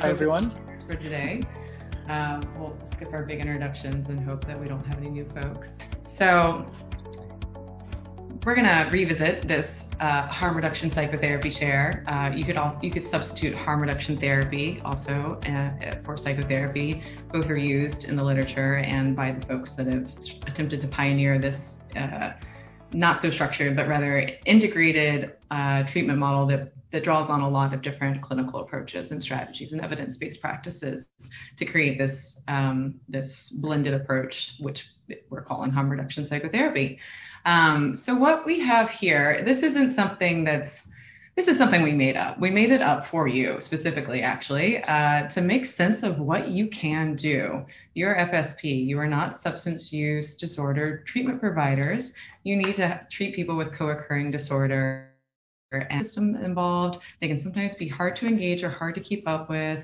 Hi, everyone. for today. Um, we'll skip our big introductions and hope that we don't have any new folks. So we're going to revisit this uh, harm reduction psychotherapy chair. Uh, you could all, you could substitute harm reduction therapy also uh, for psychotherapy. Both are used in the literature and by the folks that have attempted to pioneer this uh, not so structured but rather integrated uh, treatment model that that draws on a lot of different clinical approaches and strategies and evidence-based practices to create this um, this blended approach, which we're calling harm reduction psychotherapy. Um, so what we have here, this isn't something that's this is something we made up. We made it up for you specifically, actually, uh, to make sense of what you can do. You're FSP. You are not substance use disorder treatment providers. You need to treat people with co-occurring disorder and system involved. They can sometimes be hard to engage or hard to keep up with.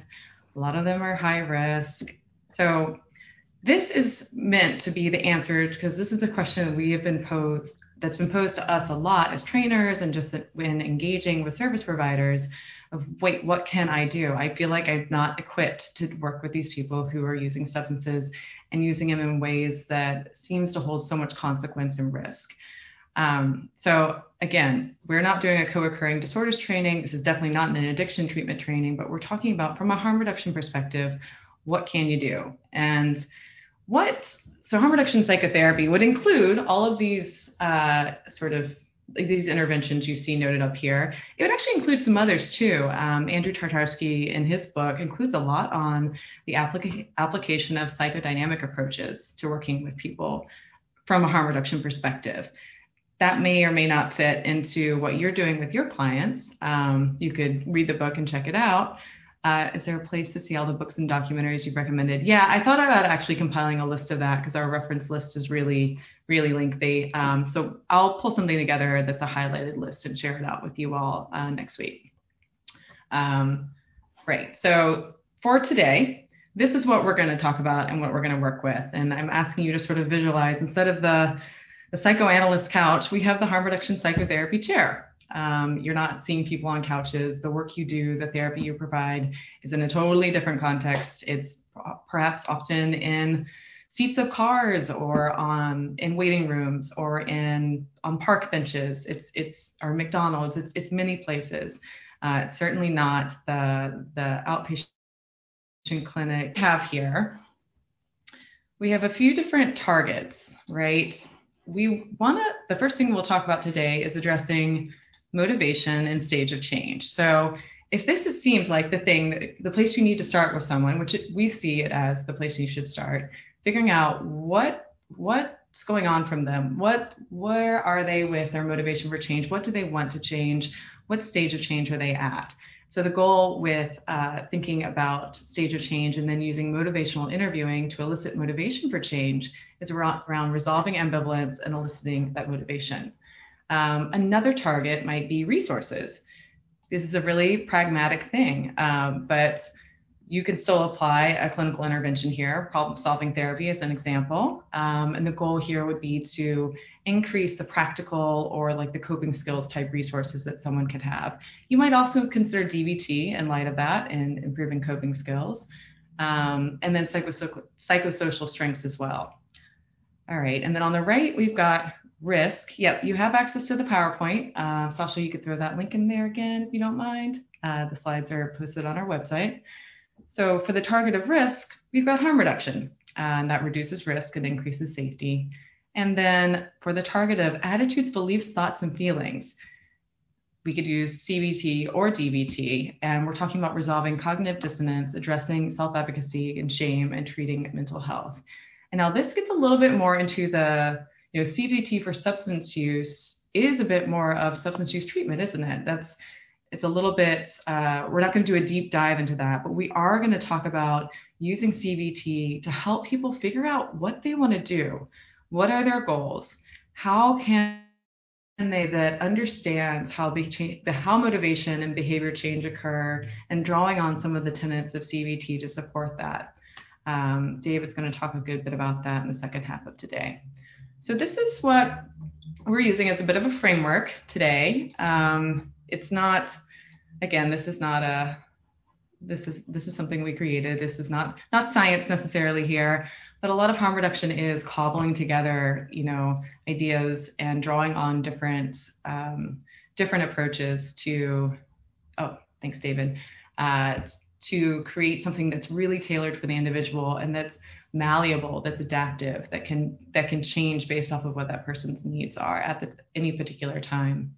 A lot of them are high risk. So this is meant to be the answer because this is a question that we have been posed that's been posed to us a lot as trainers and just when engaging with service providers of wait what can i do i feel like i'm not equipped to work with these people who are using substances and using them in ways that seems to hold so much consequence and risk um, so again, we're not doing a co-occurring disorders training. This is definitely not an addiction treatment training, but we're talking about from a harm reduction perspective, what can you do? And what, so harm reduction psychotherapy would include all of these uh, sort of these interventions you see noted up here. It would actually include some others too. Um, Andrew Tatarsky in his book includes a lot on the applica- application of psychodynamic approaches to working with people from a harm reduction perspective that may or may not fit into what you're doing with your clients. Um, you could read the book and check it out. Uh, is there a place to see all the books and documentaries you've recommended? Yeah, I thought about actually compiling a list of that because our reference list is really, really lengthy. Um, so I'll pull something together that's a highlighted list and share it out with you all uh, next week. Um, right. So for today, this is what we're going to talk about and what we're going to work with. And I'm asking you to sort of visualize instead of the the psychoanalyst couch, we have the harm reduction psychotherapy chair. Um, you're not seeing people on couches. The work you do, the therapy you provide is in a totally different context. It's perhaps often in seats of cars or on in waiting rooms or in on park benches. It's it's or McDonald's. It's it's many places. Uh, it's certainly not the the outpatient clinic have here. We have a few different targets, right? We want to, the first thing we'll talk about today is addressing motivation and stage of change. So if this is, seems like the thing, the place you need to start with someone, which we see it as the place you should start, figuring out what what's going on from them, what where are they with their motivation for change, what do they want to change, what stage of change are they at. So the goal with uh, thinking about stage of change and then using motivational interviewing to elicit motivation for change is around, resolving ambivalence and eliciting that motivation. Um, another target might be resources. This is a really pragmatic thing, um, but you can still apply a clinical intervention here, problem solving therapy as an example. Um, and the goal here would be to increase the practical or like the coping skills type resources that someone could have. You might also consider DBT in light of that and improving coping skills. Um, and then psychosocial, psychosocial strengths as well. All right, and then on the right, we've got risk. Yep, you have access to the PowerPoint. Uh, Sasha, you could throw that link in there again if you don't mind. Uh, the slides are posted on our website. So for the target of risk, we've got harm reduction, and that reduces risk and increases safety. And then for the target of attitudes, beliefs, thoughts, and feelings, we could use CBT or DBT, and we're talking about resolving cognitive dissonance, addressing self efficacy and shame, and treating mental health. And now this gets a little bit more into the, you know, CBT for substance use is a bit more of substance use treatment, isn't it? That's it's a little bit, uh, we're not going to do a deep dive into that, but we are going to talk about using CBT to help people figure out what they want to do. What are their goals? How can they that understands how change, how motivation and behavior change occur and drawing on some of the tenets of CBT to support that. Um, David's going to talk a good bit about that in the second half of today. So this is what we're using as a bit of a framework today. Um, it's not, again, this is not a this is this is something we created. This is not not science necessarily here, but a lot of harm reduction is cobbling together, you know, ideas and drawing on different um, different approaches to. Oh, thanks, David. Uh, to create something that's really tailored for the individual and that's malleable, that's adaptive, that can that can change based off of what that person's needs are at the, any particular time.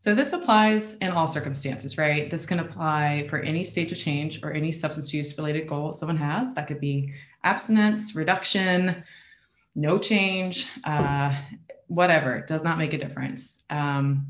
So this applies in all circumstances, right? This can apply for any stage of change or any substance use related goal someone has. That could be abstinence, reduction, no change, uh, whatever. It does not make a difference. Um,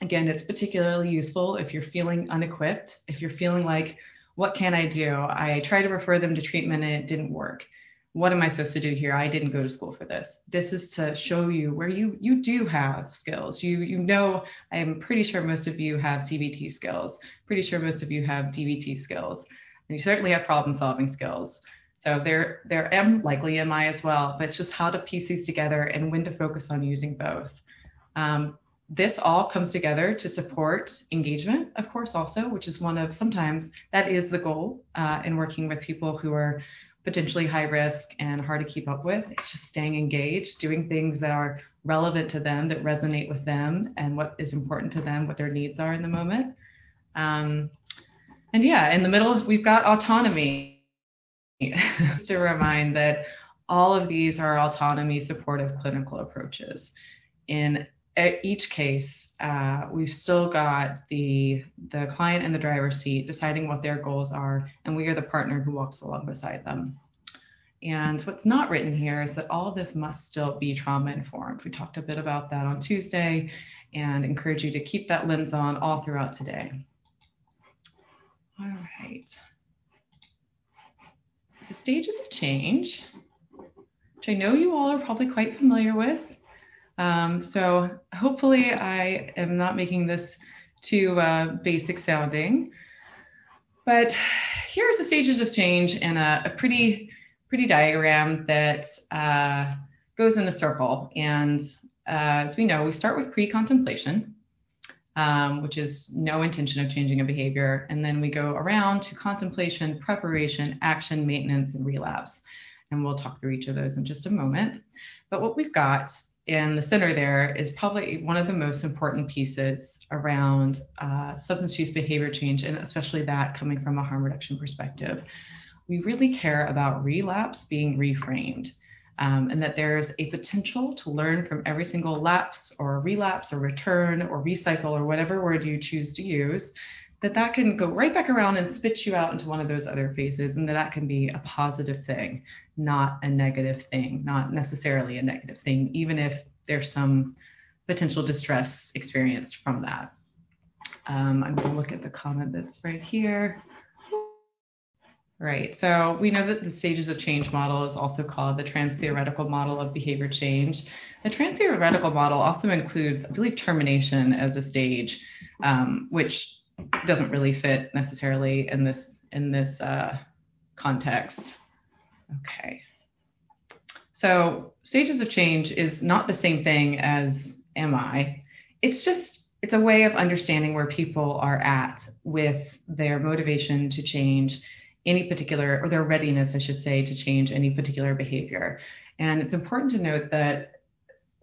again, it's particularly useful if you're feeling unequipped, if you're feeling like, what can I do? I tried to refer them to treatment and it didn't work what am I supposed to do here? I didn't go to school for this. This is to show you where you you do have skills. You you know I'm pretty sure most of you have CBT skills. Pretty sure most of you have DBT skills. And you certainly have problem solving skills. So there there am likely MI as well, but it's just how to piece these together and when to focus on using both. Um, this all comes together to support engagement, of course, also, which is one of sometimes that is the goal uh, in working with people who are potentially high risk and hard to keep up with. It's just staying engaged, doing things that are relevant to them, that resonate with them, and what is important to them, what their needs are in the moment. Um, and yeah, in the middle, we've got autonomy. to remind that all of these are autonomy supportive clinical approaches. In each case, uh, we've still got the the client in the driver's seat deciding what their goals are, and we are the partner who walks along beside them. And what's not written here is that all of this must still be trauma informed. We talked a bit about that on Tuesday and encourage you to keep that lens on all throughout today. All right. So stages of change, which I know you all are probably quite familiar with. Um, so hopefully I am not making this too uh, basic sounding. But here's the stages of change in a, a pretty, pretty diagram that uh, goes in a circle. And uh, as we know, we start with pre-contemplation, um, which is no intention of changing a behavior. And then we go around to contemplation, preparation, action, maintenance, and relapse. And we'll talk through each of those in just a moment. But what we've got in the center there is probably one of the most important pieces around uh, substance use behavior change, and especially that coming from a harm reduction perspective. We really care about relapse being reframed. Um, and that there's a potential to learn from every single lapse or relapse or return or recycle or whatever word you choose to use that that can go right back around and spit you out into one of those other phases and that that can be a positive thing not a negative thing not necessarily a negative thing even if there's some potential distress experienced from that. Um, i'm going to look at the comment that's right here Right. So we know that the stages of change model is also called the trans-theoretical model of behavior change. The trans-theoretical model also includes, I believe, termination as a stage, um, which doesn't really fit necessarily in this in this uh, context. Okay. So stages of change is not the same thing as MI. It's just it's a way of understanding where people are at with their motivation to change any particular or their readiness, I should say, to change any particular behavior. And it's important to note that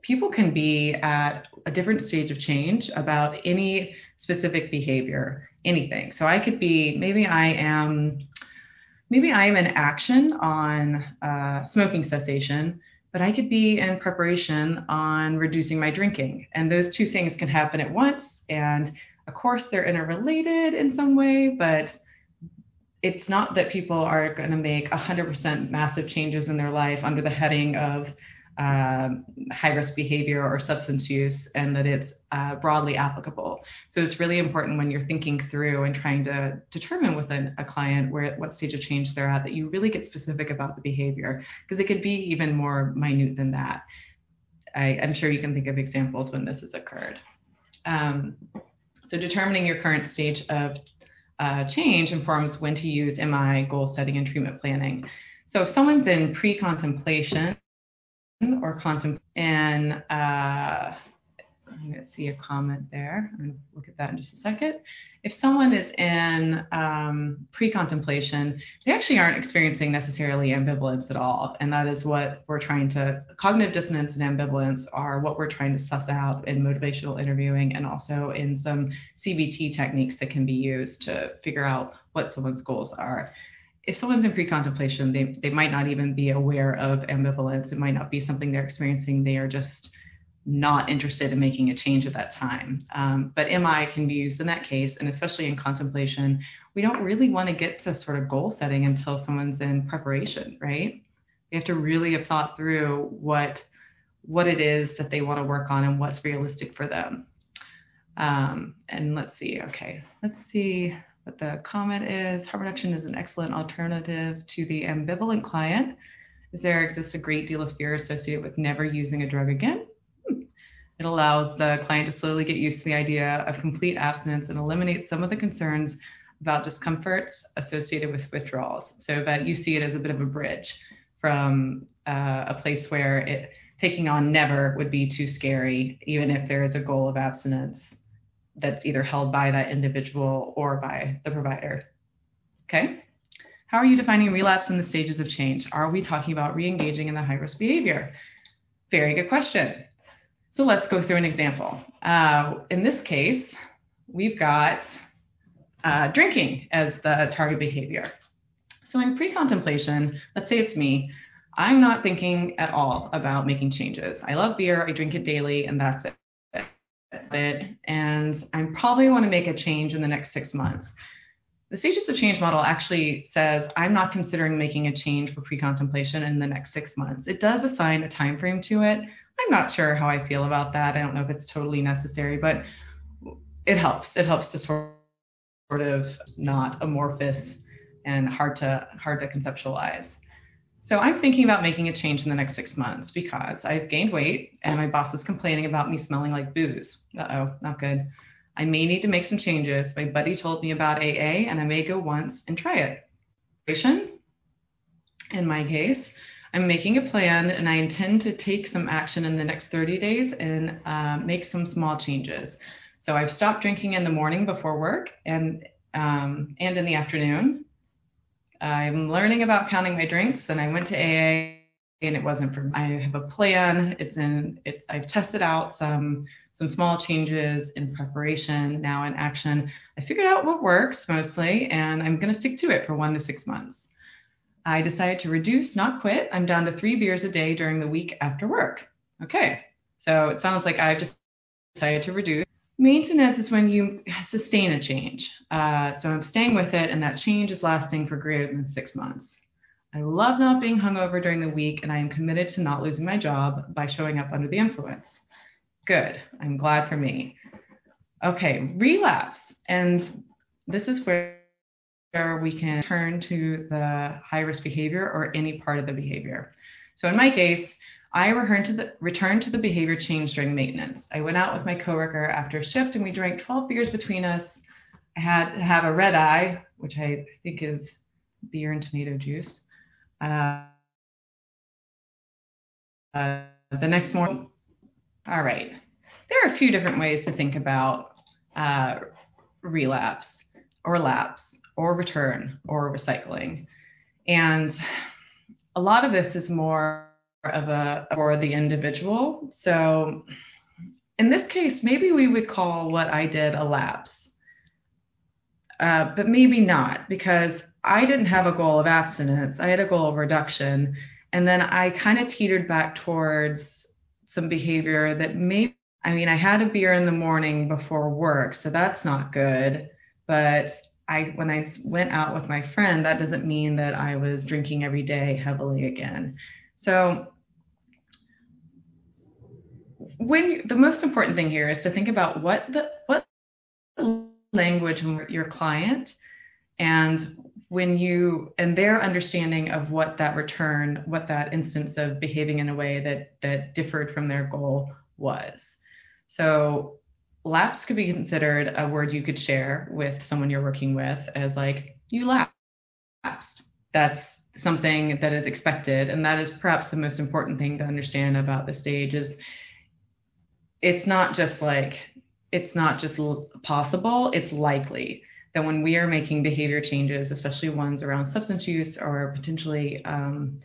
people can be at a different stage of change about any specific behavior, anything. So I could be, maybe I am, maybe I am in action on uh, smoking cessation, but I could be in preparation on reducing my drinking. And those two things can happen at once. And of course, they're interrelated in some way, but it's not that people are going to make 100% massive changes in their life under the heading of um, high risk behavior or substance use and that it's uh, broadly applicable. So it's really important when you're thinking through and trying to determine with a, a client where what stage of change they're at that you really get specific about the behavior because it could be even more minute than that. I, am sure you can think of examples when this has occurred. Um, so determining your current stage of uh, change informs when to use MI, goal setting, and treatment planning. So if someone's in pre-contemplation or contemplate and uh, I'm going to see a comment there. I'm going to look at that in just a second. If someone is in um, pre-contemplation, they actually aren't experiencing necessarily ambivalence at all, and that is what we're trying to. Cognitive dissonance and ambivalence are what we're trying to suss out in motivational interviewing, and also in some CBT techniques that can be used to figure out what someone's goals are. If someone's in pre-contemplation, they, they might not even be aware of ambivalence. It might not be something they're experiencing. They are just not interested in making a change at that time. Um, but MI can be used in that case, and especially in contemplation, we don't really want to get to sort of goal setting until someone's in preparation, right? They have to really have thought through what what it is that they want to work on and what's realistic for them. Um, and let's see, okay, let's see what the comment is. Harm reduction is an excellent alternative to the ambivalent client. Is there exists a great deal of fear associated with never using a drug again. It allows the client to slowly get used to the idea of complete abstinence and eliminates some of the concerns about discomforts associated with withdrawals. So that you see it as a bit of a bridge from uh, a place where it taking on never would be too scary, even if there is a goal of abstinence that's either held by that individual or by the provider. Okay. How are you defining relapse in the stages of change? Are we talking about re-engaging in the high risk behavior? Very good question. So let's go through an example. Uh, in this case, we've got uh, drinking as the target behavior. So in pre-contemplation, let's say it's me, I'm not thinking at all about making changes. I love beer, I drink it daily, and that's it. And I probably want to make a change in the next six months. The Stages of Change model actually says I'm not considering making a change for pre-contemplation in the next six months. It does assign a time frame to it, I'm not sure how I feel about that. I don't know if it's totally necessary, but it helps. It helps to sort of not amorphous and hard to hard to conceptualize. So I'm thinking about making a change in the next six months because I've gained weight and my boss is complaining about me smelling like booze. Uh oh, not good. I may need to make some changes. My buddy told me about AA and I may go once and try it. In my case, I'm making a plan and I intend to take some action in the next 30 days and uh, make some small changes. So I've stopped drinking in the morning before work and um, and in the afternoon. I'm learning about counting my drinks and I went to AA and it wasn't for I have a plan. It's in it's I've tested out some some small changes in preparation, now in action. I figured out what works mostly and I'm going to stick to it for 1 to 6 months. I decided to reduce, not quit. I'm down to three beers a day during the week after work. Okay, so it sounds like I've just decided to reduce. Maintenance is when you sustain a change. Uh, so I'm staying with it, and that change is lasting for greater than six months. I love not being hungover during the week, and I am committed to not losing my job by showing up under the influence. Good. I'm glad for me. Okay, relapse. And this is where we can turn to the high risk behavior or any part of the behavior. So in my case, I returned to the returned to the behavior change during maintenance. I went out with my coworker after a shift and we drank 12 beers between us. I had to have a red eye, which I think is beer and tomato juice. Uh, uh, the next morning, all right. There are a few different ways to think about uh, relapse or lapse or return or recycling. And a lot of this is more of a for the individual. So in this case, maybe we would call what I did a lapse, uh, but maybe not because I didn't have a goal of abstinence. I had a goal of reduction. And then I kind of teetered back towards some behavior that maybe, I mean, I had a beer in the morning before work, so that's not good. But I when I went out with my friend, that doesn't mean that I was drinking every day heavily again. So when you, the most important thing here is to think about what the what language your client and when you and their understanding of what that return what that instance of behaving in a way that that differed from their goal was so lapse could be considered a word you could share with someone you're working with as like you lapsed that's something that is expected and that is perhaps the most important thing to understand about the stage is it's not just like it's not just possible, it's likely that when we are making behavior changes, especially ones around substance use or potentially um,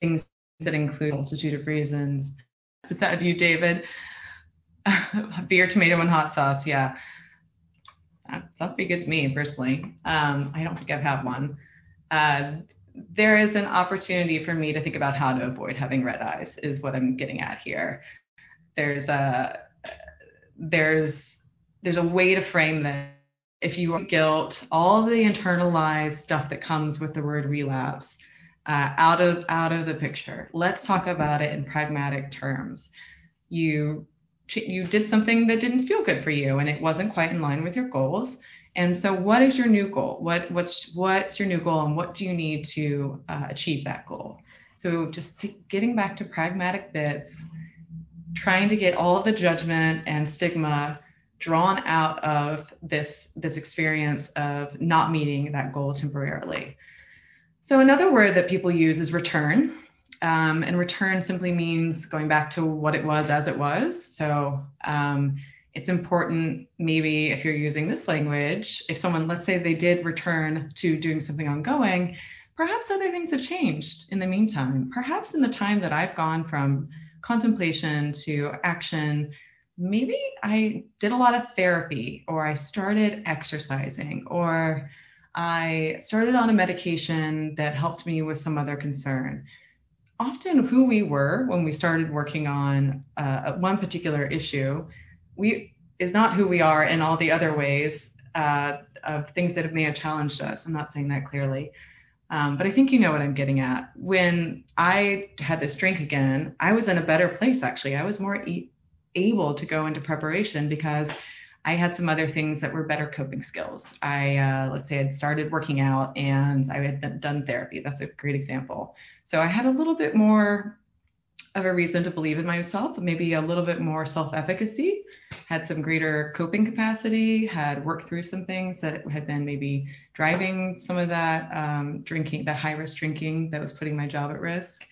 things that include a multitude of reasons. Is that you, David? Beer, tomato, and hot sauce. Yeah. That sounds pretty good to me personally. Um, I don't think I've had one. Uh, there is an opportunity for me to think about how to avoid having red eyes, is what I'm getting at here. There's a there's there's a way to frame this. If you want guilt, all the internalized stuff that comes with the word relapse, uh, out of out of the picture. Let's talk about it in pragmatic terms. You you did something that didn't feel good for you, and it wasn't quite in line with your goals. And so, what is your new goal? What what's what's your new goal, and what do you need to uh, achieve that goal? So, just getting back to pragmatic bits, trying to get all the judgment and stigma drawn out of this this experience of not meeting that goal temporarily. So another word that people use is return. Um, and return simply means going back to what it was as it was. So um, it's important, maybe if you're using this language, if someone, let's say they did return to doing something ongoing, perhaps other things have changed in the meantime. Perhaps in the time that I've gone from contemplation to action, maybe I did a lot of therapy or I started exercising or I started on a medication that helped me with some other concern. Often, who we were when we started working on uh, one particular issue, we is not who we are in all the other ways uh, of things that may have challenged us. I'm not saying that clearly, um, but I think you know what I'm getting at. When I had this drink again, I was in a better place. Actually, I was more e- able to go into preparation because I had some other things that were better coping skills. I, uh, let's say, I'd started working out and I had done therapy. That's a great example. So I had a little bit more of a reason to believe in myself, maybe a little bit more self efficacy, had some greater coping capacity, had worked through some things that had been maybe driving some of that um, drinking, the high risk drinking that was putting my job at risk.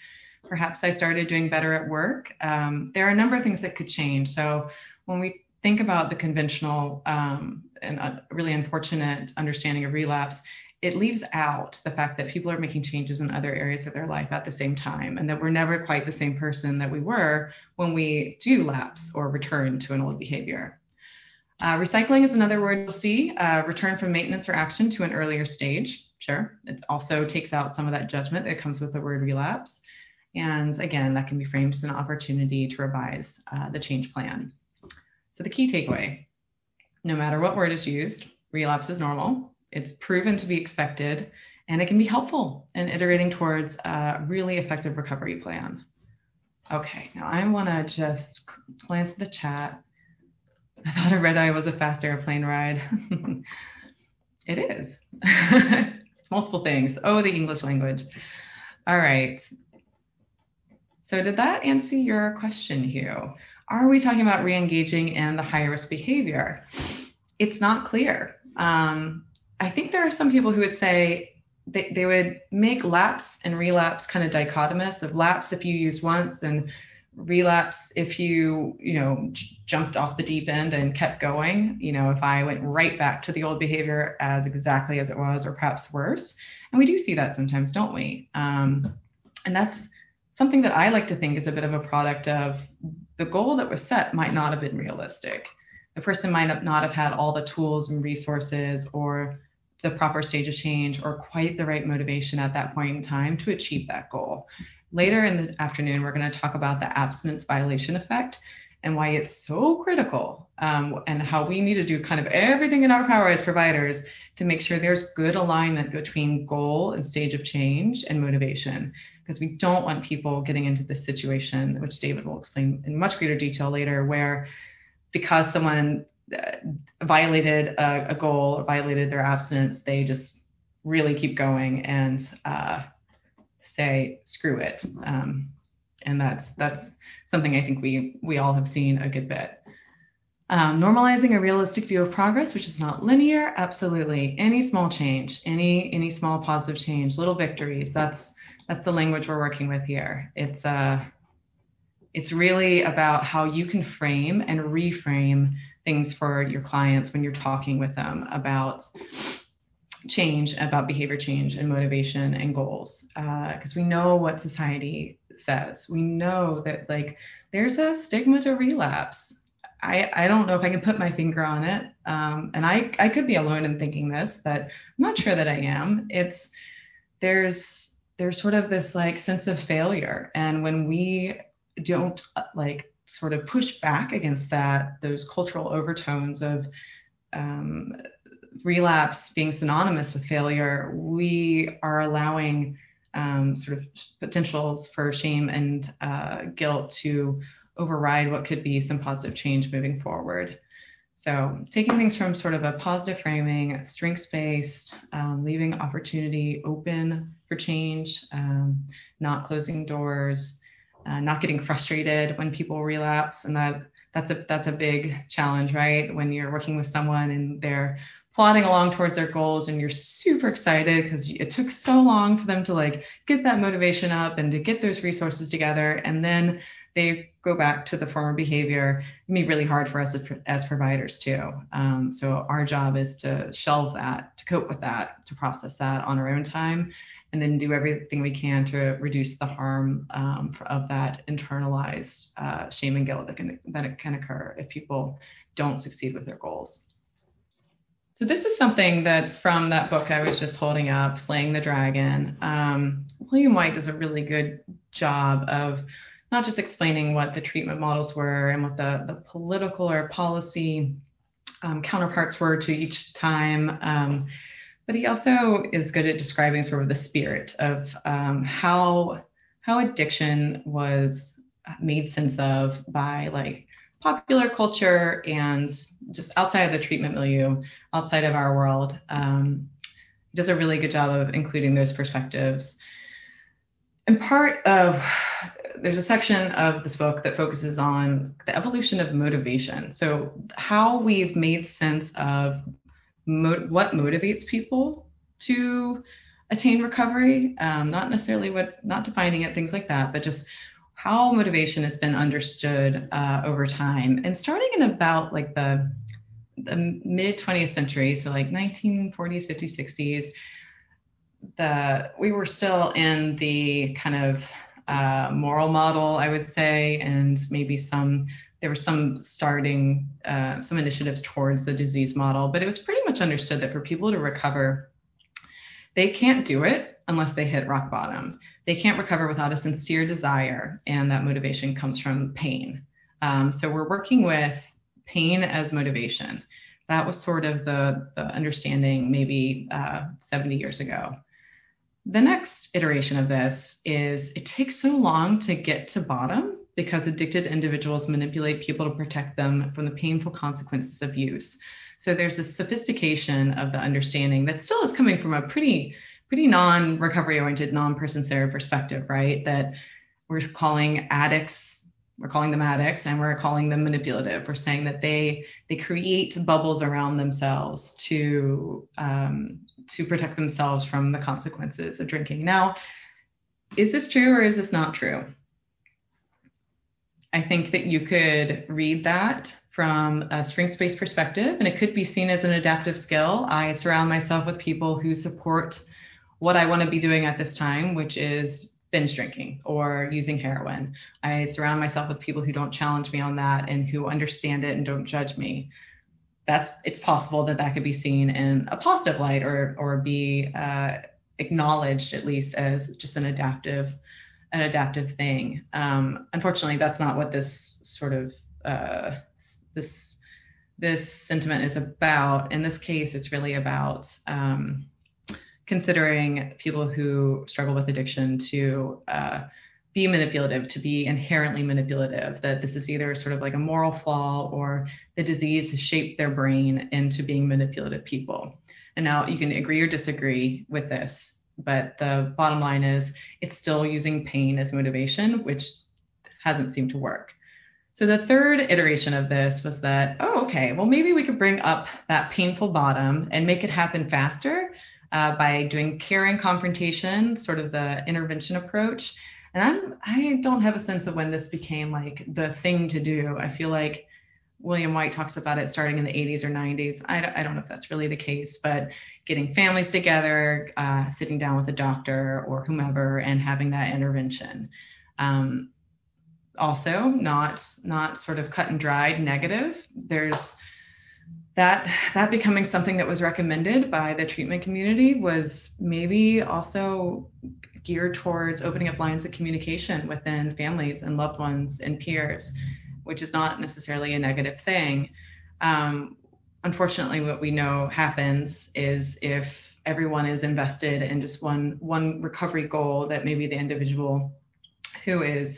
Perhaps I started doing better at work. Um, there are a number of things that could change. So when we think about the conventional um, and a really unfortunate understanding of relapse, it leaves out the fact that people are making changes in other areas of their life at the same time, and that we're never quite the same person that we were when we do lapse or return to an old behavior. Uh, recycling is another word you'll see, uh, return from maintenance or action to an earlier stage. Sure, it also takes out some of that judgment that comes with the word relapse. And again, that can be framed as an opportunity to revise uh, the change plan. So the key takeaway, no matter what word is used, relapse is normal. It's proven to be expected, and it can be helpful in iterating towards a really effective recovery plan. Okay, now I want to just glance at the chat. I thought a red eye was a fast airplane ride. it is. it's multiple things. Oh, the English language. All right. So did that answer your question, Hugh? are we talking about re-engaging in the high risk behavior? It's not clear. Um, I think there are some people who would say they, they would make lapse and relapse kind of dichotomous of lapse if you use once and relapse if you you know j- jumped off the deep end and kept going. You know if i went right back to the old behavior as exactly as it was or perhaps worse. And we do see that sometimes don't we? Um, and that's something that i like to think is a bit of a product of the goal that was set might not have been realistic. The person might not have had all the tools and resources or the proper stage of change or quite the right motivation at that point in time to achieve that goal. Later in the afternoon, we're going to talk about the abstinence violation effect and why it's so critical um, and how we need to do kind of everything in our power as providers to make sure there's good alignment between goal and stage of change and motivation because we don't want people getting into this situation, which David will explain in much greater detail later, where because someone violated a, a goal or violated their abstinence, they just really keep going and uh, say screw it. Um, and that's that's something I think we we all have seen a good bit. Um, normalizing a realistic view of progress, which is not linear, absolutely. Any small change, any any small positive change, little victories. That's that's the language we're working with here. It's uh, it's really about how you can frame and reframe things for your clients when you're talking with them about change, about behavior change and motivation and goals. Because uh, we know what society says. We know that like there's a stigma to relapse. I, I don't know if I can put my finger on it. Um, and I, I could be alone in thinking this, but I'm not sure that I am. It's there's there's sort of this like sense of failure. And when we don't like sort of push back against that, those cultural overtones of um, relapse being synonymous with failure, we are allowing um, sort of potentials for shame and uh, guilt to override what could be some positive change moving forward. So, taking things from sort of a positive framing, strengths based, um, leaving opportunity open for change, um, not closing doors, uh, not getting frustrated when people relapse, and that that's a that's a big challenge, right? When you're working with someone and they're plodding along towards their goals and you're super excited because it took so long for them to like get that motivation up and to get those resources together and then they go back to the former behavior it can be really hard for us as, as providers too um, so our job is to shelve that to cope with that to process that on our own time and then do everything we can to reduce the harm um, of that internalized uh, shame and guilt that can that it can occur if people don't succeed with their goals so this is something that's from that book I was just holding up, Slaying the Dragon. Um, William White does a really good job of not just explaining what the treatment models were and what the, the political or policy um, counterparts were to each time, um, but he also is good at describing sort of the spirit of um, how how addiction was made sense of by like popular culture and just outside of the treatment milieu, outside of our world, um, does a really good job of including those perspectives. And part of there's a section of this book that focuses on the evolution of motivation. So how we've made sense of mo- what motivates people to attain recovery, um, not necessarily what, not defining it, things like that, but just how motivation has been understood uh, over time. And starting in about like the, the mid 20th century, so like 1940s, 50s, 60s, the we were still in the kind of uh, moral model, I would say, and maybe some there were some starting uh, some initiatives towards the disease model, but it was pretty much understood that for people to recover, they can't do it unless they hit rock bottom. They can't recover without a sincere desire, and that motivation comes from pain. Um, so we're working with pain as motivation. That was sort of the, the understanding maybe uh, 70 years ago. The next iteration of this is it takes so long to get to bottom because addicted individuals manipulate people to protect them from the painful consequences of use. So there's a sophistication of the understanding that still is coming from a pretty pretty non-recovery oriented, non-person centered perspective, right? That we're calling addicts, we're calling them addicts, and we're calling them manipulative. We're saying that they they create bubbles around themselves to um, to protect themselves from the consequences of drinking. Now, is this true or is this not true? I think that you could read that from a strengths based perspective, and it could be seen as an adaptive skill. I surround myself with people who support what I want to be doing at this time, which is binge drinking or using heroin. I surround myself with people who don't challenge me on that and who understand it and don't judge me. That's it's possible that that could be seen in a positive light or or be uh, acknowledged at least as just an adaptive an adaptive thing. Um, unfortunately, that's not what this sort of uh, this this sentiment is about. In this case, it's really about um, considering people who struggle with addiction to uh, be manipulative, to be inherently manipulative, that this is either sort of like a moral flaw or the disease has shaped their brain into being manipulative people. And now you can agree or disagree with this, but the bottom line is it's still using pain as motivation, which hasn't seemed to work. So the third iteration of this was that, oh, okay, well, maybe we could bring up that painful bottom and make it happen faster uh, by doing care and confrontation, sort of the intervention approach, And I'm I don't have a sense of when this became like the thing to do. I feel like William White talks about it starting in the 80s or 90s. I, I don't know if that's really the case, but getting families together, uh, sitting down with a doctor or whomever, and having that intervention. Um, also, not not sort of cut and dried negative. There's that that becoming something that was recommended by the treatment community was maybe also geared towards opening up lines of communication within families and loved ones and peers which is not necessarily a negative thing. Um, unfortunately, what we know happens is if everyone is invested in just one one recovery goal that maybe the individual who is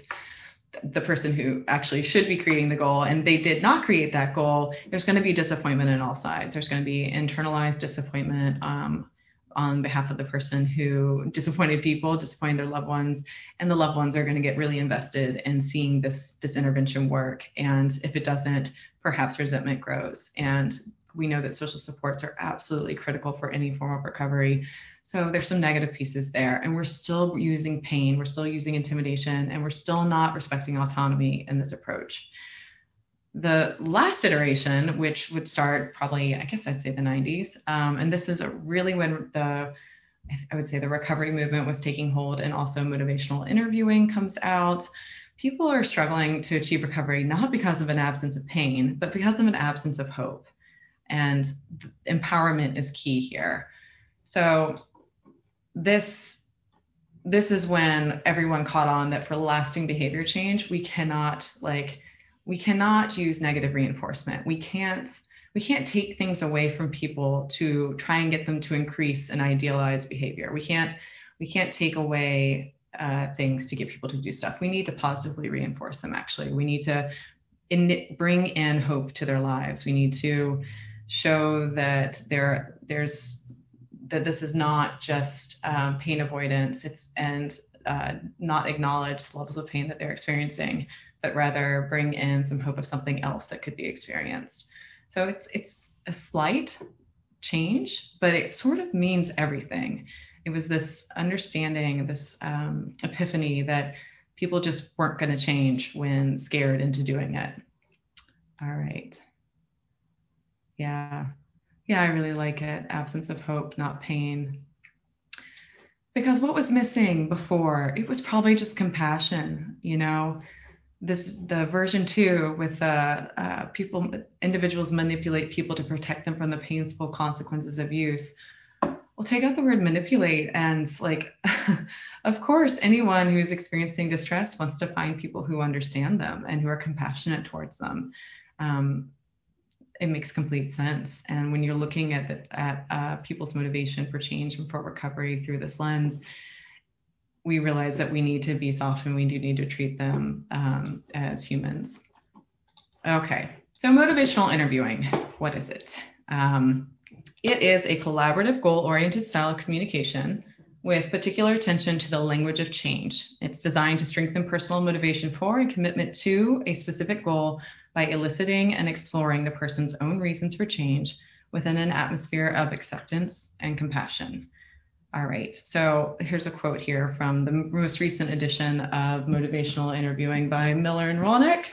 the person who actually should be creating the goal and they did not create that goal there's going to be disappointment on all sides there's going to be internalized disappointment um, on behalf of the person who disappointed people, disappointed their loved ones, and the loved ones are going to get really invested in seeing this this intervention work. And if it doesn't, perhaps resentment grows. And we know that social supports are absolutely critical for any form of recovery. So there's some negative pieces there, and we're still using pain, we're still using intimidation, and we're still not respecting autonomy in this approach the last iteration, which would start probably, I guess I'd say the 90s, um, and this is really when the I would say the recovery movement was taking hold, and also motivational interviewing comes out. People are struggling to achieve recovery not because of an absence of pain, but because of an absence of hope. And empowerment is key here. So this this is when everyone caught on that for lasting behavior change, we cannot like we cannot use negative reinforcement. We can't we can't take things away from people to try and get them to increase an idealized behavior. We can't we can't take away uh, things to get people to do stuff. We need to positively reinforce them. Actually, we need to in, bring in hope to their lives. We need to show that there there's that this is not just um, pain avoidance. It's and uh, not acknowledge levels of pain that they're experiencing, but rather bring in some hope of something else that could be experienced. So it's it's a slight change, but it sort of means everything. It was this understanding, this um, epiphany that people just weren't going to change when scared into doing it. All right. Yeah. Yeah, I really like it. Absence of hope, not pain. Because what was missing before? It was probably just compassion, you know this the version two with uh, uh, people individuals manipulate people to protect them from the painful consequences of use. Well take out the word manipulate and like of course anyone who's experiencing distress wants to find people who understand them and who are compassionate towards them. Um, it makes complete sense. And when you're looking at the, at uh, people's motivation for change and for recovery through this lens we realize that we need to be soft and we do need to treat them um, as humans. Okay, so motivational interviewing, what is it? Um, it is a collaborative, goal oriented style of communication with particular attention to the language of change. It's designed to strengthen personal motivation for and commitment to a specific goal by eliciting and exploring the person's own reasons for change within an atmosphere of acceptance and compassion. All right. So here's a quote here from the most recent edition of Motivational Interviewing by Miller and Rollnick.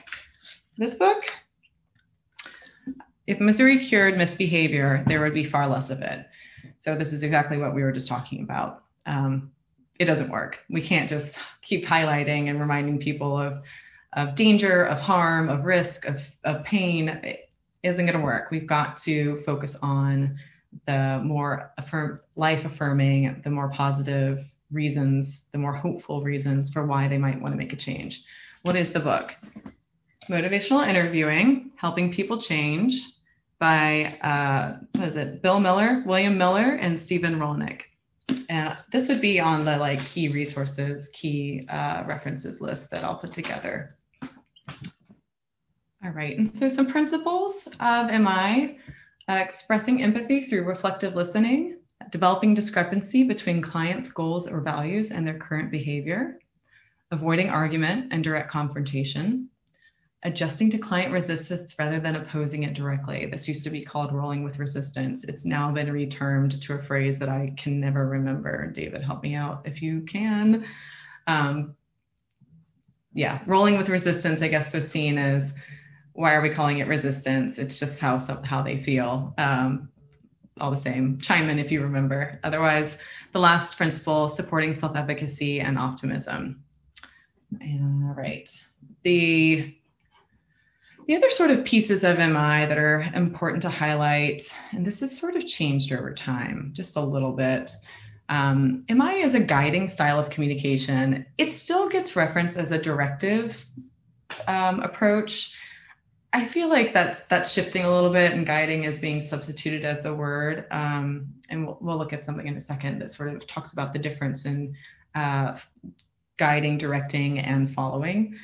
This book. If misery cured misbehavior, there would be far less of it. So this is exactly what we were just talking about. Um, it doesn't work. We can't just keep highlighting and reminding people of of danger, of harm, of risk, of, of pain. It isn't going to work. We've got to focus on the more affirm, life affirming, the more positive reasons, the more hopeful reasons for why they might want to make a change. What is the book? Motivational Interviewing Helping People Change by, uh, what is it, Bill Miller, William Miller, and Stephen Rollnick. And this would be on the like key resources, key uh, references list that I'll put together. All right, and so some principles of MI expressing empathy through reflective listening, developing discrepancy between clients' goals or values and their current behavior, avoiding argument and direct confrontation, adjusting to client resistance rather than opposing it directly. This used to be called rolling with resistance. It's now been retermed to a phrase that I can never remember. David, help me out if you can. Um, yeah, rolling with resistance, I guess, was seen as why are we calling it resistance? It's just how how they feel. Um, all the same. Chime in if you remember. Otherwise, the last principle, supporting self-efficacy and optimism. All right. The the other sort of pieces of MI that are important to highlight, and this has sort of changed over time, just a little bit. Um, MI is a guiding style of communication. It still gets referenced as a directive um, approach. I feel like that's that's shifting a little bit, and guiding is being substituted as the word. Um, and we'll, we'll, look at something in a second that sort of talks about the difference in uh, guiding, directing, and following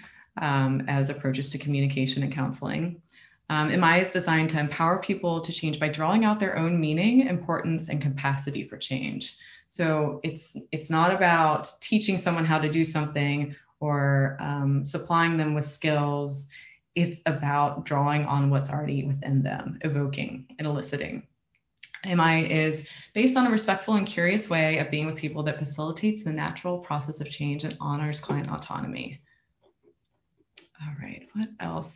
um, as approaches to communication and counseling. Um, MI is designed to empower people to change by drawing out their own meaning, importance, and capacity for change. So it's it's not about teaching someone how to do something or um, supplying them with skills. It's about drawing on what's already within them, evoking and eliciting. MI is based on a respectful and curious way of being with people that facilitates the natural process of change and honors client autonomy. All right, what else?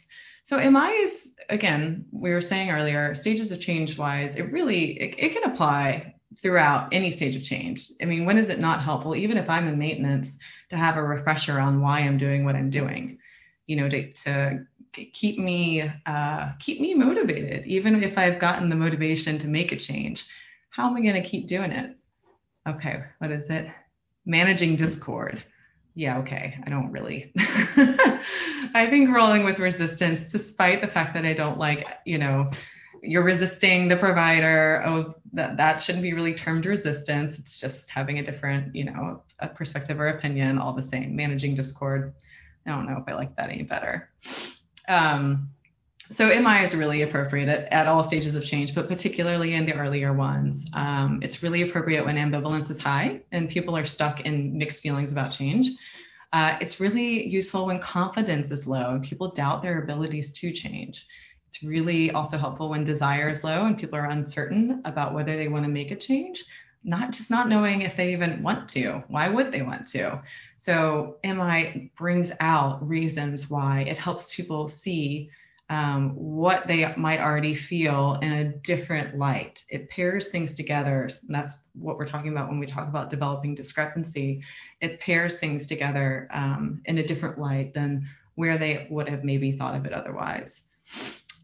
So MI is, again, we were saying earlier, stages of change wise, it really, it, it can apply throughout any stage of change. I mean, when is it not helpful, even if I'm in maintenance, to have a refresher on why I'm doing what I'm doing? You know, to, to keep me uh, keep me motivated, even if I've gotten the motivation to make a change. How am I going to keep doing it? Okay, what is it? Managing discord. Yeah, okay. I don't really. I think rolling with resistance, despite the fact that I don't like, you know, you're resisting the provider. Oh, that that shouldn't be really termed resistance. It's just having a different, you know, a perspective or opinion. All the same, managing discord. I don't know if I like that any better. Um, so MI is really appropriate at, at, all stages of change, but particularly in the earlier ones. Um, it's really appropriate when ambivalence is high and people are stuck in mixed feelings about change. Uh, it's really useful when confidence is low and people doubt their abilities to change. It's really also helpful when desire is low and people are uncertain about whether they want to make a change, not just not knowing if they even want to. Why would they want to? So MI brings out reasons why it helps people see um, what they might already feel in a different light. It pairs things together. that's what we're talking about when we talk about developing discrepancy. It pairs things together um, in a different light than where they would have maybe thought of it otherwise.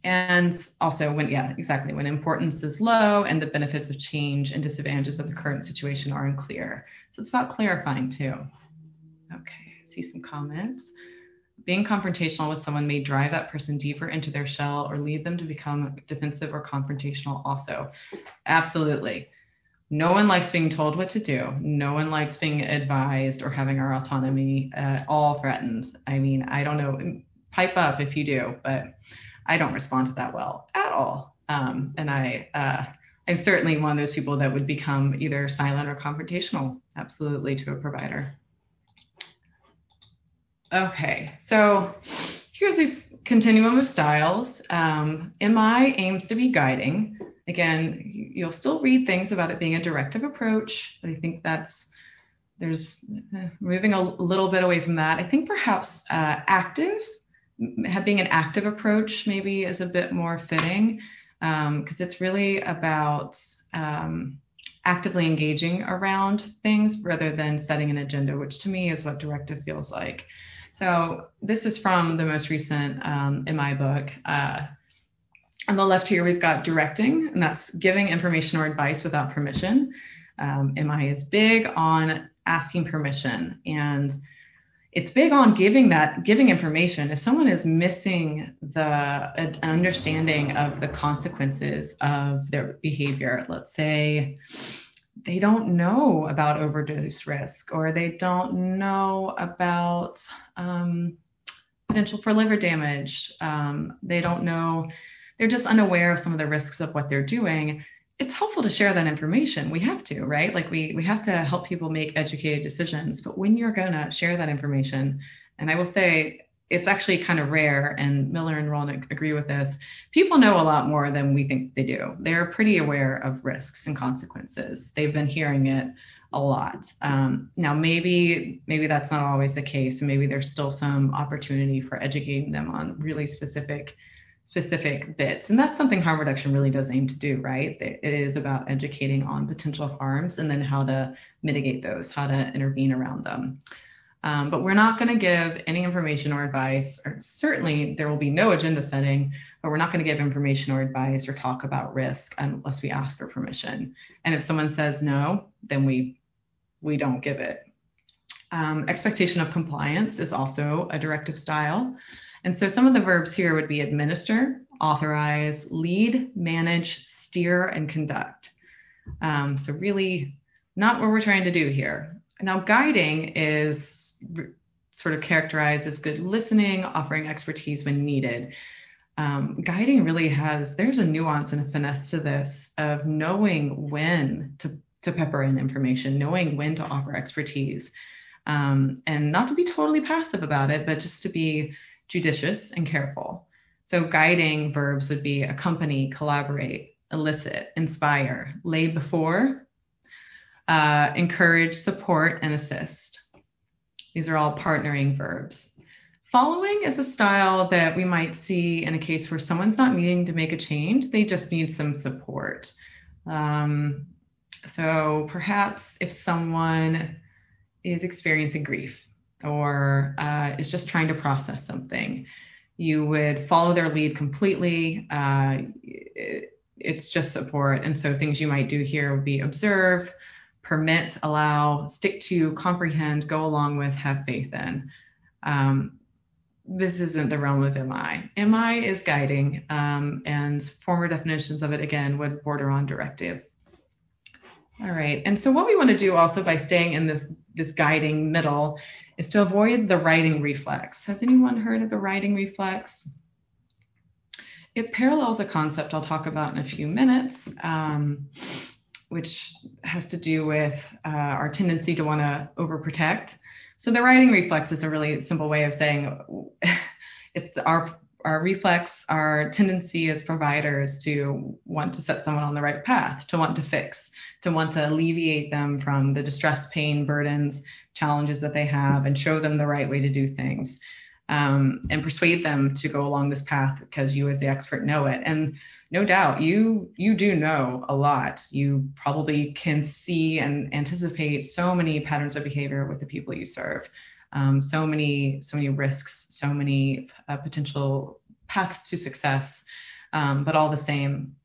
And also when, yeah, exactly, when importance is low and the benefits of change and disadvantages of the current situation are unclear. So it's about clarifying too. Okay, I see some comments. Being confrontational with someone may drive that person deeper into their shell or lead them to become defensive or confrontational also. Absolutely. No one likes being told what to do. No one likes being advised or having our autonomy at all threatened. I mean, I don't know, pipe up if you do, but I don't respond to that well at all. Um, and I, uh, I'm certainly one of those people that would become either silent or confrontational, absolutely, to a provider. Okay, so here's this continuum of styles. Um, MI aims to be guiding. Again, you'll still read things about it being a directive approach, but I think that's there's uh, moving a little bit away from that. I think perhaps uh, active being an active approach maybe is a bit more fitting because um, it's really about um, actively engaging around things rather than setting an agenda, which to me is what directive feels like. So this is from the most recent um, MI book. Uh, on the left here, we've got directing, and that's giving information or advice without permission. Um, MI is big on asking permission and it's big on giving that giving information if someone is missing the an understanding of the consequences of their behavior let's say they don't know about overdose risk or they don't know about um, potential for liver damage um, they don't know they're just unaware of some of the risks of what they're doing it's helpful to share that information. We have to, right? Like we we have to help people make educated decisions. But when you're gonna share that information, and I will say it's actually kind of rare, and Miller and Rollnick agree with this. People know a lot more than we think they do. They're pretty aware of risks and consequences. They've been hearing it a lot. Um, now, maybe maybe that's not always the case. Maybe there's still some opportunity for educating them on really specific specific bits, and that's something harm reduction really does aim to do, right? It is about educating on potential harms and then how to mitigate those, how to intervene around them. Um, but we're not going to give any information or advice, or certainly there will be no agenda setting, but we're not going to give information or advice or talk about risk unless we ask for permission. And if someone says no, then we we don't give it. Um, expectation of compliance is also a directive style. And so some of the verbs here would be administer, authorize, lead, manage, steer, and conduct. Um, so really not what we're trying to do here. Now, guiding is sort of characterized as good listening, offering expertise when needed. Um, guiding really has, there's a nuance and a finesse to this of knowing when to, to pepper in information, knowing when to offer expertise, um, and not to be totally passive about it, but just to be judicious and careful. So, guiding verbs would be accompany, collaborate, elicit, inspire, lay before, uh, encourage, support, and assist. These are all partnering verbs. Following is a style that we might see in a case where someone's not needing to make a change, they just need some support. Um, so perhaps if someone is experiencing grief or uh, is just trying to process something, you would follow their lead completely. Uh, it, it's just support. And so things you might do here would be observe, permit, allow, stick to, comprehend, go along with, have faith in. Um, this isn't the realm of MI. MI is guiding, um, and former definitions of it again would border on directive. All right, and so what we want to do also by staying in this this guiding middle is to avoid the righting reflex. Has anyone heard of the righting reflex? It parallels a concept I'll talk about in a few minutes. Um, which has to do with uh, our tendency to want to overprotect. So the righting reflex is a really simple way of saying it's our our reflex, our tendency as providers to want to set someone on the right path, to want to fix, to want to alleviate them from the distress, pain, burdens, challenges that they have, and show them the right way to do things, um, and persuade them to go along this path because you, as the expert, know it. And no doubt you you do know a lot. You probably can see and anticipate so many patterns of behavior with the people you serve. Um, so many so many risks so many uh, potential paths to success. Um, but all the same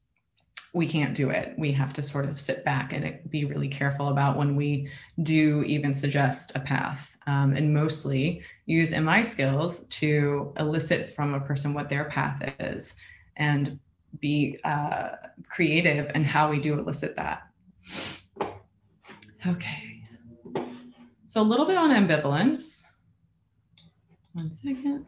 we can't do it. We have to sort of sit back and be really careful about when we do even suggest a path. Um, and mostly use mi skills to elicit from a person what their path is. And be uh, creative in how we do elicit that. Okay. So a little bit on ambivalence. One second.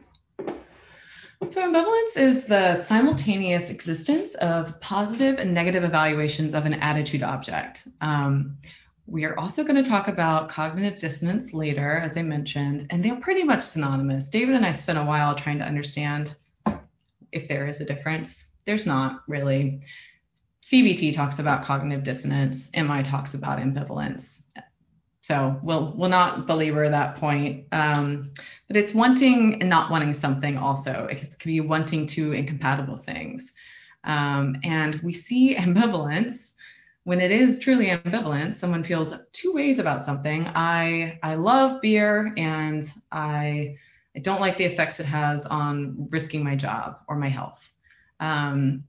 So ambivalence is the simultaneous existence of positive and negative evaluations of an attitude object. Um, we are also going to talk about cognitive dissonance later, as I mentioned, and they're pretty much synonymous. David and I spent a while trying to understand if there is a difference. There's not really. CBT talks about cognitive dissonance. MI talks about ambivalence. So we'll we'll not belabor that point. Um, but it's wanting and not wanting something also. It could be wanting two incompatible things. Um, and we see ambivalence when it is truly ambivalent. Someone feels two ways about something. I I love beer and I I don't like the effects it has on risking my job or my health. Um,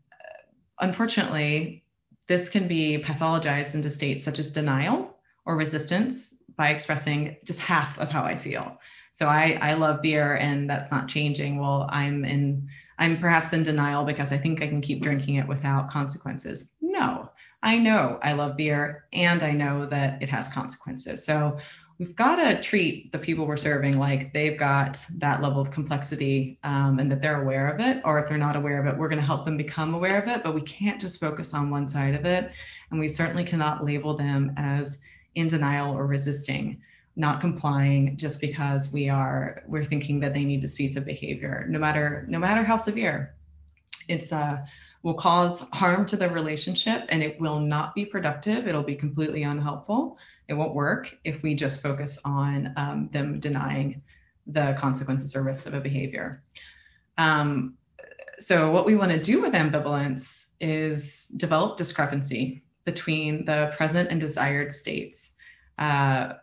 unfortunately, this can be pathologized into states such as denial or resistance by expressing just half of how I feel. So I, I love beer and that's not changing. Well, I'm in I'm perhaps in denial because I think I can keep drinking it without consequences. No, I know I love beer and I know that it has consequences. So we've got to treat the people we're serving like they've got that level of complexity um, and that they're aware of it. Or if they're not aware of it, we're going to help them become aware of it. But we can't just focus on one side of it. And we certainly cannot label them as in denial or resisting, not complying just because we are we're thinking that they need to cease a behavior, no matter no matter how severe. It's uh, will cause harm to the relationship and it will not be productive. It'll be completely unhelpful. It won't work if we just focus on um, them denying the consequences or risks of a behavior. Um, so, what we want to do with ambivalence is develop discrepancy between the present and desired states. Uh,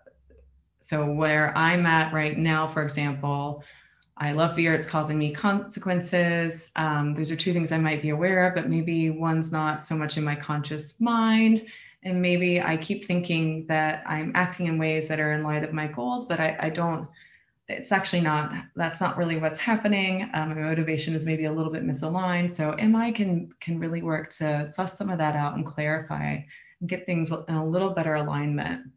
so, where I'm at right now, for example, I love beer, it's causing me consequences. Um, those are two things I might be aware of, but maybe one's not so much in my conscious mind. And maybe I keep thinking that I'm acting in ways that are in light of my goals, but I, I don't it's actually not that's not really what's happening. Um, my motivation is maybe a little bit misaligned. So mi can can really work to suss some of that out and clarify and get things in a little better alignment.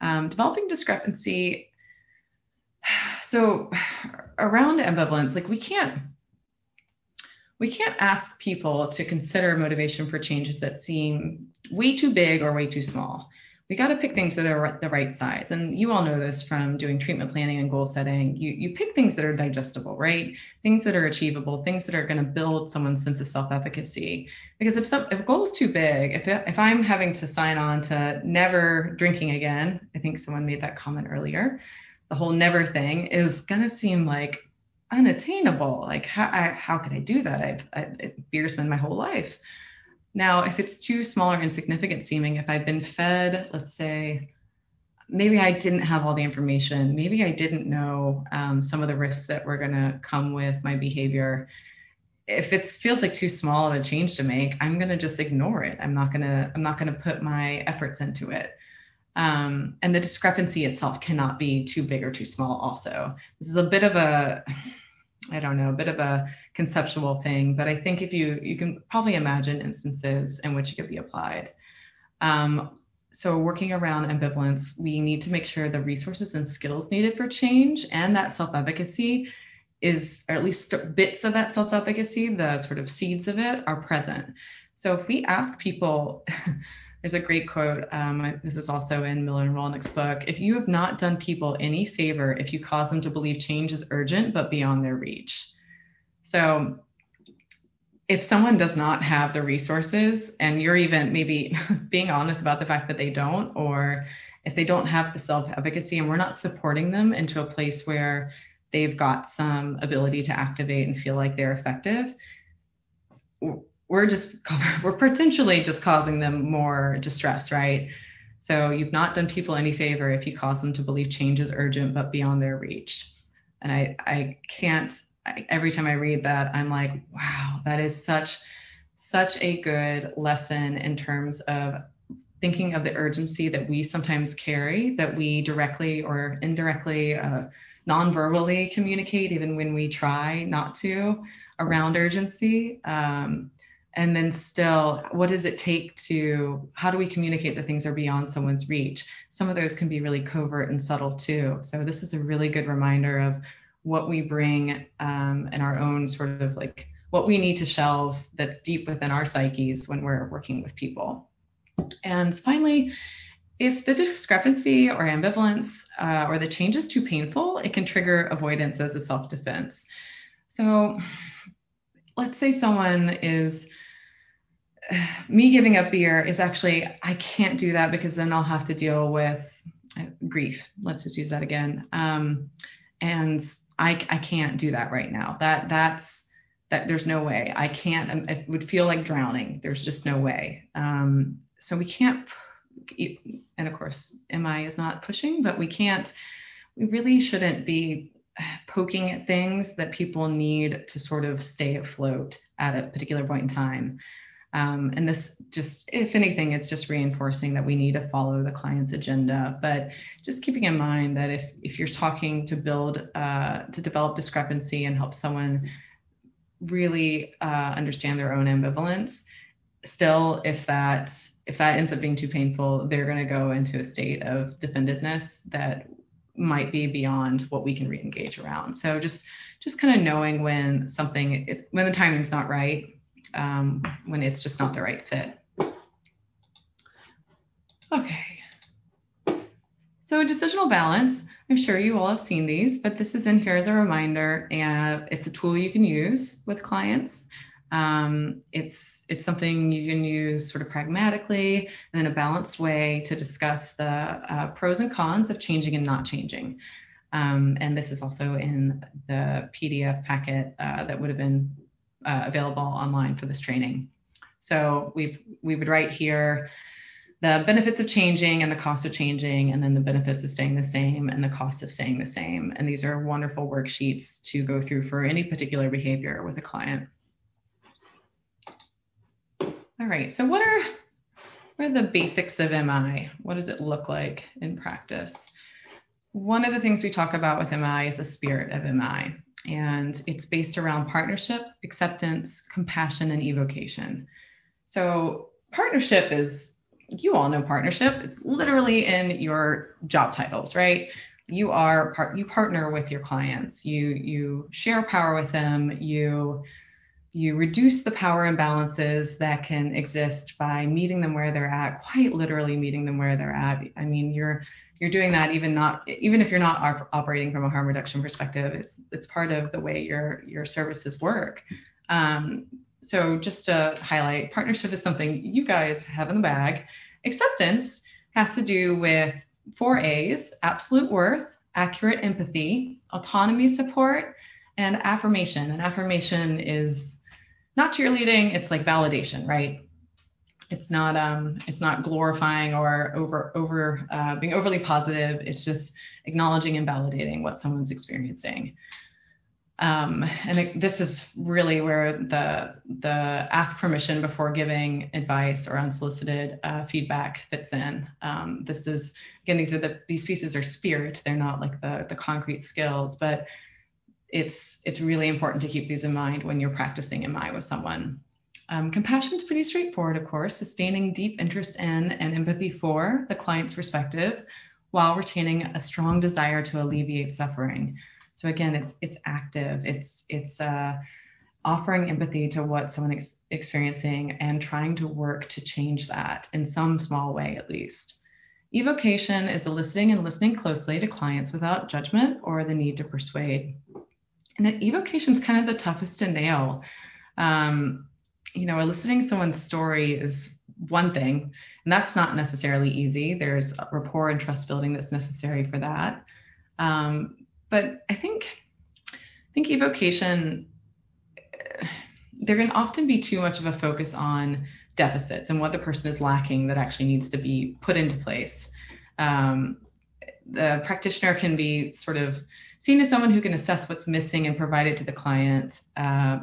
Um, developing discrepancy. So around ambivalence like we can't we can't ask people to consider motivation for changes that seem way too big or way too small we got to pick things that are the right size. And you all know this from doing treatment planning and goal setting. You, you pick things that are digestible, right? Things that are achievable, things that are going to build someone's sense of self efficacy. Because if, some, if a goal is too big, if, if I'm having to sign on to never drinking again, I think someone made that comment earlier, the whole never thing is going to seem like unattainable. Like, how, I, how could I do that? I've, I've beer's been my whole life. Now, if it's too small or insignificant seeming, if I've been fed, let's say, maybe I didn't have all the information, maybe I didn't know um, some of the risks that were going to come with my behavior. If it feels like too small of a change to make, I'm going to just ignore it. I'm not going to. I'm not going to put my efforts into it. Um, and the discrepancy itself cannot be too big or too small. Also, this is a bit of a I don't know, a bit of a conceptual thing, but I think if you you can probably imagine instances in which it could be applied. Um, so working around ambivalence, we need to make sure the resources and skills needed for change and that self-efficacy is, or at least bits of that self-efficacy, the sort of seeds of it, are present. So if we ask people There's a great quote. Um, this is also in Miller and Rollnick's book. If you have not done people any favor if you cause them to believe change is urgent but beyond their reach. So if someone does not have the resources and you're even maybe being honest about the fact that they don't, or if they don't have the self efficacy and we're not supporting them into a place where they've got some ability to activate and feel like they're effective, we're just we're potentially just causing them more distress, right? So you've not done people any favor if you cause them to believe change is urgent but beyond their reach. And I I can't I, every time I read that I'm like, wow, that is such such a good lesson in terms of thinking of the urgency that we sometimes carry, that we directly or indirectly, uh, non-verbally communicate, even when we try not to, around urgency. Um, and then still what does it take to how do we communicate that things are beyond someone's reach? Some of those can be really covert and subtle too. So this is a really good reminder of what we bring um, in our own sort of like what we need to shelve that's deep within our psyches when we're working with people. And finally if the discrepancy or ambivalence uh, or the change is too painful it can trigger avoidance as a self-defense. So let's say someone is me giving up beer is actually I can't do that because then I'll have to deal with uh, grief. Let's just use that again. Um, and I I can't do that right now. That that's that there's no way I can't. Um, it would feel like drowning. There's just no way. Um, so we can't. And of course, MI is not pushing, but we can't. We really shouldn't be poking at things that people need to sort of stay afloat at a particular point in time. Um, and this just, if anything, it's just reinforcing that we need to follow the client's agenda. But just keeping in mind that if, if you're talking to build, uh, to develop discrepancy and help someone really uh, understand their own ambivalence, still, if that if that ends up being too painful, they're going to go into a state of defendedness that might be beyond what we can re-engage around. So just just kind of knowing when something it, when the timing's not right um, when it's just not the right fit. Okay. So a decisional balance, I'm sure you all have seen these, but this is in here as a reminder, and it's a tool you can use with clients. Um, it's it's something you can use sort of pragmatically and in a balanced way to discuss the uh, pros and cons of changing and not changing. Um, and this is also in the PDF packet uh, that would have been uh, available online for this training. So we we would write here the benefits of changing and the cost of changing, and then the benefits of staying the same and the cost of staying the same. And these are wonderful worksheets to go through for any particular behavior with a client. All right, so what are, what are the basics of MI? What does it look like in practice? One of the things we talk about with MI is the spirit of MI, and it's based around partnership, acceptance, compassion, and evocation. So partnership is you all know partnership. It's literally in your job titles, right? You are part you partner with your clients. You you share power with them. You you reduce the power imbalances that can exist by meeting them where they're at, quite literally meeting them where they're at. I mean, you're you're doing that even not even if you're not op- operating from a harm reduction perspective. It's it's part of the way your your services work. Um, so just to highlight, partnership is something you guys have in the bag. Acceptance has to do with four A's absolute worth, accurate empathy, autonomy support, and affirmation. And affirmation is not cheerleading, it's like validation, right? It's not um, it's not glorifying or over over uh, being overly positive. It's just acknowledging and validating what someone's experiencing. Um, and it, this is really where the the ask permission before giving advice or unsolicited uh, feedback fits in. Um, this is again these are the these pieces are spirit. They're not like the the concrete skills, but it's it's really important to keep these in mind when you're practicing MI with someone. Um, compassion is pretty straightforward, of course, sustaining deep interest in and empathy for the client's perspective while retaining a strong desire to alleviate suffering. So again, it's it's active. It's it's uh, offering empathy to what someone is experiencing and trying to work to change that in some small way at least. Evocation is eliciting and listening closely to clients without judgment or the need to persuade. And evocation is kind of the toughest to nail. Um, you know, eliciting someone's story is one thing, and that's not necessarily easy. There's rapport and trust building that's necessary for that. Um, but I think I think evocation there can often be too much of a focus on deficits and what the person is lacking that actually needs to be put into place. Um, the practitioner can be sort of seen as someone who can assess what's missing and provide it to the client, uh,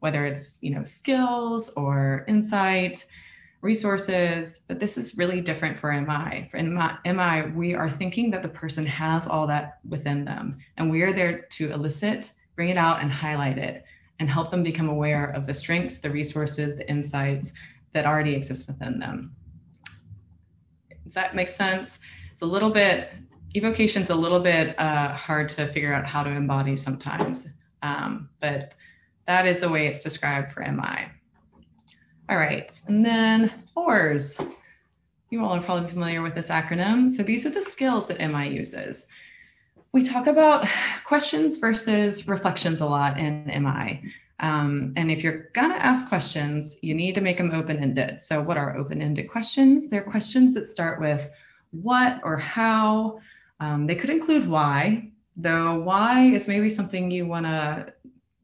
whether it's you know skills or insight resources, but this is really different for MI. For MI, we are thinking that the person has all that within them, and we are there to elicit, bring it out, and highlight it, and help them become aware of the strengths, the resources, the insights that already exist within them. Does that make sense? It's a little bit, evocation's a little bit uh, hard to figure out how to embody sometimes, um, but that is the way it's described for MI. All right, and then OARS. You all are probably familiar with this acronym. So these are the skills that MI uses. We talk about questions versus reflections a lot in MI. Um, and if you're going to ask questions, you need to make them open ended. So, what are open ended questions? They're questions that start with what or how. Um, they could include why, though why is maybe something you want to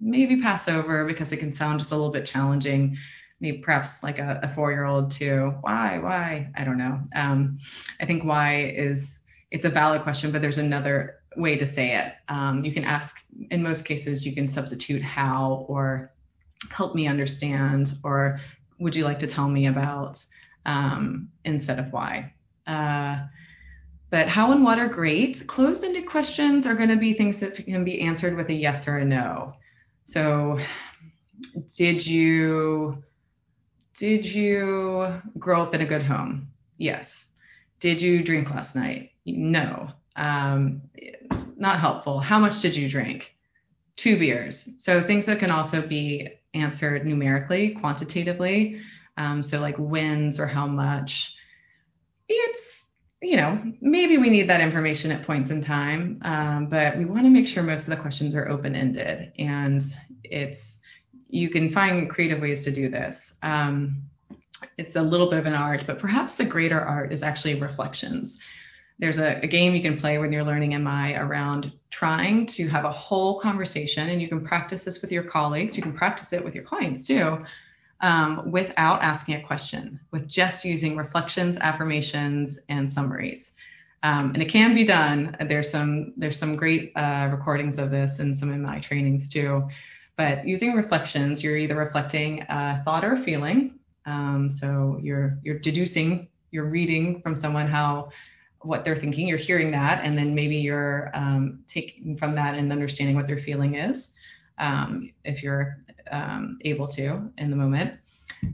maybe pass over because it can sound just a little bit challenging maybe perhaps like a, a four-year-old to why, why? I don't know. Um, I think why is it's a valid question, but there's another way to say it. Um, you can ask. In most cases, you can substitute how or help me understand or would you like to tell me about um, instead of why. Uh, but how and what are great. Closed-ended questions are going to be things that can be answered with a yes or a no. So, did you did you grow up in a good home? Yes. Did you drink last night? No. Um, not helpful. How much did you drink? Two beers. So things that can also be answered numerically, quantitatively. Um, so like wins or how much. It's you know maybe we need that information at points in time, um, but we want to make sure most of the questions are open ended and it's you can find creative ways to do this. Um, it's a little bit of an art, but perhaps the greater art is actually reflections. There's a, a, game you can play when you're learning MI around trying to have a whole conversation, and you can practice this with your colleagues. You can practice it with your clients too, um, without asking a question, with just using reflections, affirmations, and summaries. Um, and it can be done. There's some there's some great uh, recordings of this in some of my trainings too. But using reflections, you're either reflecting a thought or a feeling. Um, so you're you're deducing, you're reading from someone how what they're thinking. You're hearing that, and then maybe you're um, taking from that and understanding what their feeling is, um, if you're um, able to in the moment.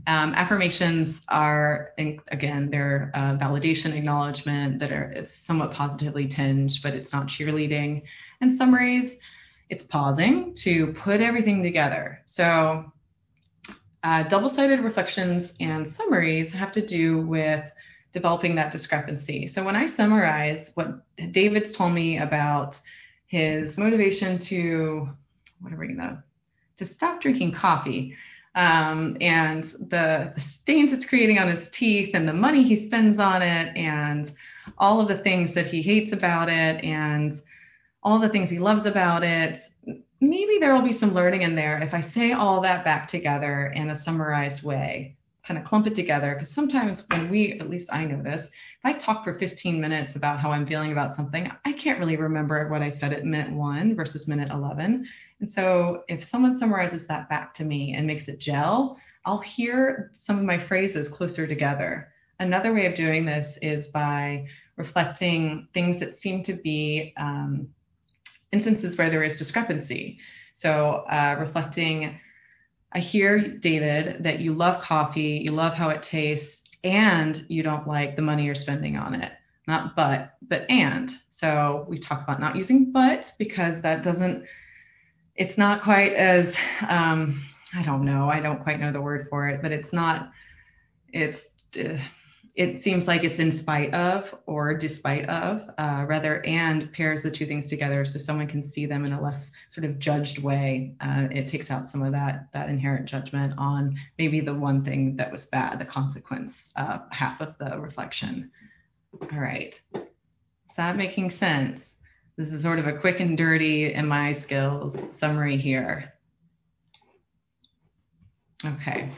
Um, affirmations are, again, they're uh, validation, acknowledgement that are somewhat positively tinged, but it's not cheerleading. And summaries, it's pausing to put everything together. So, uh, double sided reflections and summaries have to do with developing that discrepancy. So, when I summarize what David's told me about his motivation to, what are we going to stop drinking coffee um, and the, stains it's creating on his teeth and the money he spends on it and all of the things that he hates about it and all the things he loves about it maybe there will be some learning in there if i say all that back together in a summarized way kind of clump it together because sometimes when we at least i know this if i talk for 15 minutes about how i'm feeling about something i can't really remember what i said at minute one versus minute 11 and so if someone summarizes that back to me and makes it gel i'll hear some of my phrases closer together another way of doing this is by reflecting things that seem to be um, instances where there is discrepancy so uh, reflecting I hear, David, that you love coffee, you love how it tastes, and you don't like the money you're spending on it. Not but, but and. So we talk about not using but because that doesn't, it's not quite as, um, I don't know, I don't quite know the word for it, but it's not, it's, uh, it seems like it's in spite of or despite of, uh, rather, and pairs the two things together so someone can see them in a less sort of judged way. Uh, it takes out some of that that inherent judgment on maybe the one thing that was bad, the consequence, uh, half of the reflection. All right, is that making sense? This is sort of a quick and dirty MI skills summary here. Okay,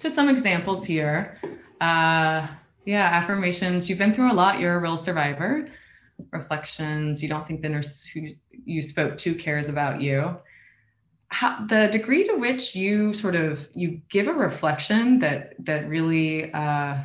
so some examples here. Uh, yeah, affirmations. You've been through a lot. You're a real survivor. Reflections. You don't think the nurse who you spoke to cares about you. How, the degree to which you sort of you give a reflection that that really uh,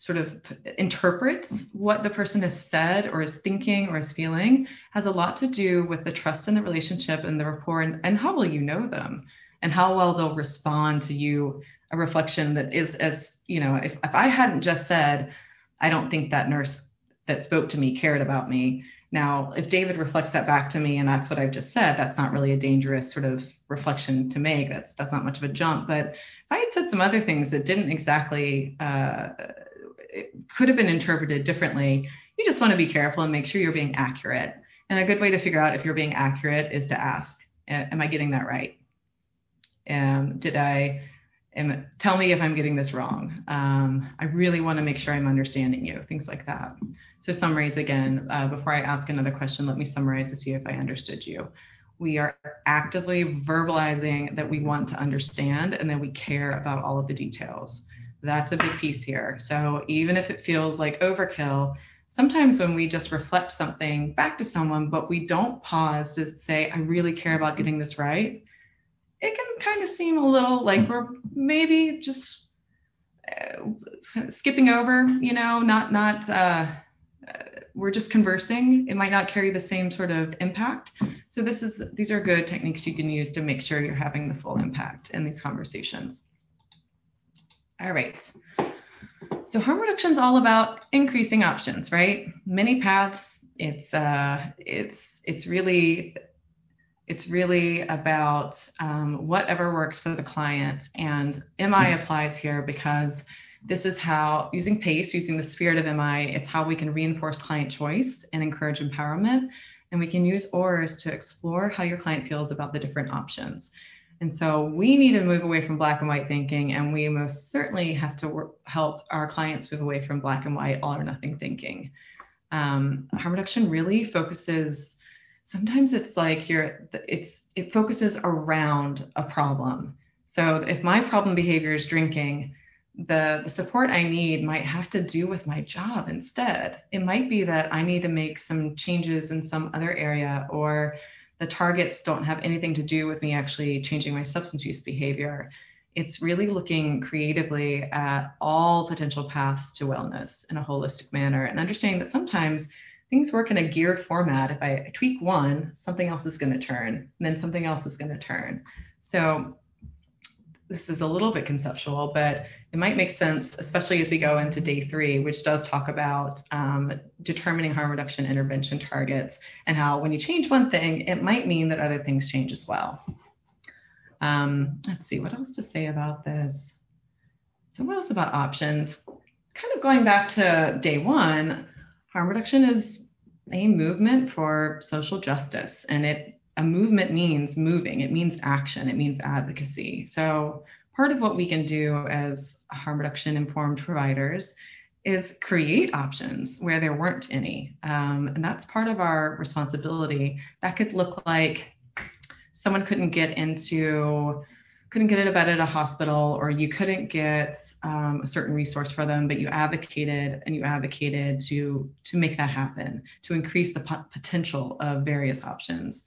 sort of interprets what the person has said or is thinking or is feeling has a lot to do with the trust in the relationship and the rapport and, and how well you know them and how well they'll respond to you a reflection that is as you know, if, if I hadn't just said, I don't think that nurse that spoke to me cared about me. Now, if David reflects that back to me and that's what I've just said, that's not really a dangerous sort of reflection to make. That's that's not much of a jump. But if I had said some other things that didn't exactly uh, could have been interpreted differently, you just want to be careful and make sure you're being accurate. And a good way to figure out if you're being accurate is to ask, "Am I getting that right? Um, did I am, tell me if I'm getting this wrong. Um, I really want to make sure I'm understanding you, things like that. So summaries again, uh, before I ask another question, let me summarize to see if I understood you. We are actively verbalizing that we want to understand and that we care about all of the details. That's a big piece here. So even if it feels like overkill, sometimes when we just reflect something back to someone, but we don't pause to say, I really care about getting this right, it can kind of seem a little like we're maybe just uh, skipping over, you know, not not uh, we're just conversing. It might not carry the same sort of impact. So this is these are good techniques you can use to make sure you're having the full impact in these conversations. All right. So harm reduction is all about increasing options, right? Many paths. It's uh, it's it's really it's really about um, whatever works for the client. And MI applies here because this is how, using PACE, using the spirit of MI, it's how we can reinforce client choice and encourage empowerment. And we can use OARS to explore how your client feels about the different options. And so we need to move away from black and white thinking, and we most certainly have to work, help our clients move away from black and white, all or nothing thinking. Um, harm reduction really focuses. Sometimes it's like you're. It's it focuses around a problem. So if my problem behavior is drinking, the, the support I need might have to do with my job instead. It might be that I need to make some changes in some other area, or the targets don't have anything to do with me actually changing my substance use behavior. It's really looking creatively at all potential paths to wellness in a holistic manner and understanding that sometimes things work in a geared format. If I tweak one, something else is going to turn, and then something else is going to turn. So this is a little bit conceptual, but it might make sense, especially as we go into day three, which does talk about um, determining harm reduction intervention targets and how when you change one thing, it might mean that other things change as well. Um, let's see, what else to say about this? So, what else about options? Kind of going back to day one, harm reduction is a movement for social justice, and it a movement means moving, it means action, it means advocacy. So, part of what we can do as harm reduction informed providers is create options where there weren't any. Um, and that's part of our responsibility. That could look like someone couldn't get into, couldn't get a bed at a hospital, or you couldn't get um, a certain resource for them, but you advocated and you advocated to to make that happen, to increase the potential of various options.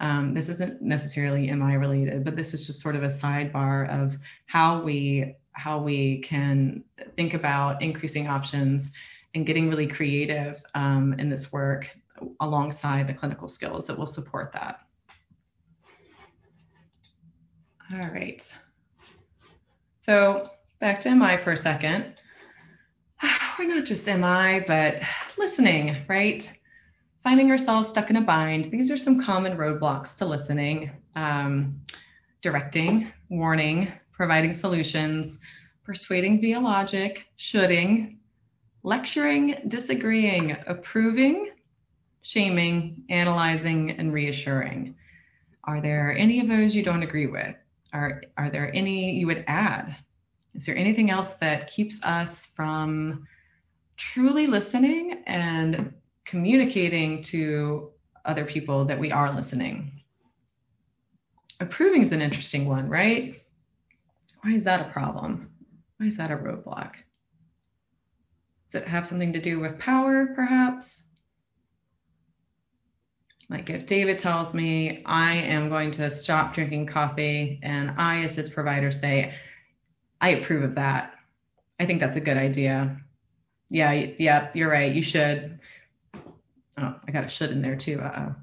Um, this isn't necessarily MI related, but this is just sort of a sidebar of how we how we can think about increasing options and getting really creative um, in this work alongside the clinical skills that will support that. All right. So back to MI for a second. We're not just MI, but listening, right? finding ourselves stuck in a bind. These are some common roadblocks to listening um, directing, warning, providing solutions, persuading via logic, shoulding, lecturing, disagreeing, approving, shaming, analyzing, and reassuring. Are there any of those you don't agree with? Are, are there any you would add? Is there anything else that keeps us from truly listening and communicating to other people that we are listening. Approving is an interesting one, right? Why is that a problem? Why is that a roadblock? Does it have something to do with power, perhaps? Like if David tells me I am going to stop drinking coffee and I, as his provider, say, I approve of that. I think that's a good idea. Yeah, yeah, you're right. You should oh, I got a should in there too. Uh-oh.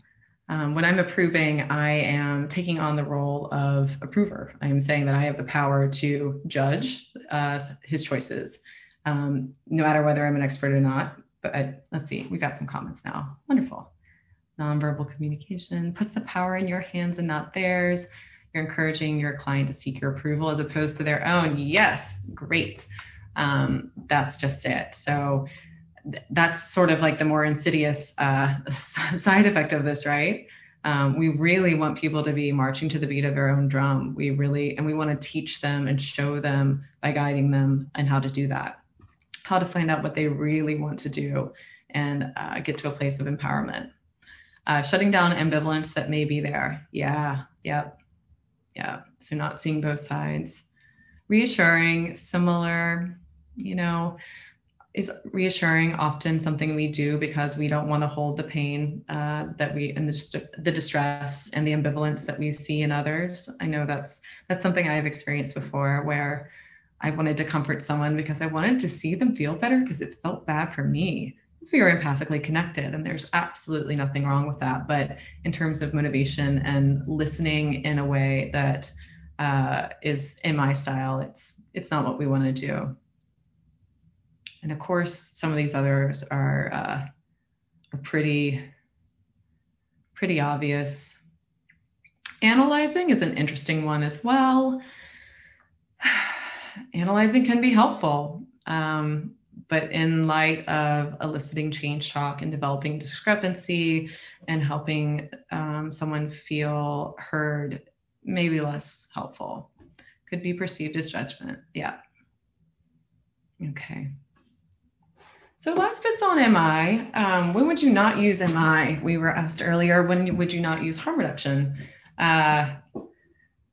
Um, when I'm approving, I am taking on the role of approver. I am saying that I have the power to judge uh, his choices, um, no matter whether I'm an expert or not. But I, let's see, we've got some comments now. Wonderful. Nonverbal communication puts the power in your hands and not theirs. You're encouraging your client to seek your approval as opposed to their own. Yes, great. Um, that's just it. So that's sort of like the more insidious uh, side effect of this, right? Um, we really want people to be marching to the beat of their own drum. We really, and we want to teach them and show them by guiding them and how to do that, how to find out what they really want to do and uh, get to a place of empowerment. Uh, shutting down ambivalence that may be there. Yeah, yep, yeah. So not seeing both sides. Reassuring, similar, you know, is reassuring often something we do because we don't want to hold the pain uh, that we and the, the distress and the ambivalence that we see in others. I know that's that's something I've experienced before where I wanted to comfort someone because I wanted to see them feel better because it felt bad for me. We are empathically connected, and there's absolutely nothing wrong with that. But in terms of motivation and listening in a way that uh, is in my style, it's it's not what we want to do. And of course, some of these others are, uh, are pretty, pretty obvious. Analyzing is an interesting one as well. Analyzing can be helpful, um, but in light of eliciting change talk and developing discrepancy and helping um, someone feel heard, maybe less helpful. Could be perceived as judgment. Yeah. Okay. So last bits on MI. Um, when would you not use MI? We were asked earlier, when would you not use harm reduction? Uh,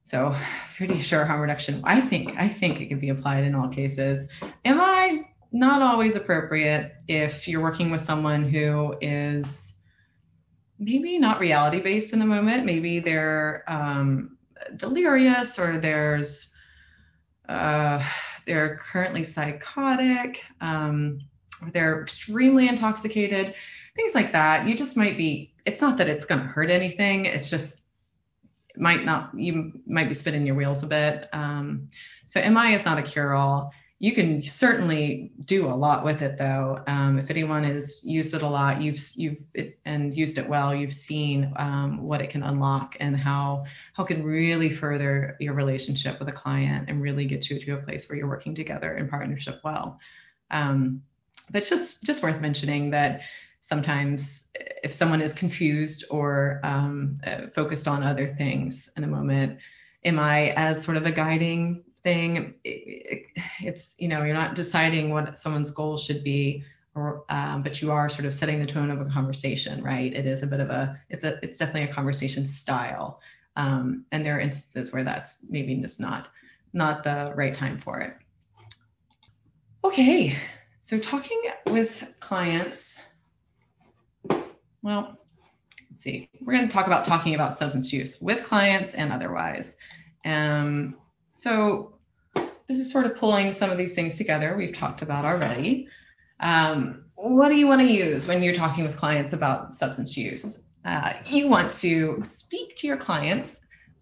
so pretty sure harm reduction. I think I think it can be applied in all cases. MI not always appropriate if you're working with someone who is maybe not reality based in the moment. Maybe they're um, delirious or there's uh, they're currently psychotic. Um, they're extremely intoxicated, things like that. You just might be, it's not that it's going to hurt anything. It's just, it might not, you might be spinning your wheels a bit. Um, so MI is not a cure all. You can certainly do a lot with it though. Um, if anyone has used it a lot, you've you've it, and used it well, you've seen um, what it can unlock and how how it can really further your relationship with a client and really get you to a place where you're working together in partnership well. Um, but it's just just worth mentioning that sometimes if someone is confused or um, uh, focused on other things in a moment, MI as sort of a guiding thing? It, it, it's you know you're not deciding what someone's goal should be, or um, but you are sort of setting the tone of a conversation, right? It is a bit of a it's a it's definitely a conversation style, um, and there are instances where that's maybe just not not the right time for it. Okay, so talking with clients, well, let's see, we're going to talk about talking about substance use with clients and otherwise. Um, so this is sort of pulling some of these things together we've talked about already. Um, what do you want to use when you're talking with clients about substance use? Uh, you want to speak to your clients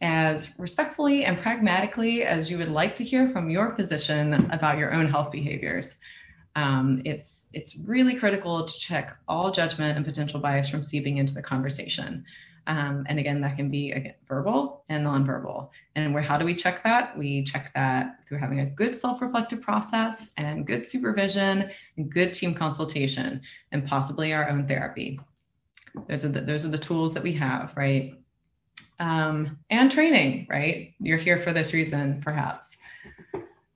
as respectfully and pragmatically as you would like to hear from your physician about your own health behaviors. Um, it's it's really critical to check all judgment and potential bias from seeping into the conversation. Um, and again, that can be again, verbal and nonverbal. And where how do we check that? We check that through having a good self-reflective process and good supervision and good team consultation and possibly our own therapy. Those are the, those are the tools that we have, right? Um, and training, right? You're here for this reason, perhaps.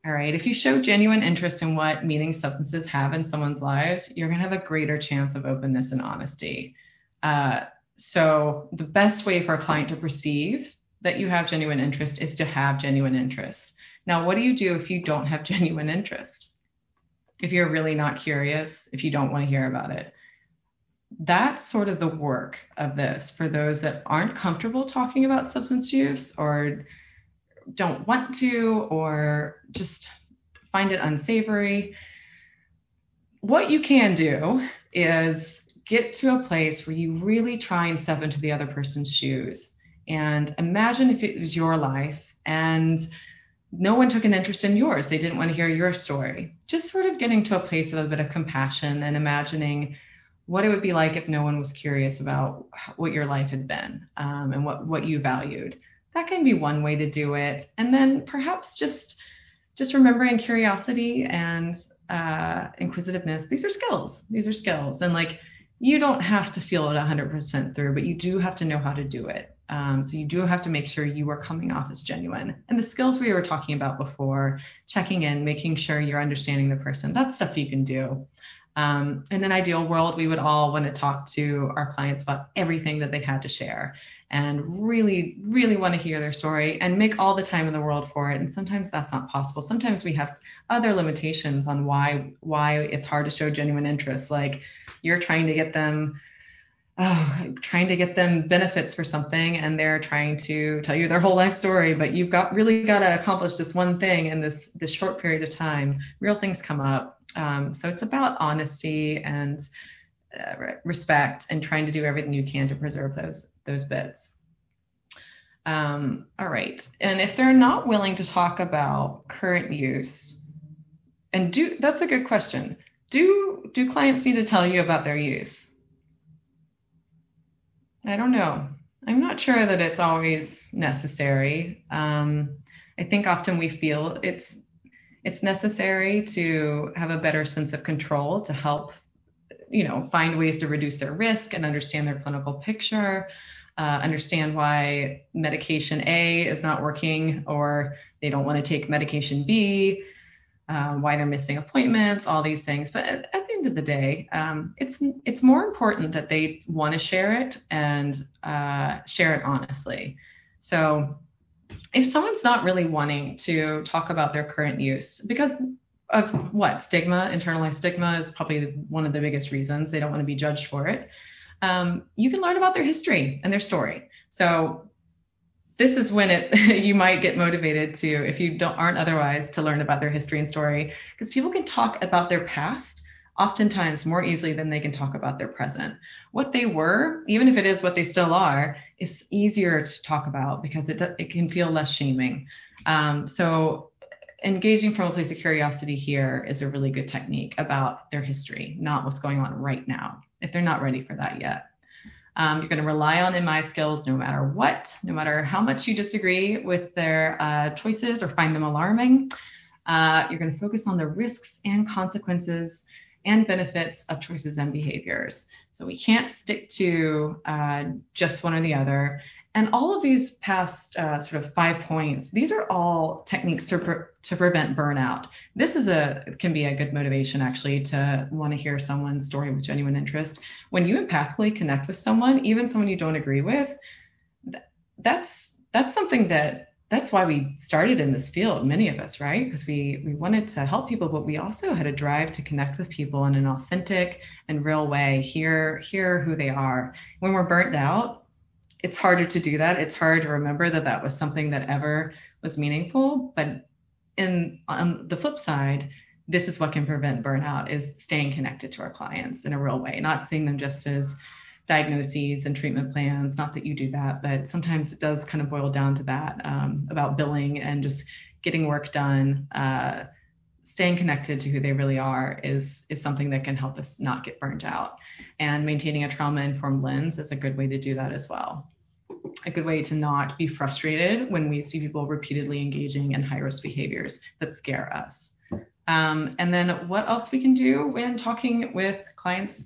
All right, if you show genuine interest in what meaning substances have in someone's lives, you're going to have a greater chance of openness and honesty. Uh, so, the best way for a client to perceive that you have genuine interest is to have genuine interest. Now, what do you do if you don't have genuine interest? If you're really not curious, if you don't want to hear about it? That's sort of the work of this for those that aren't comfortable talking about substance use or don't want to or just find it unsavory. What you can do is get to a place where you really try and step into the other person's shoes and imagine if it was your life and no one took an interest in yours. They didn't want to hear your story. Just sort of getting to a place of a bit of compassion and imagining what it would be like if no one was curious about what your life had been um, and what, what you valued that can be one way to do it. And then perhaps just just remembering curiosity and uh, inquisitiveness. These are skills. These are skills. And like you don't have to feel it 100% through but you do have to know how to do it. Um, so you do have to make sure you are coming off as genuine. And the skills we were talking about before checking in making sure you're understanding the person that's stuff you can do um, in an ideal world, we would all want to talk to our clients about everything that they had to share and really, really want to hear their story and make all the time in the world for it. And sometimes that's not possible. Sometimes we have other limitations on why why it's hard to show genuine interest. Like you're trying to get them oh, trying to get them benefits for something and they're trying to tell you their whole life story, but you've got really got to accomplish this one thing in this this short period of time. Real things come up um, so it's about honesty and uh, respect and trying to do everything you can to preserve those those bits. Um, all right, and if they're not willing to talk about current use, and do that's a good question. Do do clients need to tell you about their use? I don't know. I'm not sure that it's always necessary. Um, I think often we feel it's it's necessary to have a better sense of control to help, you know, find ways to reduce their risk and understand their clinical picture. uh, understand why medication A is not working or they don't want to take medication B, uh, why they're missing appointments, all these things. But at, at the end of the day, um, it's it's more important that they want to share it and uh, share it honestly. So if someone's not really wanting to talk about their current use because of what stigma internalized stigma is probably one of the biggest reasons they don't want to be judged for it um, you can learn about their history and their story. So this is when it you might get motivated to if you don't aren't otherwise to learn about their history and story because people can talk about their past oftentimes more easily than they can talk about their present. What they were, even if it is what they still are, is easier to talk about because it it can feel less shaming. Um, so engaging from a place of curiosity here is a really good technique about their history, not what's going on right now if they're not ready for that yet. Um, you're going to rely on MI skills no matter what, no matter how much you disagree with their uh, choices or find them alarming. Uh, you're going to focus on the risks and consequences and benefits of choices and behaviors. So we can't stick to uh, just one or the other. And all of these past uh, sort of five points, these are all techniques to, pre- to prevent burnout. This is a can be a good motivation actually to want to hear someone's story with genuine interest. When you empathically connect with someone, even someone you don't agree with, that's that's something that that's why we started in this field, many of us, right? Because we we wanted to help people, but we also had a drive to connect with people in an authentic and real way, hear hear who they are. When we're burnt out, it's harder to do that. It's hard to remember that that was something that ever was meaningful. But in on the flip side, this is what can prevent burnout: is staying connected to our clients in a real way, not seeing them just as diagnoses and treatment plans. Not that you do that, but sometimes it does kind of boil down to that um, about billing and just getting work done. Uh, staying connected to who they really are is is something that can help us not get burnt out and maintaining a trauma informed lens is a good way to do that as well a good way to not be frustrated when we see people repeatedly engaging in high risk behaviors that scare us. Um, and then what else we can do when talking with clients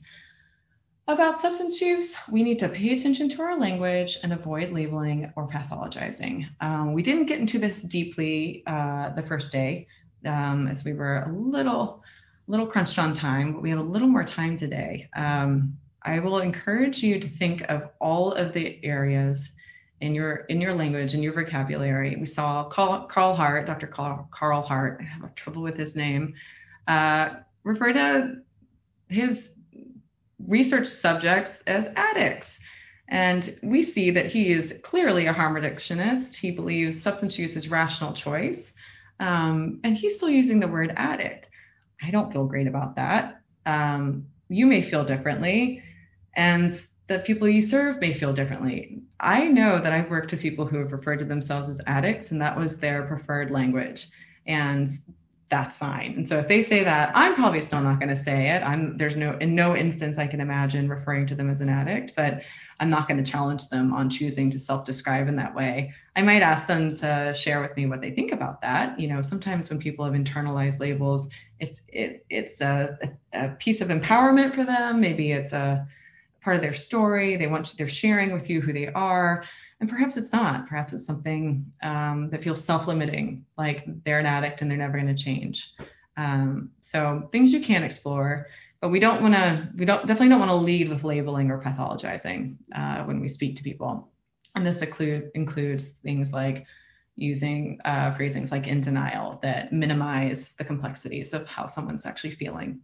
about substance use? We need to pay attention to our language and avoid labeling or pathologizing. Um, we didn't get into this deeply uh, the first day um, as we were a little little crunched on time, but we have a little more time today. Um, I will encourage you to think of all of the areas in your in your language in your vocabulary. We saw Carl, Carl Hart, Dr. Carl, Carl Hart. I have trouble with his name. Uh, refer to his research subjects as addicts. And we see that he is clearly a harm reductionist. He believes substance use is rational choice. Um, and he's still using the word addict. I don't feel great about that. Um, you may feel differently and the people you serve may feel differently. I know that I've worked with people who have referred to themselves as addicts, and that was their preferred language. And that's fine. And so if they say that, I'm probably still not going to say it. I'm there's no in no instance I can imagine referring to them as an addict, but I'm not going to challenge them on choosing to self-describe in that way. I might ask them to share with me what they think about that. You know, sometimes when people have internalized labels, it's it, it's a, a piece of empowerment for them. Maybe it's a part of their story. They want to, they're sharing with you who they are, and perhaps it's not. Perhaps it's something um, that feels self-limiting, like they're an addict and they're never going to change. Um, so things you can explore, but we don't want to. We don't definitely don't want to lead with labeling or pathologizing uh, when we speak to people. And this include, includes things like using uh, phrasings like in denial that minimize the complexities of how someone's actually feeling.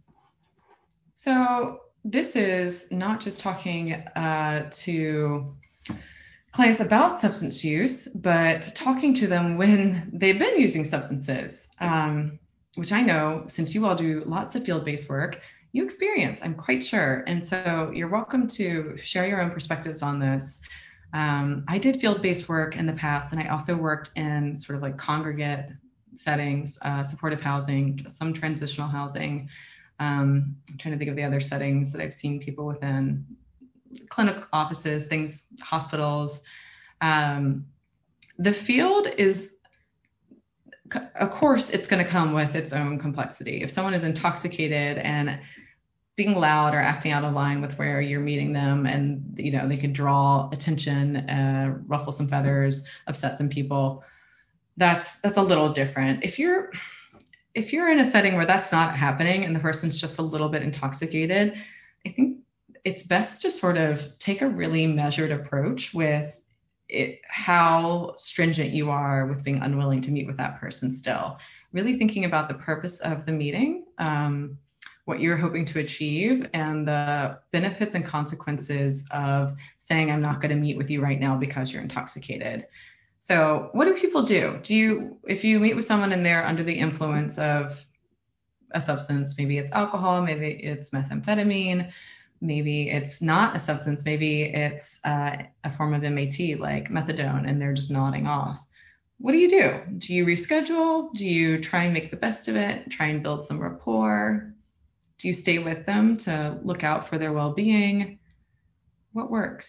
So this is not just talking uh, to clients about substance use, but talking to them when they've been using substances, um, which I know since you all do lots of field based work, you experience, I'm quite sure. And so you're welcome to share your own perspectives on this. Um, I did field based work in the past, and I also worked in sort of like congregate settings, uh, supportive housing, some transitional housing. Um, I'm trying to think of the other settings that I've seen people within clinic offices, things, hospitals. Um, the field is, of course, it's going to come with its own complexity. If someone is intoxicated and being loud or acting out of line with where you're meeting them and you know they could draw attention uh, ruffle some feathers upset some people that's that's a little different if you're if you're in a setting where that's not happening and the person's just a little bit intoxicated i think it's best to sort of take a really measured approach with it, how stringent you are with being unwilling to meet with that person still really thinking about the purpose of the meeting um, what you're hoping to achieve and the benefits and consequences of saying, I'm not going to meet with you right now because you're intoxicated. So, what do people do? Do you, if you meet with someone and they're under the influence of a substance, maybe it's alcohol, maybe it's methamphetamine, maybe it's not a substance, maybe it's uh, a form of MAT like methadone, and they're just nodding off. What do you do? Do you reschedule? Do you try and make the best of it? Try and build some rapport? Do you stay with them to look out for their well being? What works?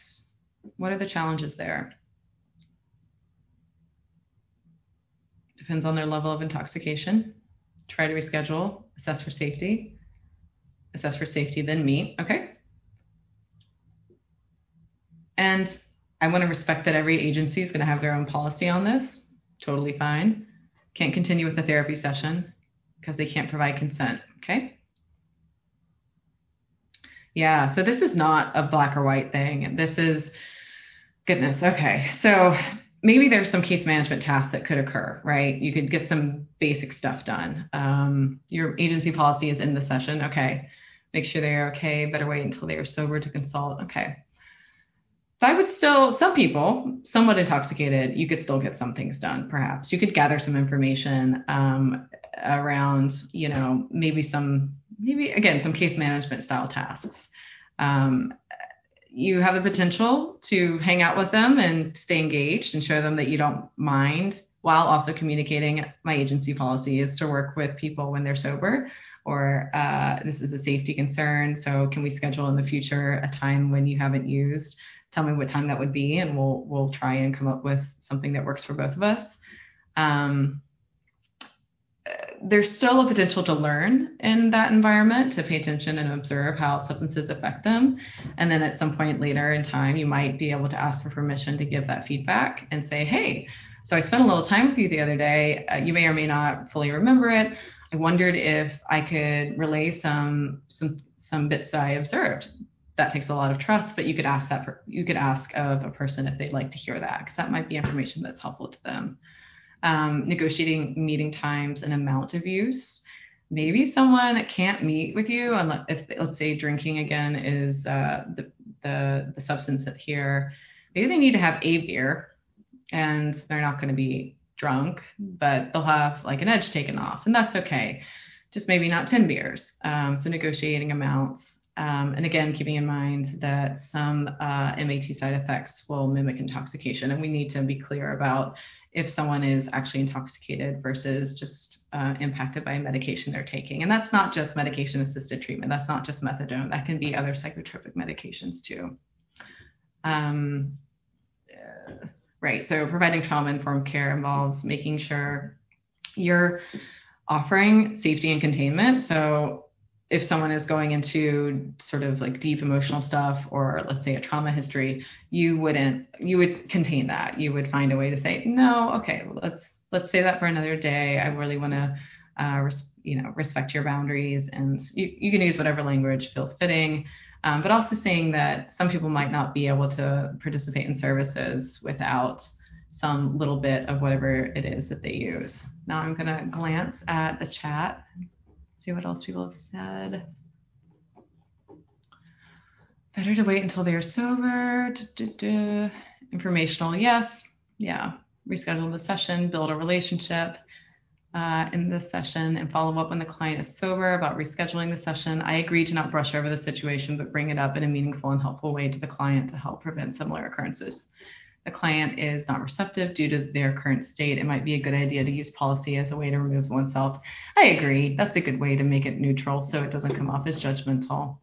What are the challenges there? Depends on their level of intoxication. Try to reschedule, assess for safety, assess for safety, then meet. Okay. And I want to respect that every agency is going to have their own policy on this. Totally fine. Can't continue with the therapy session because they can't provide consent. Okay. Yeah, so this is not a black or white thing. This is, goodness, okay. So maybe there's some case management tasks that could occur, right? You could get some basic stuff done. Um, your agency policy is in the session. Okay. Make sure they're okay. Better wait until they are sober to consult. Okay. So I would still, some people, somewhat intoxicated, you could still get some things done, perhaps. You could gather some information um, around, you know, maybe some, maybe again, some case management style tasks. Um, you have the potential to hang out with them and stay engaged and show them that you don't mind while also communicating my agency policy is to work with people when they're sober or uh, this is a safety concern so can we schedule in the future a time when you haven't used tell me what time that would be and we'll we'll try and come up with something that works for both of us um, there's still a potential to learn in that environment to pay attention and observe how substances affect them. And then at some point later in time, you might be able to ask for permission to give that feedback and say, hey, so I spent a little time with you the other day. Uh, you may or may not fully remember it. I wondered if I could relay some some some bits that I observed. That takes a lot of trust, but you could ask that for, you could ask of a person if they'd like to hear that because that might be information that's helpful to them um, negotiating meeting times and amount of use. Maybe someone can't meet with you, unless if let's say drinking again is uh, the, the the substance here. Maybe they need to have a beer, and they're not going to be drunk, but they'll have like an edge taken off, and that's okay. Just maybe not 10 beers. Um, so negotiating amounts. Um, and again, keeping in mind that some uh, MAT side effects will mimic intoxication, and we need to be clear about if someone is actually intoxicated versus just uh, impacted by a medication they're taking. And that's not just medication assisted treatment, that's not just methadone, that can be other psychotropic medications too. Um, right, so providing trauma informed care involves making sure you're offering safety and containment. So if someone is going into sort of like deep emotional stuff or let's say a trauma history you wouldn't you would contain that. You would find a way to say no okay let's let's say that for another day. I really want to uh, res- you know respect your boundaries and you, you can use whatever language feels fitting. Um, but also saying that some people might not be able to participate in services without some little bit of whatever it is that they use. Now i'm going to glance at the chat see what else people have said. Better to wait until they are sober. Duh, duh, duh. Informational, yes. Yeah. Reschedule the session, build a relationship uh, in this session, and follow up when the client is sober about rescheduling the session. I agree to not brush over the situation, but bring it up in a meaningful and helpful way to the client to help prevent similar occurrences the client is not receptive due to their current state, it might be a good idea to use policy as a way to remove oneself. I agree. That's a good way to make it neutral so it doesn't come off as judgmental.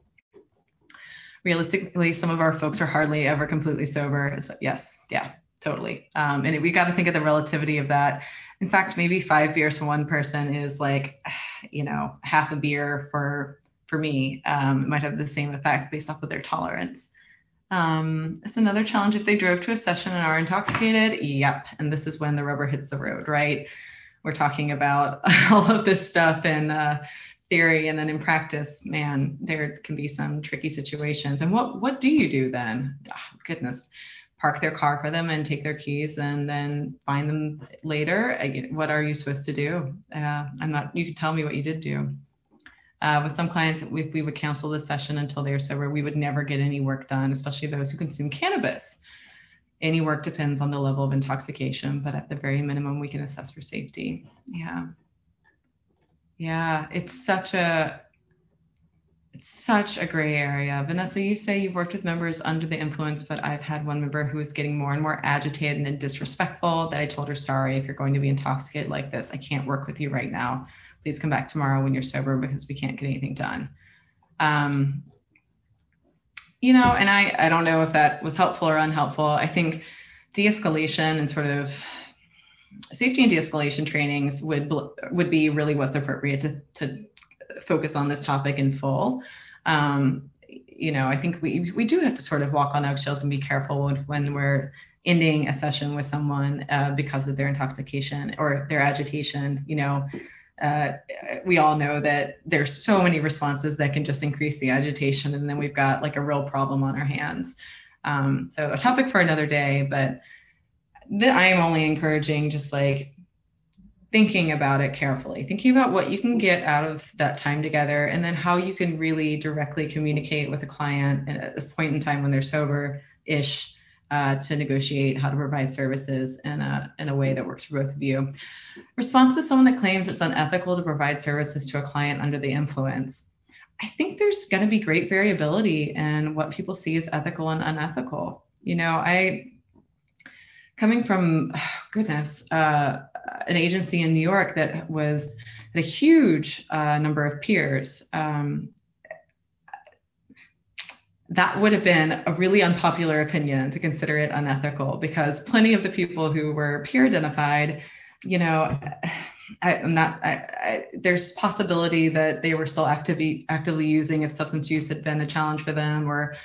Realistically, some of our folks are hardly ever completely sober. So yes, yeah, totally. Um, and we got to think of the relativity of that. In fact, maybe five beers for one person is like, you know, half a beer for for me, um, might have the same effect based off of their tolerance. Um, it's another challenge if they drove to a session and are intoxicated. Yep. And this is when the rubber hits the road, right? We're talking about all of this stuff in uh, theory and then in practice, man, there can be some tricky situations. And what what do you do then? Oh, goodness, park their car for them and take their keys and then find them later. What are you supposed to do? Uh, I'm not. You can tell me what you did do. Uh, with some clients, if we would cancel the session until they're sober, we would never get any work done, especially those who consume cannabis. Any work depends on the level of intoxication, but at the very minimum, we can assess for safety. Yeah. Yeah, it's such a it's such a gray area. Vanessa, you say you've worked with members under the influence, but I've had one member who was getting more and more agitated and disrespectful that I told her, sorry, if you're going to be intoxicated like this, I can't work with you right now. Please come back tomorrow when you're sober because we can't get anything done. Um, you know, and I, I don't know if that was helpful or unhelpful. I think de-escalation and sort of safety and de-escalation trainings would would be really what's appropriate to, to focus on this topic in full. Um, you know, I think we we do have to sort of walk on eggshells and be careful when, when we're ending a session with someone uh, because of their intoxication or their agitation. You know, uh, we all know that there's so many responses that can just increase the agitation, and then we've got like a real problem on our hands. Um, so a topic for another day, but I am only encouraging just like thinking about it carefully, thinking about what you can get out of that time together, and then how you can really directly communicate with a client at a point in time when they're sober ish uh, to negotiate how to provide services in a, in a way that works for both of you. Response to someone that claims it's unethical to provide services to a client under the influence. I think there's going to be great variability in what people see as ethical and unethical. You know, I coming from goodness uh, an agency in New York that was had a huge uh, number of peers. Um, that would have been a really unpopular opinion to consider it unethical because plenty of the people who were peer identified, you know, I, am not. I, I, there's possibility that they were still actively actively using if substance use had been a challenge for them, or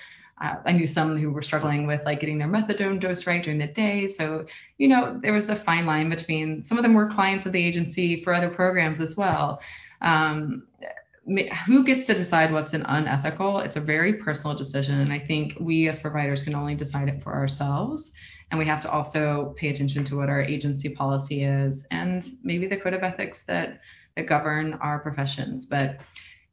uh, I knew some who were struggling with like getting their methadone dose right during the day. So, you know, there was a fine line between some of them were clients of the agency for other programs as well. Um, who gets to decide what's an unethical? It's a very personal decision. And I think we as providers can only decide it for ourselves. And we have to also pay attention to what our agency policy is and maybe the code of ethics that, that govern our professions. But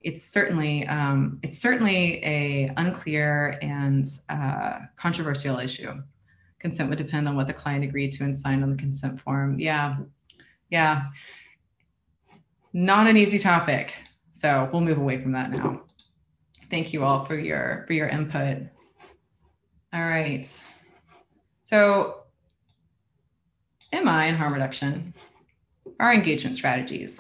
it's certainly um, it's certainly a unclear and uh, controversial issue. Consent would depend on what the client agreed to and signed on the consent form. Yeah, yeah, not an easy topic. So we'll move away from that now. Thank you all for your for your input. All right. So, MI and harm reduction are engagement strategies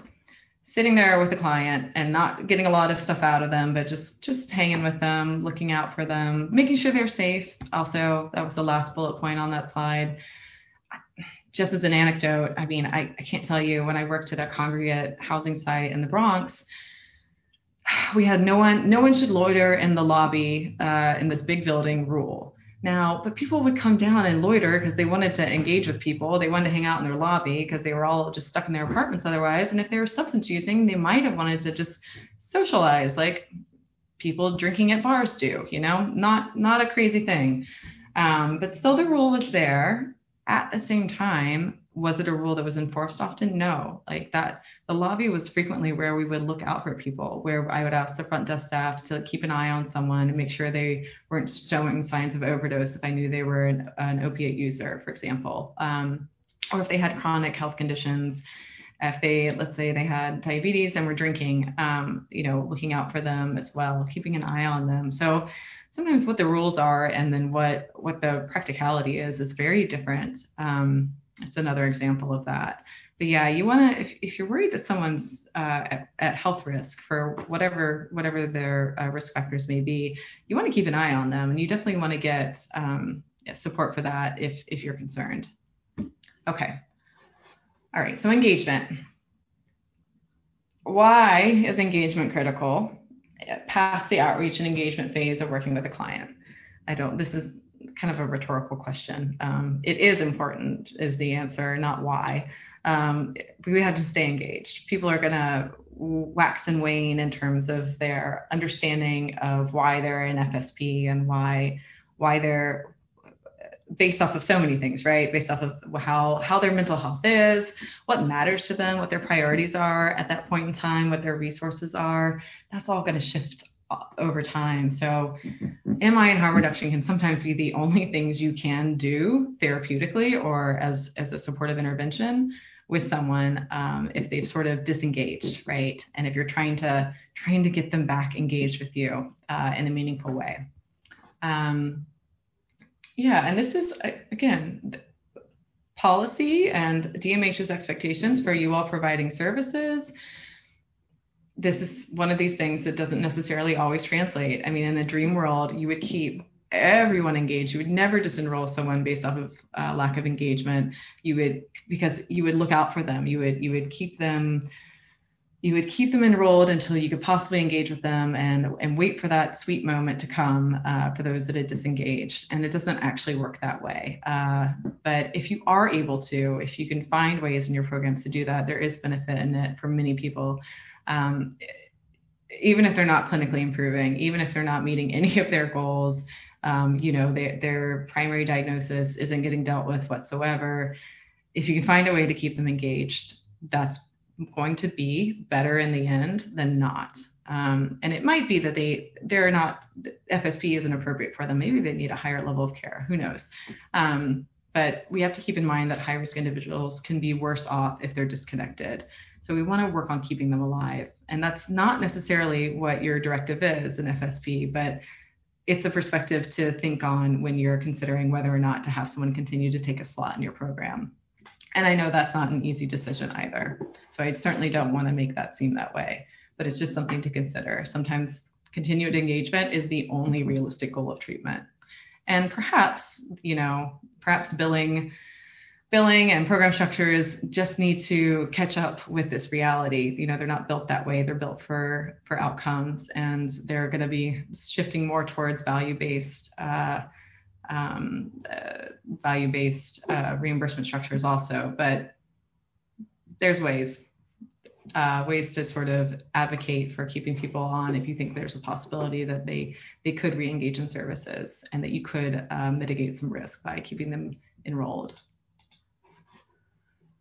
sitting there with a client and not getting a lot of stuff out of them, but just just hanging with them, looking out for them, making sure they're safe. Also, that was the last bullet point on that slide. Just as an anecdote, I mean, I, I can't tell you when I worked at a congregate housing site in the Bronx, we had no one no one should loiter in the lobby uh, in this big building rule now, but people would come down and loiter because they wanted to engage with people. They wanted to hang out in their lobby because they were all just stuck in their apartments otherwise. And if they were substance using, they might have wanted to just socialize like people drinking at bars do, you know, not not a crazy thing. Um, but still the rule was there. At the same time, was it a rule that was enforced often? No. Like that, the lobby was frequently where we would look out for people, where I would ask the front desk staff to keep an eye on someone and make sure they weren't showing signs of overdose if I knew they were an, an opiate user, for example, um, or if they had chronic health conditions. If they, let's say, they had diabetes and were drinking, um, you know, looking out for them as well, keeping an eye on them. So sometimes what the rules are and then what what the practicality is is very different. Um, it's another example of that. But yeah, you want to if, if you're worried that someone's uh, at, at, health risk for whatever whatever their uh, risk factors may be, you want to keep an eye on them, and you definitely want to get um, support for that if if you're concerned. Okay. All right. So engagement. Why is engagement critical? past the outreach and engagement phase of working with a client? I don't, this is kind of a rhetorical question. Um, it is important, is the answer, not why. Um, we have to stay engaged. People are going to wax and wane in terms of their understanding of why they're in FSP and why why they're based off of so many things, right? Based off of how how their mental health is, what matters to them, what their priorities are at that point in time, what their resources are. That's all going to shift over time. So, MI and harm reduction can sometimes be the only things you can do therapeutically or as as a supportive intervention with someone um, if they've sort of disengaged, right? And if you're trying to trying to get them back engaged with you uh, in a meaningful way. Um, yeah, and this is again policy and DMH's expectations for you all providing services. This is one of these things that doesn't necessarily always translate. I mean, in the dream world, you would keep everyone engaged. You would never disenroll someone based off of uh, lack of engagement. You would because you would look out for them. You would you would keep them you would keep them enrolled until you could possibly engage with them and, and wait for that sweet moment to come uh, for those that had disengaged. And it doesn't actually work that way. Uh, but if you are able to, if you can find ways in your programs to do that, there is benefit in it for many people. Um, even if they're not clinically improving, even if they're not meeting any of their goals, um, you know, they, their primary diagnosis isn't getting dealt with whatsoever. If you can find a way to keep them engaged, that's going to be better in the end than not. Um, and it might be that they they're not FSP isn't appropriate for them. Maybe they need a higher level of care. Who knows? Um, but we have to keep in mind that high risk individuals can be worse off if they're disconnected. So we want to work on keeping them alive. And that's not necessarily what your directive is in FSP, but it's a perspective to think on when you're considering whether or not to have someone continue to take a slot in your program. And I know that's not an easy decision either. So I certainly don't want to make that seem that way, but it's just something to consider. Sometimes continued engagement is the only realistic goal of treatment. And perhaps, you know, perhaps billing billing and program structures just need to catch up with this reality. You know, they're not built that way. They're built for for outcomes, and they're going to be shifting more towards value-based uh, um, uh, value-based uh, reimbursement structures also. But there's ways uh, ways to sort of advocate for keeping people on if you think there's a possibility that they they could re-engage in services and that you could uh, mitigate some risk by keeping them enrolled.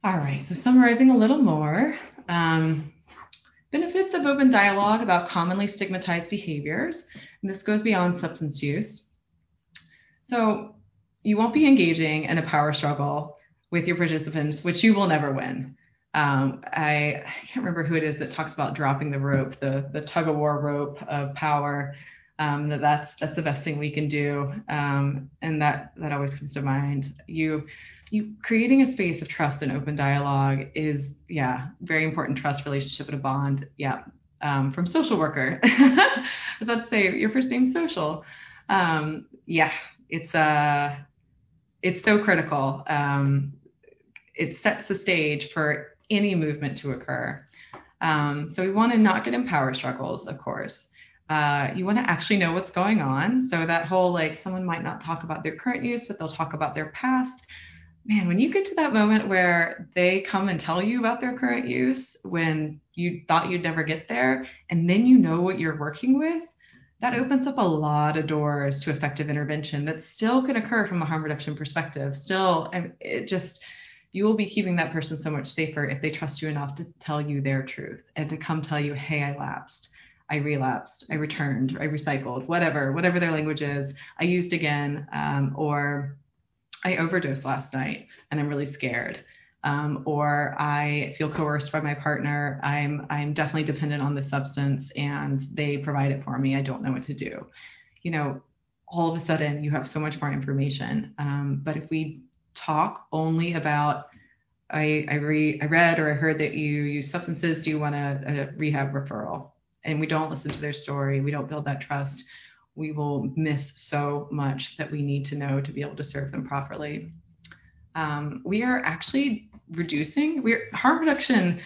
All right, so summarizing a little more. Um, benefits of open dialogue about commonly stigmatized behaviors. And this goes beyond substance use. So you won't be engaging in a power struggle with your participants, which you will never win. Um, I, I, can't remember who it is that talks about dropping the rope, the the tug of war rope of power. Um, that that's that's the best thing we can do, um, and that that always comes to mind. You you creating a space of trust and open dialogue is yeah very important trust relationship and a bond yeah um, from social worker. I was about to say your first name's social. Um, yeah, it's uh it's so critical. Um, it sets the stage for any movement to occur. Um, so we want to not get in power struggles, of course. Uh, you want to actually know what's going on. So that whole like someone might not talk about their current use, but they'll talk about their past. Man, when you get to that moment where they come and tell you about their current use when you thought you'd never get there, and then you know what you're working with, that opens up a lot of doors to effective intervention that still can occur from a harm reduction perspective. Still, it just you will be keeping that person so much safer if they trust you enough to tell you their truth and to come tell you, hey, I lapsed, I relapsed, I returned, I recycled, whatever, whatever their language is, I used again, um, or I overdosed last night and I'm really scared. Um, or I feel coerced by my partner. I'm I'm definitely dependent on the substance, and they provide it for me. I don't know what to do. You know, all of a sudden you have so much more information. Um, but if we talk only about I I, re, I read or I heard that you use substances. Do you want a, a rehab referral? And we don't listen to their story. We don't build that trust. We will miss so much that we need to know to be able to serve them properly. Um, we are actually reducing. We're harm reduction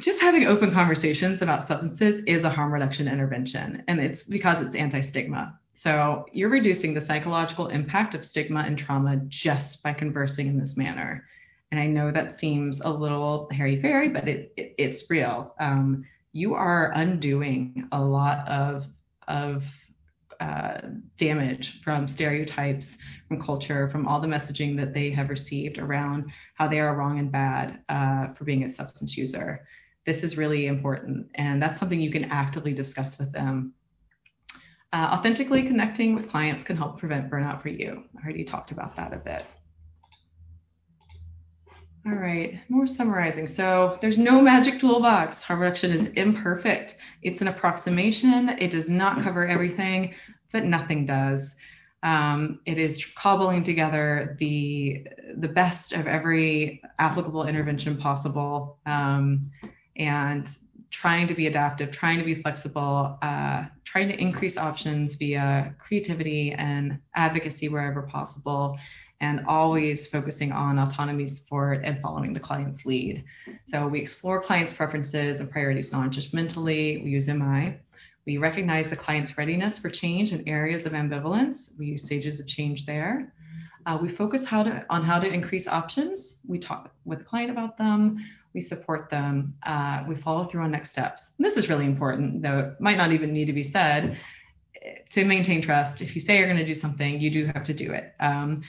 just having open conversations about substances is a harm reduction intervention, and it's because it's anti stigma. So you're reducing the psychological impact of stigma and trauma just by conversing in this manner. And I know that seems a little hairy fairy, but it, it it's real. Um, you are undoing a lot of of uh, damage from stereotypes, from culture, from all the messaging that they have received around how they are wrong and bad uh, for being a substance user. This is really important, and that's something you can actively discuss with them. Uh, authentically connecting with clients can help prevent burnout for you. I already talked about that a bit. All right, more summarizing. So there's no magic toolbox. Harm reduction is imperfect. It's an approximation. It does not cover everything, but nothing does. Um, it is cobbling together the the best of every applicable intervention possible, um, and trying to be adaptive, trying to be flexible, uh, trying to increase options via creativity and advocacy wherever possible, and always focusing on autonomy support and following the client's lead. So we explore clients' preferences and priorities non-judgmentally. We use MI. We recognize the client's readiness for change in areas of ambivalence. We use stages of change there. Uh, we focus how to, on how to increase options. We talk with the client about them. We support them. Uh, we follow through on next steps. And this is really important, though it might not even need to be said. To maintain trust, if you say you're going to do something, you do have to do it. Um,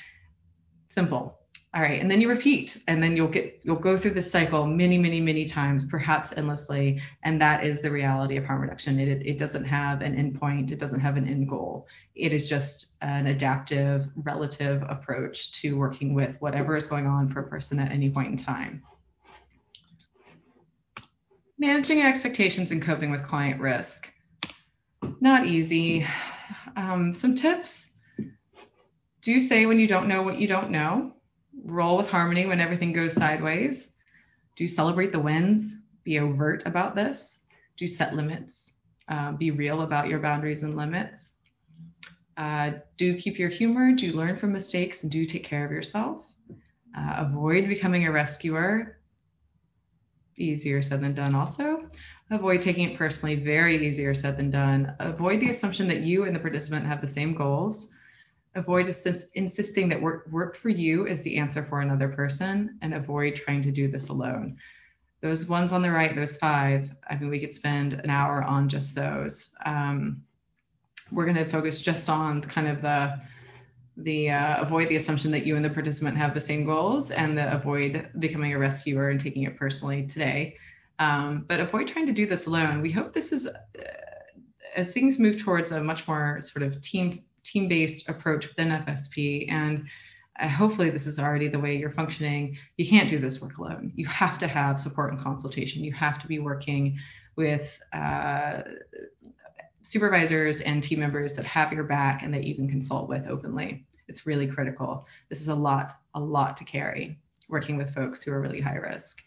Simple. All right, and then you repeat, and then you'll get you'll go through this cycle many, many, many times, perhaps endlessly, and that is the reality of harm reduction. It it doesn't have an endpoint, it doesn't have an end goal. It is just an adaptive, relative approach to working with whatever is going on for a person at any point in time. Managing expectations and coping with client risk. Not easy. Um, some tips do say when you don't know what you don't know. Roll with harmony when everything goes sideways. Do celebrate the wins. Be overt about this. Do set limits. Uh, be real about your boundaries and limits. Uh, do keep your humor. Do learn from mistakes and do take care of yourself. Uh, avoid becoming a rescuer. Easier said than done, also. Avoid taking it personally. Very easier said than done. Avoid the assumption that you and the participant have the same goals avoid insisting that work, work for you is the answer for another person and avoid trying to do this alone. Those ones on the right, those five, I mean, we could spend an hour on just those. Um, we're going to focus just on kind of the the uh, avoid the assumption that you and the participant have the same goals and the avoid becoming a rescuer and taking it personally today. Um, but avoid trying to do this alone. We hope this is, uh, as things move towards a much more sort of team team-based approach within FSP and uh, hopefully this is already the way you're functioning. You can't do this work alone. You have to have support and consultation. You have to be working with uh, supervisors and team members that have your back and that you can consult with openly. It's really critical. This is a lot a lot to carry working with folks who are really high risk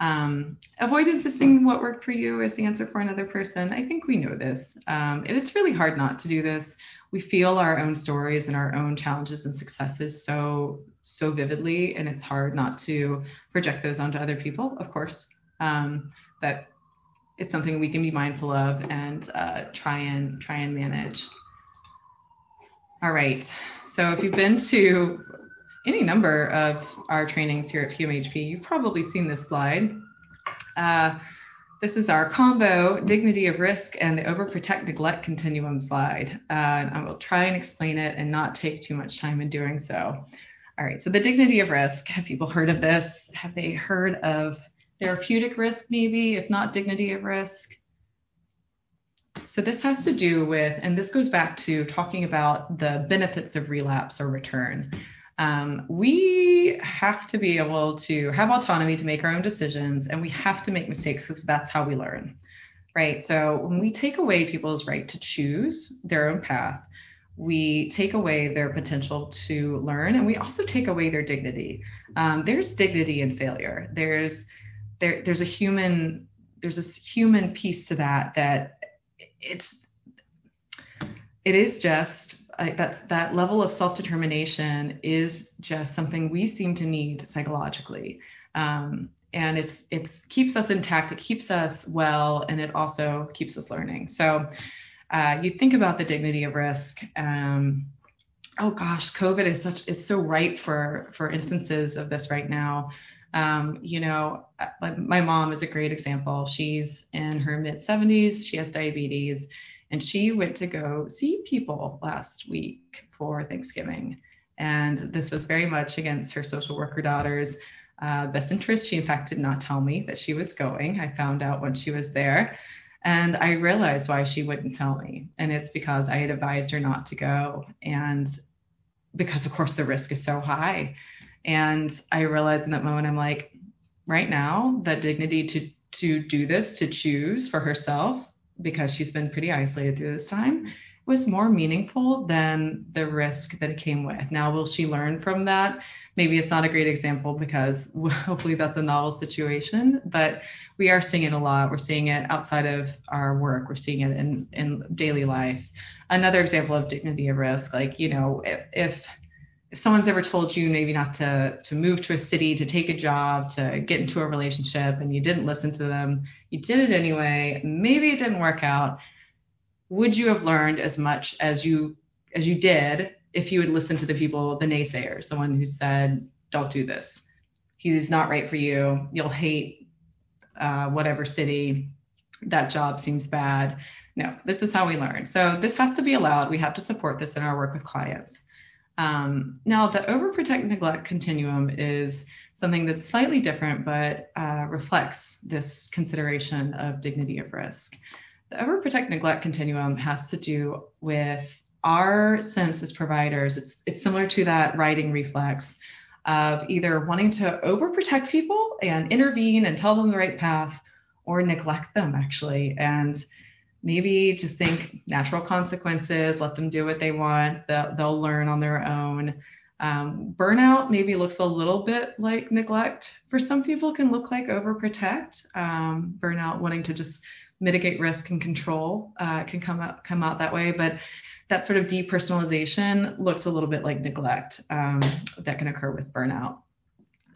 um, avoid insisting what worked for you is the answer for another person. I think we know this. Um, and it's really hard not to do this. We feel our own stories and our own challenges and successes so so vividly, and it's hard not to project those onto other people, of course. Um, but it's something we can be mindful of and uh, try and try and manage. All right. So if you've been to any number of our trainings here at QMHP, you've probably seen this slide. Uh, this is our combo dignity of risk and the overprotect neglect continuum slide. Uh, I will try and explain it and not take too much time in doing so. All right, so the dignity of risk. Have people heard of this? Have they heard of therapeutic risk, maybe, if not dignity of risk? So this has to do with, and this goes back to talking about the benefits of relapse or return. Um, we have to be able to have autonomy to make our own decisions, and we have to make mistakes because that's how we learn, right? So when we take away people's right to choose their own path, we take away their potential to learn, and we also take away their dignity. Um, there's dignity in failure. There's there, there's a human there's a human piece to that that it's it is just That that level of self determination is just something we seem to need psychologically. Um, and it's it's keeps us intact it keeps us well and it also keeps us learning. So uh, you think about the dignity of risk um, oh gosh covid is such it's so ripe for for instances of this right now. Um, you know uh, my mom is a great example. She's in her mid 70s she has diabetes and she went to go see people last week for thanksgiving and this was very much against her social worker daughter's uh, best interest. She, in fact, did not tell me that she was going. I found out when she was there. And I realized why she wouldn't tell me. And it's because I had advised her not to go. And because, of course, the risk is so high. And I realized in that moment, I'm like, right now, the dignity to, to do this, to choose for herself, because she's been pretty isolated through this time, was more meaningful than the risk that it came with. Now, will she learn from that? Maybe it's not a great example because hopefully that's a novel situation, but we are seeing it a lot. We're seeing it outside of our work, we're seeing it in, in daily life. Another example of dignity of risk, like, you know, if, if if someone's ever told you maybe not to to move to a city to take a job to get into a relationship and you didn't listen to them you did it anyway maybe it didn't work out would you have learned as much as you as you did if you had listened to the people, the naysayers, the one who said, "Don't do this. He's not right for you. You'll hate uh, whatever city. That job seems bad." No, this is how we learn. So this has to be allowed. We have to support this in our work with clients. Um, now, the overprotect neglect continuum is something that's slightly different, but uh, reflects this consideration of dignity of risk. The overprotect neglect continuum has to do with our sense as providers. It's, it's similar to that righting reflex of either wanting to overprotect people and intervene and tell them the right path or neglect them actually and maybe just think natural consequences let them do what they want they'll, learn on their own um, burnout maybe looks a little bit like neglect for some people can look like overprotect um, burnout wanting to just mitigate risk and control uh, can come out come out that way. But that sort of depersonalization looks a little bit like neglect um, that can occur with burnout.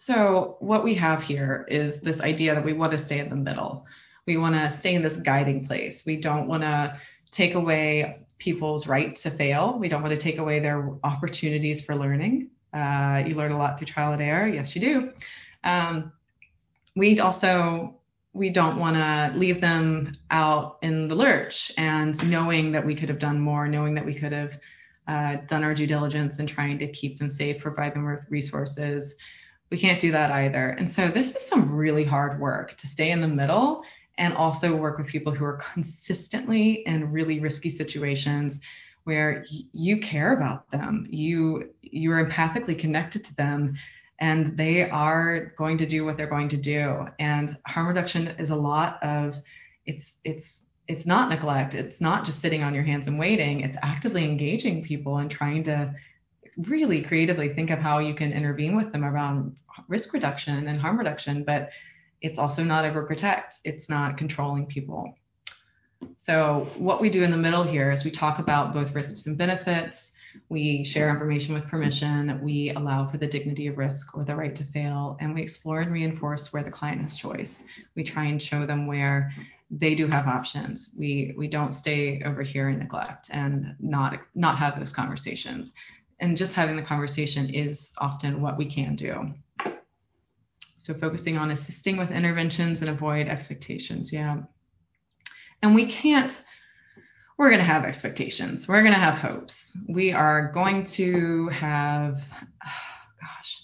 So what we have here is this idea that we want to stay in the middle. We want to stay in this guiding place. We don't want to take away people's right to fail. We don't want to take away their opportunities for learning. Uh, you learn a lot through trial and error. Yes, you do. Um, we also we don't want to leave them out in the lurch and knowing that we could have done more, knowing that we could have uh, done our due diligence and trying to keep them safe, provide them with resources. We can't do that either. And so this is some really hard work to stay in the middle and also work with people who are consistently in really risky situations where you care about them. You you're empathically connected to them and they are going to do what they're going to do. And harm reduction is a lot of it's it's it's not neglect. It's not just sitting on your hands and waiting. It's actively engaging people and trying to really creatively think of how you can intervene with them around risk reduction and harm reduction. But it's also not overprotect. It's not controlling people. So what we do in the middle here is we talk about both risks and benefits we share information with permission. We allow for the dignity of risk or the right to fail, and we explore and reinforce where the client has choice. We try and show them where they do have options. We we don't stay over here and neglect and not not have those conversations. And just having the conversation is often what we can do. So focusing on assisting with interventions and avoid expectations. Yeah. And we can't we're going to have expectations. We're going to have hopes. We are going to have, oh gosh,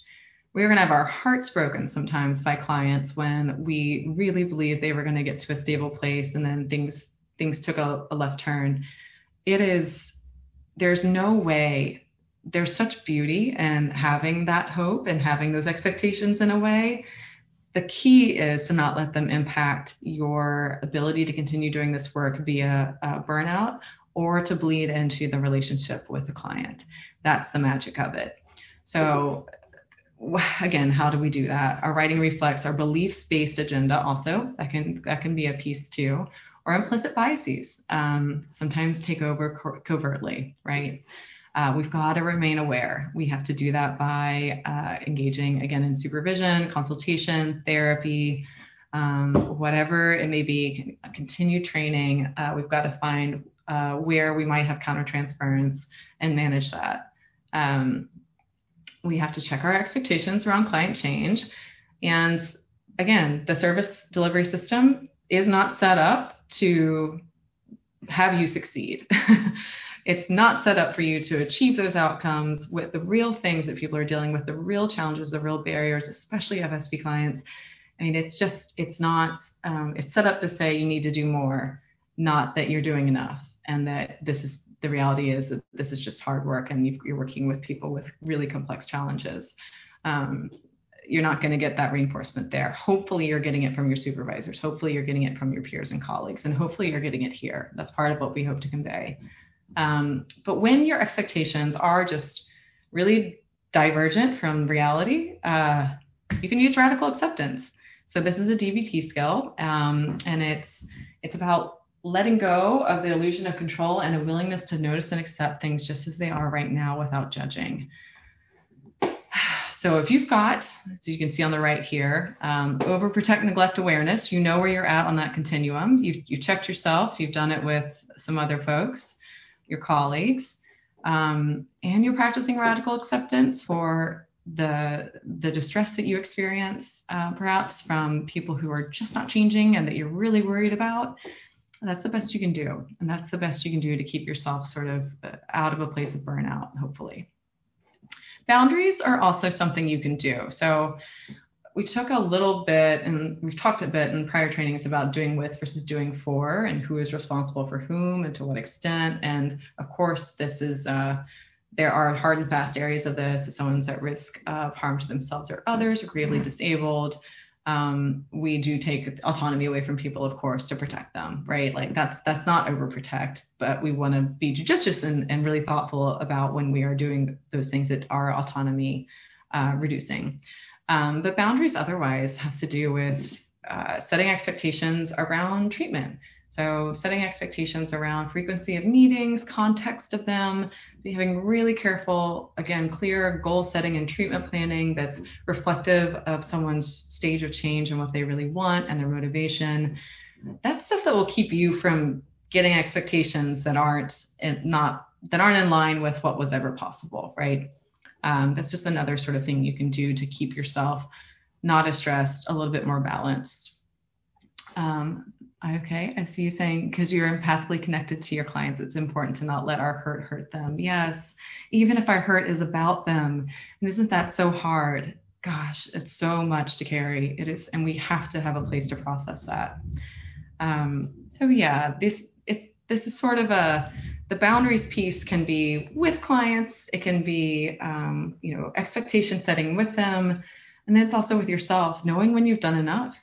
we're going to have our hearts broken sometimes by clients when we really believe they were going to get to a stable place and then things things took a, a left turn. It is there's no way there's such beauty in having that hope and having those expectations in a way the key is to not let them impact your ability to continue doing this work via uh, burnout or to bleed into the relationship with the client. That's the magic of it. So, again, how do we do that? Our righting reflex our beliefs-based agenda. Also, that can that can be a piece too, or implicit biases. Um, sometimes take over co- covertly, right? Uh, we've got to remain aware. We have to do that by uh, engaging again in supervision, consultation, therapy, um, whatever it may be, continued training. Uh, we've got to find uh, where we might have countertransference and manage that. Um, we have to check our expectations around client change. And again, the service delivery system is not set up to have you succeed. it's not set up for you to achieve those outcomes with the real things that people are dealing with, the real challenges, the real barriers, especially FSP clients. I mean, it's just, it's not, um, it's set up to say you need to do more, not that you're doing enough and that this is the reality is that this is just hard work and you are working with people with really complex challenges. Um, you're not going to get that reinforcement there. Hopefully, you're getting it from your supervisors. Hopefully, you're getting it from your peers and colleagues. And hopefully, you're getting it here. That's part of what we hope to convey. Um, but when your expectations are just really divergent from reality, uh, you can use radical acceptance. So this is a DBT skill, um, and it's it's about letting go of the illusion of control and a willingness to notice and accept things just as they are right now without judging. So if you've got, as you can see on the right here, um, overprotect, neglect awareness, you know where you're at on that continuum. You've, you checked yourself, you've done it with some other folks, your colleagues, um, and you're practicing radical acceptance for the, the distress that you experience, uh, perhaps from people who are just not changing and that you're really worried about. That's the best you can do. And that's the best you can do to keep yourself sort of uh, out of a place of burnout, hopefully. Boundaries are also something you can do. So we took a little bit and we've talked a bit in prior trainings about doing with versus doing for and who is responsible for whom and to what extent. And of course, this is uh, there are hard and fast areas of this. If someone's at risk of harm to themselves or others, or gravely disabled, um, we do take autonomy away from people, of course, to protect them, right? Like that's that's not overprotect, but we want to be judicious and, and really thoughtful about when we are doing those things that are autonomy uh, reducing. Um, but boundaries otherwise has to do with uh, setting expectations around treatment. So, setting expectations around frequency of meetings, context of them, having really careful, again, clear goal setting and treatment planning that's reflective of someone's stage of change and what they really want and their motivation. That's stuff that will keep you from getting expectations that aren't not that aren't in line with what was ever possible, right? Um, that's just another sort of thing you can do to keep yourself not as stressed, a little bit more balanced. Um, Okay, I see you saying because you're empathically connected to your clients, it's important to not let our hurt hurt them. Yes, even if our hurt is about them. And isn't that so hard? Gosh, it's so much to carry. It is, and we have to have a place to process that. Um, so yeah, this this is sort of a the boundaries piece can be with clients. It can be um, you know expectation setting with them, and then it's also with yourself, knowing when you've done enough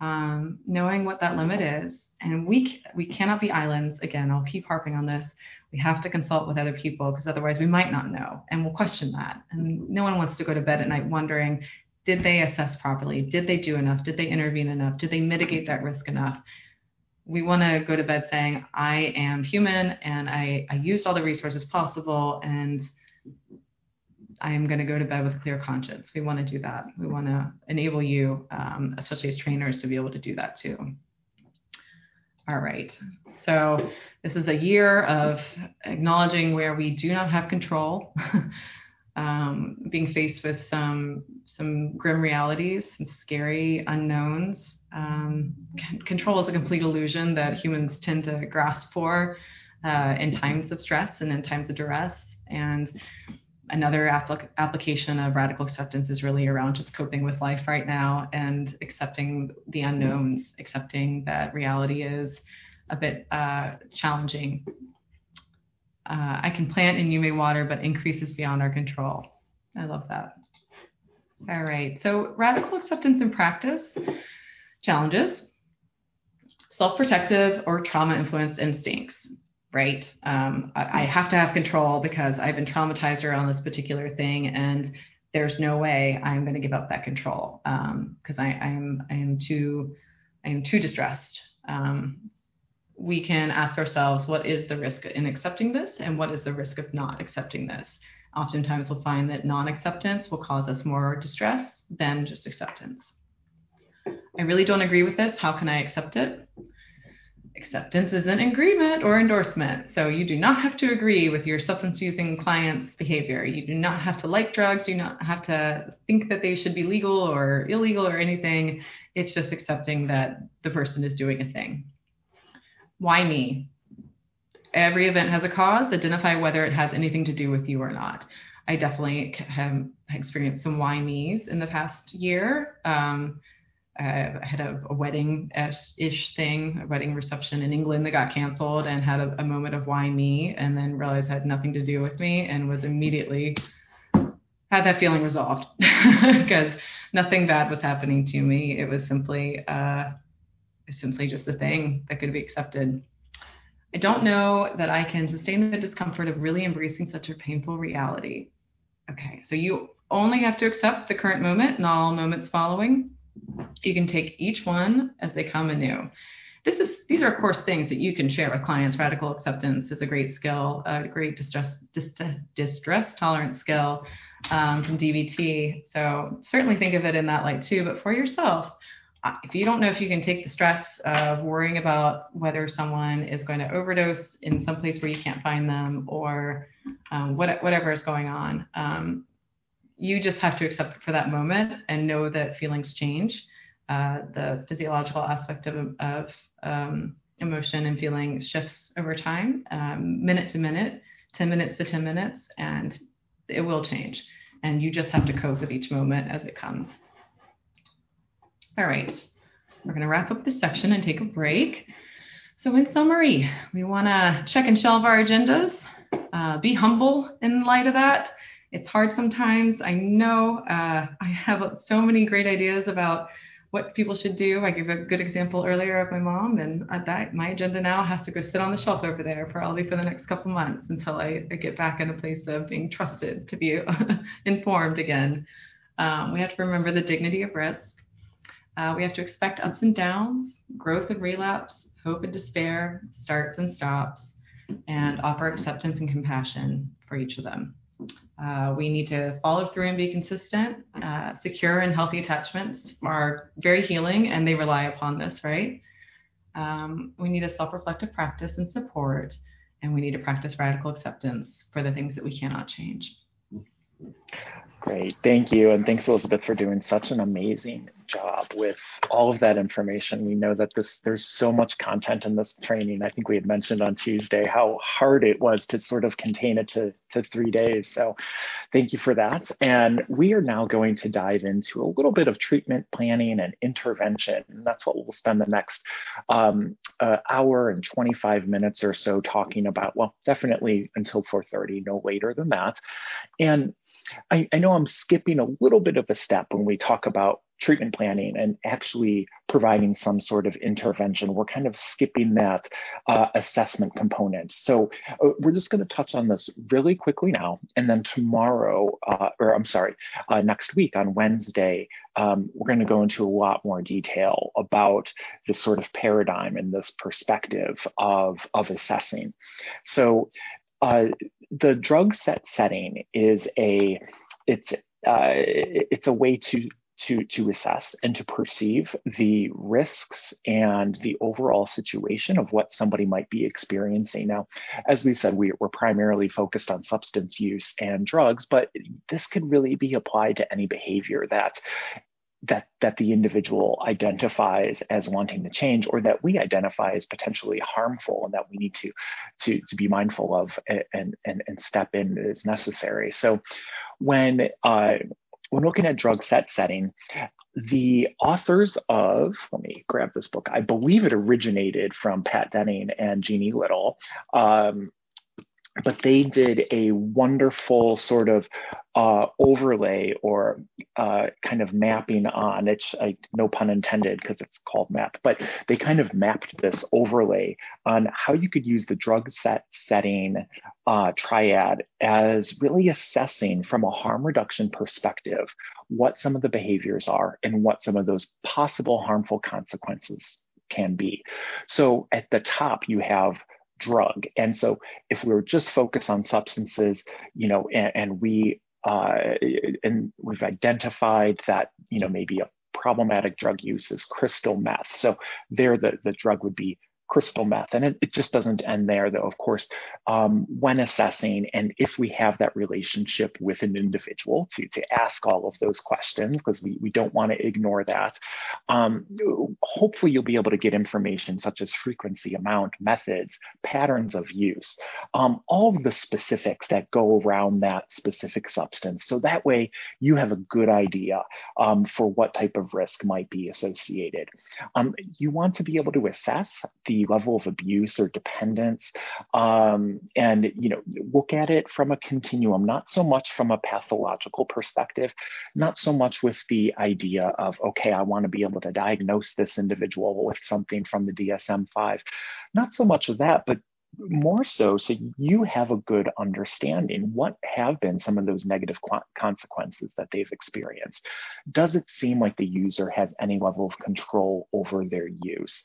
um, knowing what that limit is. And we we cannot be islands. Again, I'll keep harping on this. We have to consult with other people because otherwise we might not know, and we'll question that. And no one wants to go to bed at night wondering, did they assess properly? Did they do enough? Did they intervene enough? Did they mitigate that risk enough? We want to go to bed saying, I am human and I, I used all the resources possible and I am going to go to bed with a clear conscience. We want to do that. We want to enable you, um, especially as trainers, to be able to do that too. All right. So this is a year of acknowledging where we do not have control, um, being faced with some some grim realities, some scary unknowns. Um, control is a complete illusion that humans tend to grasp for uh, in times of stress and in times of duress. And another applic- application of radical acceptance is really around just coping with life right now and accepting the unknowns, accepting that reality is a bit uh, challenging. Uh, I can plant and you may water, but increases beyond our control. I love that. All right, so radical acceptance in practice challenges self protective or trauma influenced instincts right? Um, I, I, have to have control because I've been traumatized around this particular thing, and there's no way I'm going to give up that control because um, I, I am I am too I am too distressed. Um, we can ask ourselves what is the risk in accepting this and what is the risk of not accepting this. Oftentimes, we'll find that non acceptance will cause us more distress than just acceptance. I really don't agree with this. How can I accept it? Acceptance isn't agreement or endorsement. So you do not have to agree with your substance using client's behavior. You do not have to like drugs. You do not have to think that they should be legal or illegal or anything. It's just accepting that the person is doing a thing. Why me? Every event has a cause. Identify whether it has anything to do with you or not. I definitely have experienced some why me's in the past year. Um, I had a, a wedding ish thing, a wedding reception in England that got canceled, and had a, a moment of why me, and then realized it had nothing to do with me, and was immediately had that feeling resolved because nothing bad was happening to me. It was simply uh, simply just a thing that could be accepted. I don't know that I can sustain the discomfort of really embracing such a painful reality. Okay, so you only have to accept the current moment, not all moments following. You can take each one as they come anew. This is these are of course things that you can share with clients. Radical acceptance is a great skill, a great distress distress, distress tolerance skill um, from DBT. So certainly think of it in that light too. But for yourself, uh, if you don't know if you can take the stress of worrying about whether someone is going to overdose in some place where you can't find them or um, what, whatever is going on, um, you just have to accept it for that moment and know that feelings change. Uh, the physiological aspect of, of um, emotion and feeling shifts over time, um, minute to minute, 10 minutes to 10 minutes, and it will change. And you just have to cope with each moment as it comes. All right, we're going to wrap up this section and take a break. So, in summary, we want to check and shelve our agendas, uh, be humble in light of that it's hard sometimes. I know uh, I have so many great ideas about what people should do. I gave a good example earlier of my mom, and that my agenda now has to go sit on the shelf over there probably for the next couple months until I, I get back in a place of being trusted to be informed again. Um, we have to remember the dignity of risk. Uh, we have to expect ups and downs, growth and relapse, hope and despair, starts and stops, and offer acceptance and compassion for each of them. Uh, we need to follow through and be consistent. Uh, secure and healthy attachments are very healing and they rely upon this, right? Um, we need a self reflective practice and support, and we need to practice radical acceptance for the things that we cannot change. Great. Thank you. And thanks, Elizabeth, for doing such an amazing job with all of that information. We know that this there's so much content in this training. I think we had mentioned on Tuesday how hard it was to sort of contain it to, to three days. So thank you for that. And we are now going to dive into a little bit of treatment planning and intervention. And that's what we'll spend the next um, uh, hour and 25 minutes or so talking about. Well, definitely until 4.30, no later than that. And I, I know I'm skipping a little bit of a step when we talk about treatment planning and actually providing some sort of intervention. We're kind of skipping that uh, assessment component. So uh, we're just going to touch on this really quickly now. And then tomorrow, uh, or I'm sorry, uh, next week on Wednesday, um, we're going to go into a lot more detail about this sort of paradigm and this perspective of, of assessing. So uh, the drug set setting is a it's uh, it's a way to to to assess and to perceive the risks and the overall situation of what somebody might be experiencing. Now, as we said, we, we're primarily focused on substance use and drugs, but this could really be applied to any behavior that that that the individual identifies as wanting to change or that we identify as potentially harmful and that we need to to, to be mindful of and, and and step in as necessary. So when uh, when looking at drug set setting the authors of let me grab this book i believe it originated from Patt Denning and jeannie little um, but they did a wonderful sort of uh, overlay or uh, kind of mapping on it's no pun intended because it's called map, but they kind of mapped this overlay on how you could use the drug set setting uh, triad as really assessing from a harm reduction perspective what some of the behaviors are and what some of those possible harmful consequences can be. So at the top, you have drug. And so if we were just focused on substances, you know, and, and we uh, and we've identified that you know maybe a problematic drug use is crystal meth. So there, the the drug would be crystal meth. And it, it just doesn't end there, though, of course, um, when assessing and if we have that relationship with an individual to, to ask all of those questions, because we, we don't want to ignore that, um, hopefully you'll be able to get information such as frequency, amount, methods, patterns of use, um, all of the specifics that go around that specific substance. So that way you have a good idea um, for what type of risk might be associated. Um, you want to be able to assess the level of abuse or dependence. Um, and you know look at it from a continuum not so much from a pathological perspective not so much with the idea of okay i want to be able to diagnose this individual with something from the dsm-5 not so much of that but more so so you have a good understanding what have been some of those negative consequences that they've experienced. Does it seem like the user has any level of control over their use?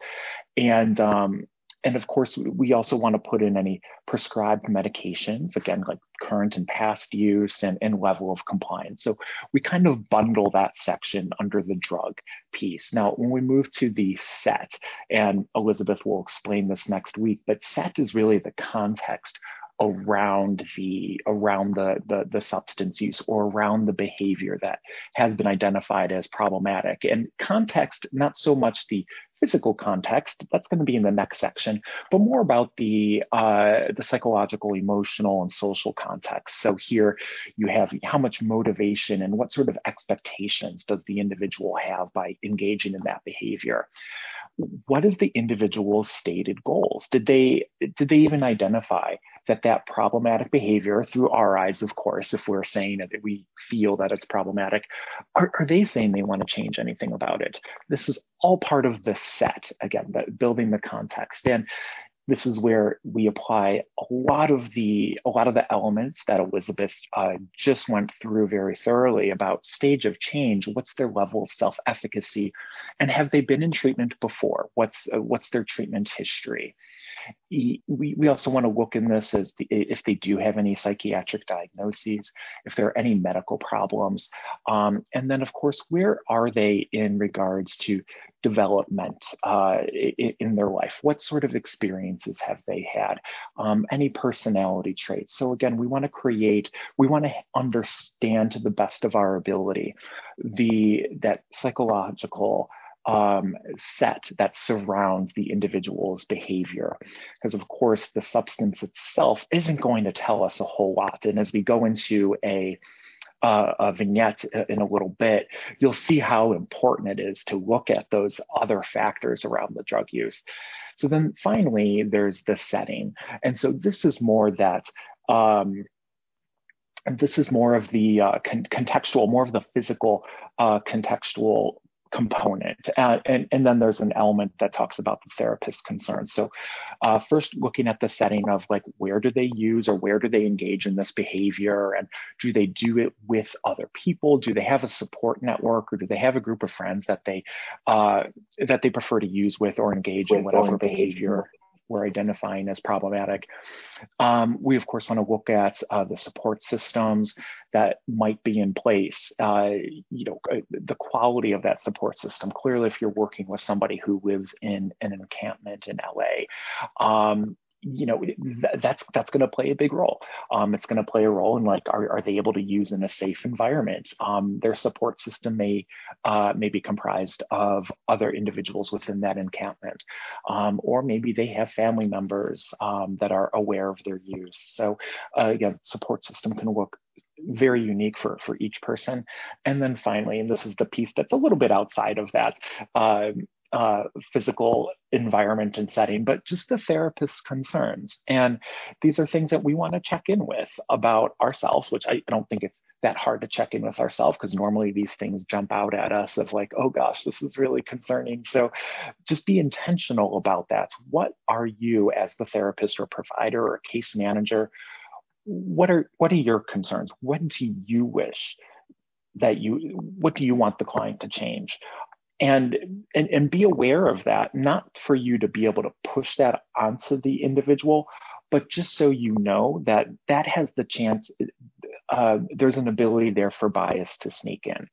And um, and of course, we also want to put in any prescribed medications, again, like current and past use and, and level of compliance. So we kind of bundle that section under the drug piece. Now, when we move to the set, and Elizabeth will explain this next week, but set is really the context around the around the, the, the substance use or around the behavior that has been identified as problematic and context not so much the physical context that's going to be in the next section but more about the uh, the psychological emotional and social context. So here you have how much motivation and what sort of expectations does the individual have by engaging in that behavior what is the individual's stated goals did they did they even identify that that problematic behavior through our eyes, of course, if we're saying that we feel that it's problematic, are, are they saying they want to change anything about it? This is all part of the set, again, building the context. And this is where we apply a lot of the a lot of the elements that Elizabeth uh, just went through very thoroughly about stage of change. What's their level of self-efficacy, and have they been in treatment before? What's uh, what's their treatment history? We, we also want to look in this as the, if they do have any psychiatric diagnoses, if there are any medical problems, um, and then of course, where are they in regards to development uh, in, their life? What sort of experiences have they had? Um, any personality traits? So again, we want to create, we want to understand to the best of our ability the that psychological um, set that surrounds the individual's behavior. Because, of course, the substance itself isn't going to tell us a whole lot. And as we go into a uh, a vignette in a little bit, you'll see how important it is to look at those other factors around the drug use. So then finally, there's the setting. And so this is more that um, this is more of the uh, con- contextual, more of the physical uh, contextual component. Uh, and, and then there's an element that talks about the therapist's concerns. So uh, first looking at the setting of like, where do they use or where do they engage in this behavior? And do they do it with other people? Do they have a support network or do they have a group of friends that they, uh, that they prefer to use with or engage with in whatever behavior we're identifying as problematic. Um, we, of course, want to look at uh, the support systems that might be in place, uh, you know, uh, the quality of that support system. Clearly, if you're working with somebody who lives in, in an encampment in LA, um, you know th- that's that's going to play a big role. Um, it's going to play a role in like are, are they able to use in a safe environment? Um, their support system may uh, may be comprised of other individuals within that encampment. Um, or maybe they have family members um, that are aware of their use. So uh, again support system can look very unique for for each person. And then finally and this is the piece that's a little bit outside of that uh, uh, physical environment and setting, but just the therapist's concerns. And these are things that we want to check in with about ourselves, which I, don't think it's that hard to check in with ourselves because normally these things jump out at us of like, oh gosh, this is really concerning. So just be intentional about that. What are you as the therapist or provider or case manager? What are what are your concerns? What do you wish that you what do you want the client to change? And, and and be aware of that not for you to be able to push that onto the individual but just so you know that that has the chance uh, there's an ability there for bias to sneak in.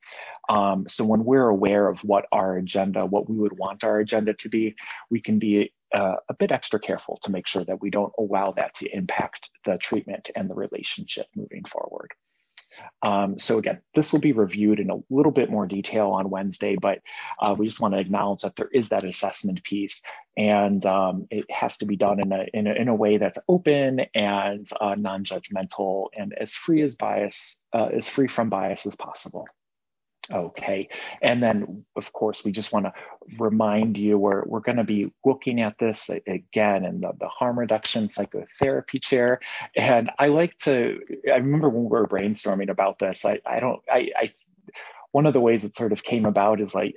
Um, so when we're aware of what our agenda what we would want our agenda to be we can be uh, a bit extra careful to make sure that we don't allow that to impact the treatment and the relationship moving forward um, so again, this will be reviewed in a little bit more detail on Wednesday, but uh, we just want to acknowledge that there is that assessment piece, and um, it has to be done in a, in a, in a way that's open and uh, non-judgmental and as free as bias, uh, as free from bias as possible. Okay, and then of course we just want to remind you we're, we're going to be looking at this again in the, the harm reduction psychotherapy chair. And I like to, I remember when we were brainstorming about this, I, I don't, I, I one of the ways it sort of came about is like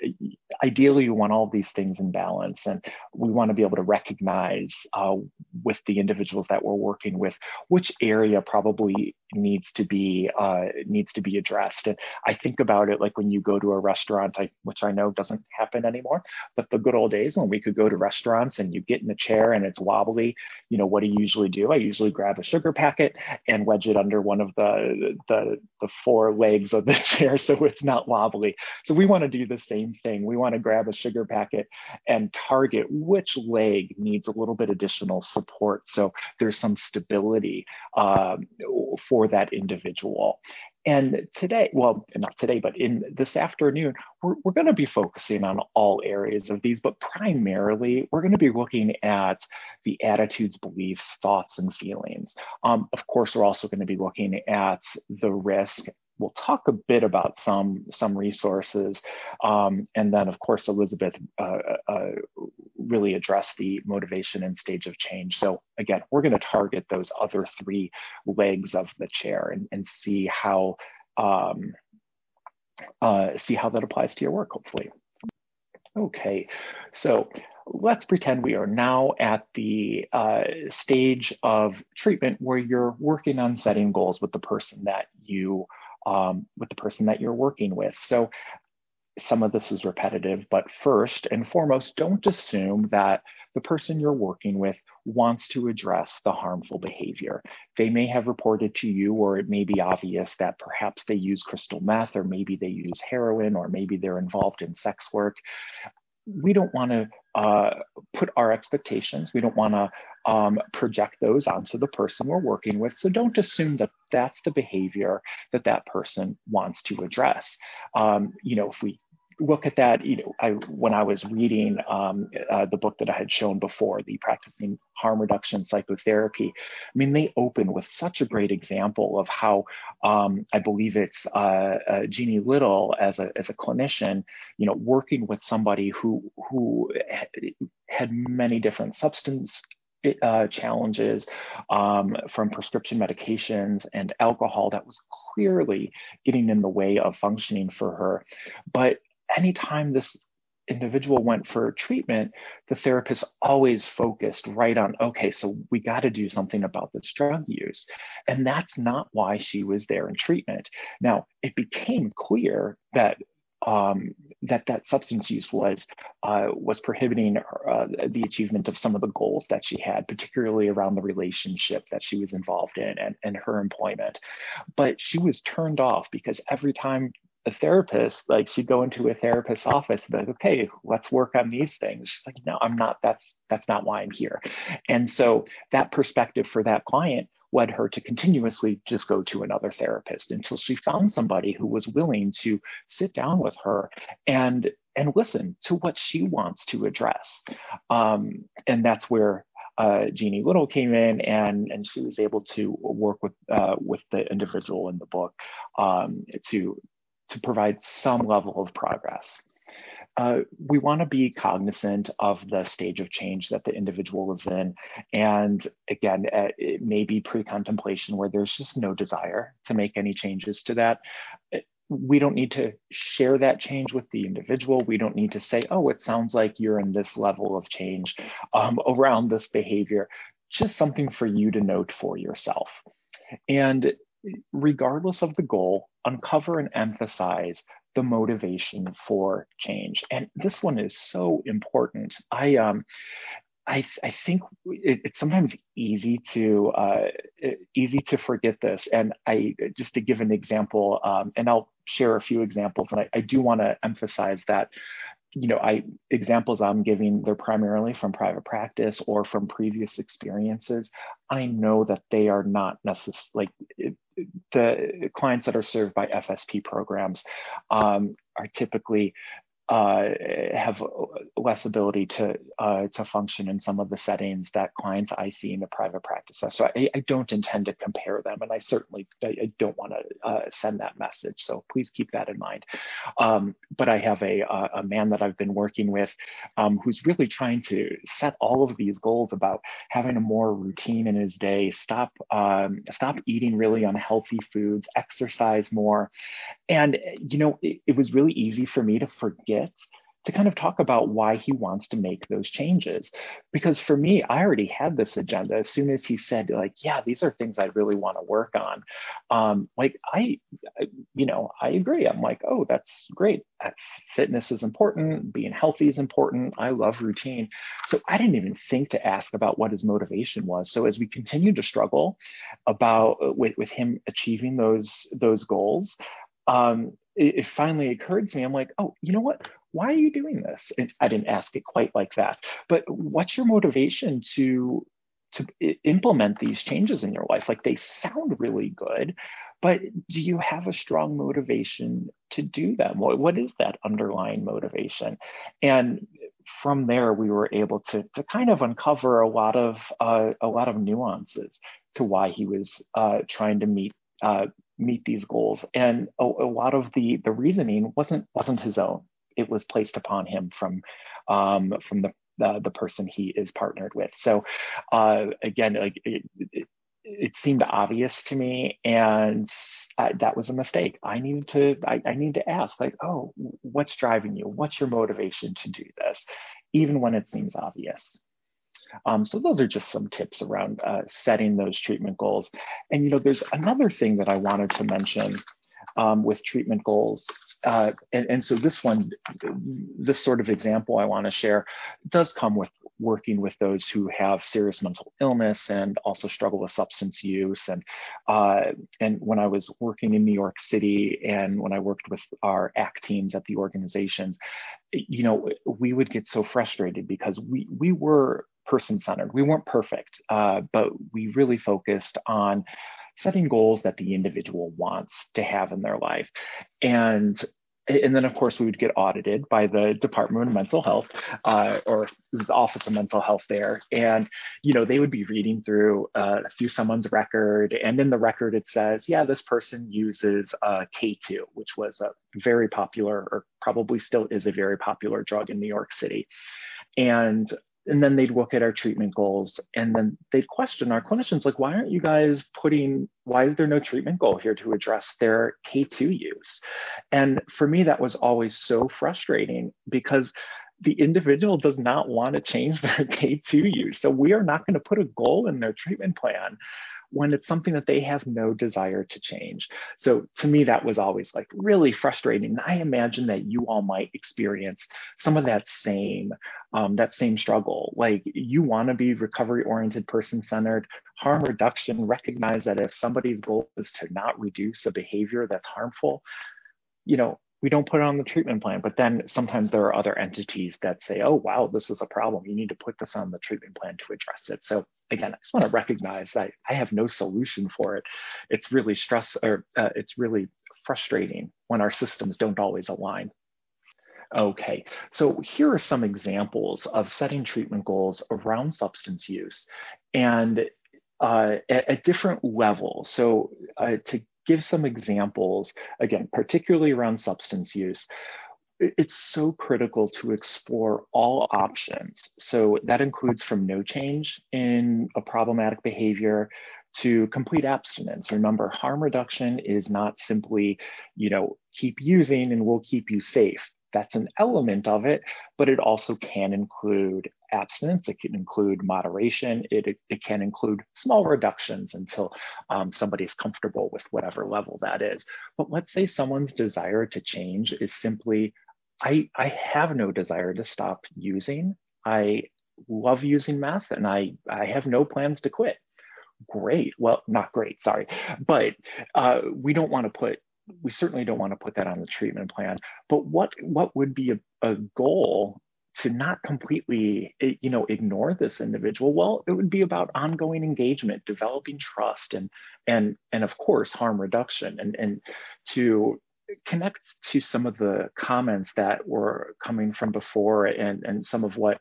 ideally you want all these things in balance and we want to be able to recognize uh, with the individuals that we're working with which area probably needs to be uh, needs to be addressed. And i think about it like when you go to a restaurant I, which i know doesn't happen anymore but the good old days when we could go to restaurants and you get in a chair and it's wobbly you know what do you usually do? I usually grab a sugar packet and wedge it under one of the the, the four legs of the chair so it's not wobbly. So we want to do the same thing. We want to grab a sugar packet and target which leg needs a little bit additional support. So there's some stability um, for that individual. And today, well, not today, but in this afternoon, we're, we're going to be focusing on all areas of these, but primarily we're going to be looking at the attitudes, beliefs, thoughts, and feelings. Um, of course, we're also going to be looking at the risk we'll talk a bit about some some resources, um, and then of course Elizabeth uh, uh, really addressed the motivation and stage of change. So again, we're going to target those other three legs of the chair and, and see how um, uh, see how that applies to your work. Hopefully. Okay, so let's pretend we are now at the uh, stage of treatment where you're working on setting goals with the person that you um, with the person that you're working with. So some of this is repetitive, but first and foremost, don't assume that the person you're working with wants to address the harmful behavior. They may have reported to you, or it may be obvious that perhaps they use crystal meth, or maybe they use heroin, or maybe they're involved in sex work. We don't want to uh, put our expectations, we don't want to um, project those onto the person we're working with. So don't assume that that's the behavior that that person wants to address. Um, you know, if we look at that, you know, I, when I was reading um, uh, the book that I had shown before, the Practicing Harm Reduction Psychotherapy, I mean, they open with such a great example of how um, I believe it's uh, uh, Jeannie Little as a, as a clinician, you know, working with somebody who, who had many different substance uh, challenges um, from prescription medications and alcohol that was clearly getting in the way of functioning for her. But anytime this individual went for treatment, the therapist always focused right on, okay, so we got to do something about this drug use. And that's not why she was there in treatment. Now, it became clear that um, that that substance use was uh, was prohibiting uh, the achievement of some of the goals that she had, particularly around the relationship that she was involved in and, and her employment. But she was turned off because every time a therapist, like she'd go into a therapist's office and be like, okay, let's work on these things. She's like, no, I'm not, that's that's not why I'm here. And so that perspective for that client led her to continuously just go to another therapist until she found somebody who was willing to sit down with her and and listen to what she wants to address. Um, and that's where uh, Jeannie Little came in and and she was able to work with uh, with the individual in the book um, to to provide some level of progress uh, we want to be cognizant of the stage of change that the individual is in. And again, uh, it may be pre contemplation where there's just no desire to make any changes to that. Uh, we don't need to share that change with the individual. We don't need to say, oh, it sounds like you're in this level of change um, around this behavior. Just something for you to note for yourself. And regardless of the goal, uncover and emphasize the motivation for change. And this one is so important. I um, I, I think it, it's sometimes easy to uh, easy to forget this. And I just to give an example, um, and I'll share a few examples. And I, I do want to emphasize that you know, I examples I'm giving, they're primarily from private practice or from previous experiences. I know that they are not necessarily like it, the clients that are served by FSP programs um, are typically uh, have less ability to uh, to function in some of the settings that clients I see in the private practice. So I, I don't intend to compare them, and I certainly I, I don't want to uh, send that message. So please keep that in mind. Um, but I have a a man that I've been working with um, who's really trying to set all of these goals about having a more routine in his day, stop um, stop eating really unhealthy foods, exercise more, and you know it, it was really easy for me to forget to kind of talk about why he wants to make those changes. Because for me, I already had this agenda. As soon as he said, like, yeah, these are things I really want to work on, um, like I, you know, I agree. I'm like, oh, that's great. Fitness is important. Being healthy is important. I love routine. So I didn't even think to ask about what his motivation was. So as we continued to struggle about with, with him achieving those those goals, um, it, it, finally occurred to me. I'm like, oh, you know what? Why are you doing this? And I didn't ask it quite like that. But what's your motivation to to implement these changes in your life? Like they sound really good, but do you have a strong motivation to do them? What, what is that underlying motivation? And from there, we were able to, to kind of uncover a lot of uh, a lot of nuances to why he was uh, trying to meet uh, meet these goals. And a, a, lot of the the reasoning wasn't wasn't his own. It was placed upon him from um, from the, the, the person he is partnered with. So uh, again, like it, it, it, seemed obvious to me, and I, that was a mistake. I needed to I, I need to ask like, oh, what's driving you? What's your motivation to do this, even when it seems obvious. Um, so those are just some tips around uh, setting those treatment goals. And you know, there's another thing that I wanted to mention um, with treatment goals. Uh, and, and, so this one, this sort of example I want to share does come with working with those who have serious mental illness and also struggle with substance use. And uh, and when I was working in New York City and when I worked with our ACT teams at the organizations, you know, we would get so frustrated because we we were person centered. We weren't perfect, uh, but we really focused on setting goals that the individual wants to have in their life. And and then of course we would get audited by the department of mental health uh, or the office of mental health there and you know they would be reading through uh, through someone's record and in the record it says yeah this person uses uh, k2 which was a very popular or probably still is a very popular drug in new york city and and then they'd look at our treatment goals and then they'd question our clinicians like why aren't you guys putting why is there no treatment goal here to address their k2 use? And for me that was always so frustrating because the individual does not want to change their k2 use. So we are not going to put a goal in their treatment plan when it's something that they have no desire to change. So to me, that was always like really frustrating. And I imagine that you all might experience some of that same um, that same struggle. Like you want to be recovery oriented, person centered, harm reduction. Recognize that if somebody's goal is to not reduce a behavior that's harmful, you know, we don't put it on the treatment plan. But then sometimes there are other entities that say, oh, wow, this is a problem. You need to put this on the treatment plan to address it. So again, I just want to recognize that I have no solution for it. It's really stress or uh, it's really frustrating when our systems don't always align. Okay, so here are some examples of setting treatment goals around substance use and uh, at, at, different levels. So uh, to give some examples, again, particularly around substance use, it's so critical to explore all options. So that includes from no change in a problematic behavior to complete abstinence. Remember, harm reduction is not simply, you know, keep using and we'll keep you safe. That's an element of it, but it also can include abstinence. It can include moderation. It, it, can include small reductions until um, somebody's comfortable with whatever level that is. But let's say someone's desire to change is simply, I, I have no desire to stop using. I love using meth and I, I have no plans to quit. Great. Well, not great, sorry. But uh, we don't want to put we certainly don't want to put that on the treatment plan. But what what would be a, a goal to not completely eh, you know ignore this individual well it would be about ongoing engagement developing trust and and and of course harm reduction and and to connect to some of the comments that were coming from before and and some of what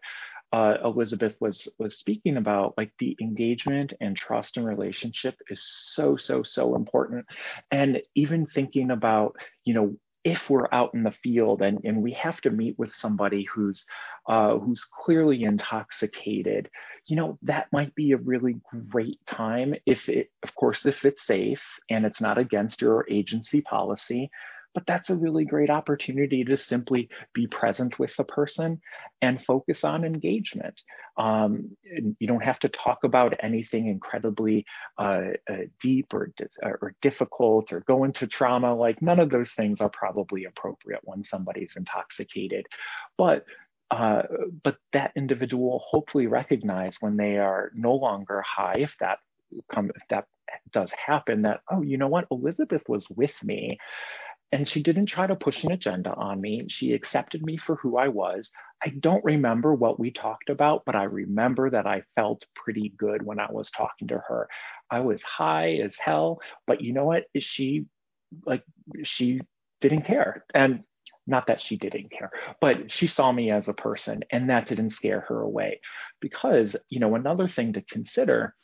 uh, Elizabeth was was speaking about, like the engagement and trust and relationship is so so so important, and even thinking about you know if we're out in the field and, and we have to meet with somebody who's uh, who's clearly intoxicated, you know that might be a really great time if it, of course, if it's safe and it's not against your agency policy but that's a really great opportunity to simply be present with the person and focus on engagement. Um, you don't have to talk about anything incredibly uh, uh, deep or, or difficult or go into trauma. Like none of those things are probably appropriate when somebody's intoxicated. But uh, but that individual hopefully recognize when they are no longer high, if that come if that does happen, that oh, you know what, Elizabeth was with me, and she didn't try to push an agenda on me. She accepted me for who I was. I don't remember what we talked about, but I remember that I felt pretty good when I was talking to her. I was high as hell, but you know what? She like she didn't care. And not that she didn't care, but she saw me as a person and that didn't scare her away. Because, you know, another thing to consider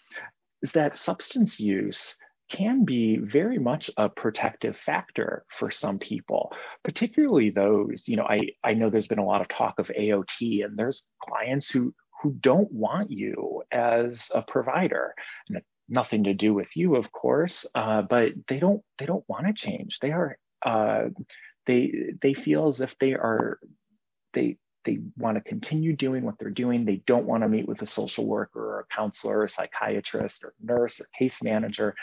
is that substance use can be very much a protective factor for some people, particularly those, you know, I, I know there's been a lot of talk of AOT and there's clients who who don't want you as a provider. And nothing to do with you, of course, uh, but they don't they don't want to change. They are uh, they they feel as if they are they they want to continue doing what they're doing. They don't want to meet with a social worker or a counselor or a psychiatrist or nurse or case manager.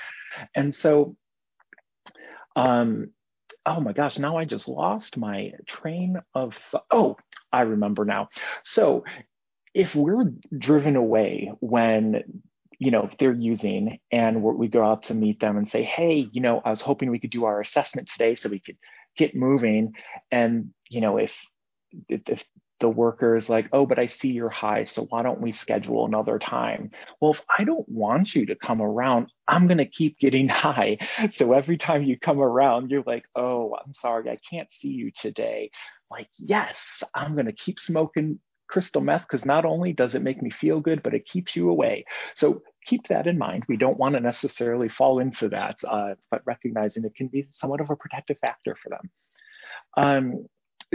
And so, um, oh my gosh, now I just lost my train of, oh, I remember now. So if we're driven away when you know they're using and we go out to meet them and say hey you know i was hoping we could do our assessment today so we could get moving and you know if if the worker is like, oh, but I see you're high, so why don't we schedule another time? Well, if I don't want you to come around, I'm going to keep getting high. So every time you come around, you're like, oh, I'm sorry, I can't see you today. Like, yes, I'm going to keep smoking crystal meth because not only does it make me feel good, but it keeps you away. So keep that in mind. We don't want to necessarily fall into that, uh, but recognizing it can be somewhat of a protective factor for them. Um,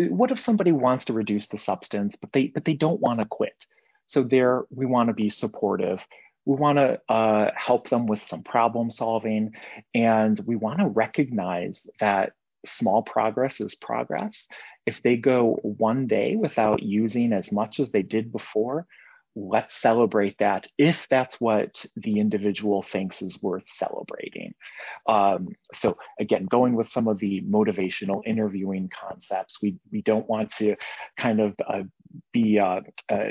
what if somebody wants to reduce the substance, but they but they don't want to quit? So there, we want to be supportive. We want to uh, help them with some problem solving, and we want to recognize that small progress is progress. If they go one day without using as much as they did before, let's celebrate that if that's what the individual thinks is worth celebrating. Um, so again, going with some of the motivational interviewing concepts, we, we don't want to kind of uh, be uh, uh,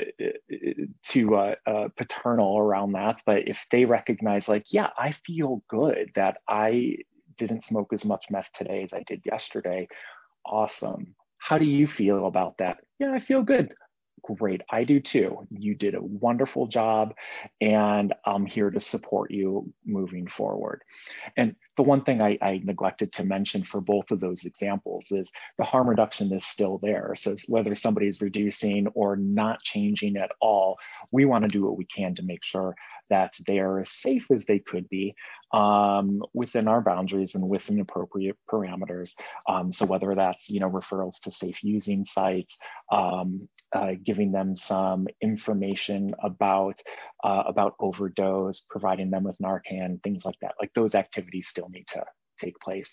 too uh, uh, paternal around that, but if they recognize like, yeah, I feel good that I didn't smoke as much meth today as I did yesterday, awesome. How do you feel about that? Yeah, I feel good great. I do too. You did a wonderful job, and I'm here to support you moving forward. And the one thing I, I, neglected to mention for both of those examples is the harm reduction is still there. So whether somebody is reducing or not changing at all, we want to do what we can to make sure that they are as safe as they could be um, within our boundaries and within appropriate parameters. Um, so whether that's you know referrals to safe using sites, um, uh, giving them some information about uh, about overdose, providing them with Narcan, things like that. Like those activities still need to take place.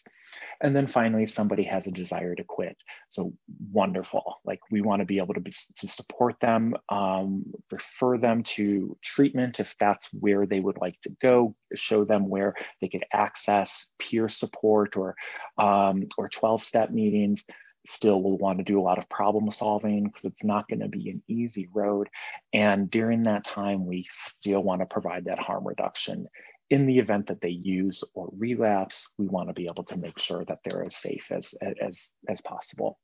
And then finally, somebody has a desire to quit. So wonderful. Like we want to be able to, be, to support them, um, refer them to treatment if that's where they would like to go, show them where they could access peer support or, um, or 12 step meetings. Still we'll want to do a lot of problem solving because it's not going to be an easy road. And during that time, we still want to provide that harm reduction in the event that they use or relapse, we want to be able to make sure that they're as safe as, as, as possible.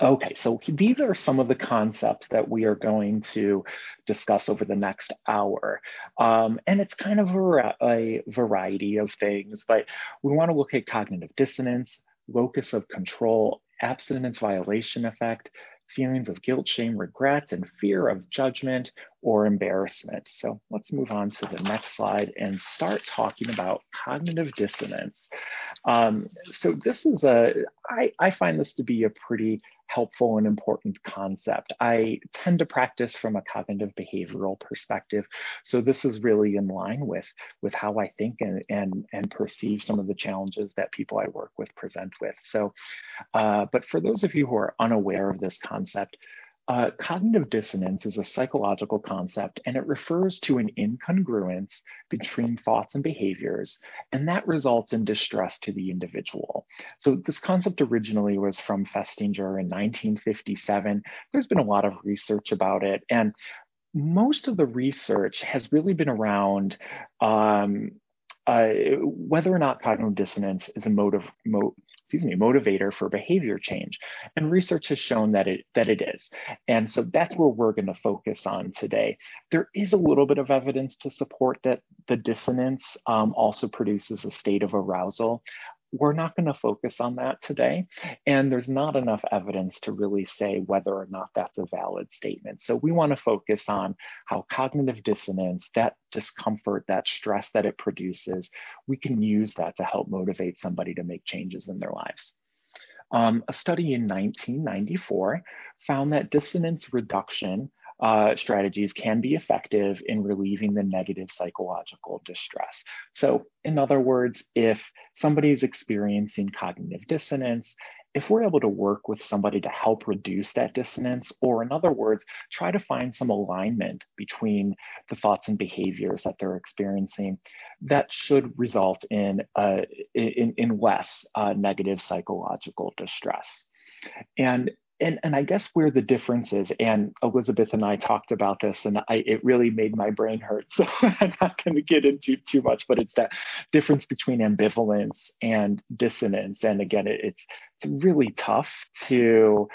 Okay, so these are some of the concepts that we are going to discuss over the next hour. Um, and it's kind of a, a variety of things, but we want to look at cognitive dissonance, locus of control, abstinence violation effect, feelings of guilt, shame, regret, and fear of judgment or embarrassment. So let's move on to the next slide and start talking about cognitive dissonance. Um, so this is a, I, I find this to be a pretty helpful and important concept. I tend to practice from a cognitive behavioral perspective. So this is really in line with, with how I think and, and, and perceive some of the challenges that people I work with present with. So, uh, but for those of you who are unaware of this concept, uh, cognitive dissonance is a psychological concept and it refers to an incongruence between thoughts and behaviors, and that results in distress to the individual. So, this concept originally was from Festinger in 1957. There's been a lot of research about it, and most of the research has really been around um, uh, whether or not cognitive dissonance is a motive, mo excuse me, motivator for behavior change. And research has shown that it that it is. And so that's where we're going to focus on today. There is a little bit of evidence to support that the dissonance um, also produces a state of arousal we're not going to focus on that today. And there's not enough evidence to really say whether or not that's a valid statement. So we want to focus on how cognitive dissonance, that discomfort, that stress that it produces, we can use that to help motivate somebody to make changes in their lives. Um, a study in 1994 found that dissonance reduction uh, strategies can be effective in relieving the negative psychological distress. So, in other words, if somebody is experiencing cognitive dissonance, if we're able to work with somebody to help reduce that dissonance, or in other words, try to find some alignment between the thoughts and behaviors that they're experiencing, that should result in, uh, in, in, less uh, negative psychological distress. And and and I guess where the difference is, and Elizabeth and I talked about this, and I, it really made my brain hurt. So I'm not going to get into too much, but it's that difference between ambivalence and dissonance. And again, it, it's it's really tough to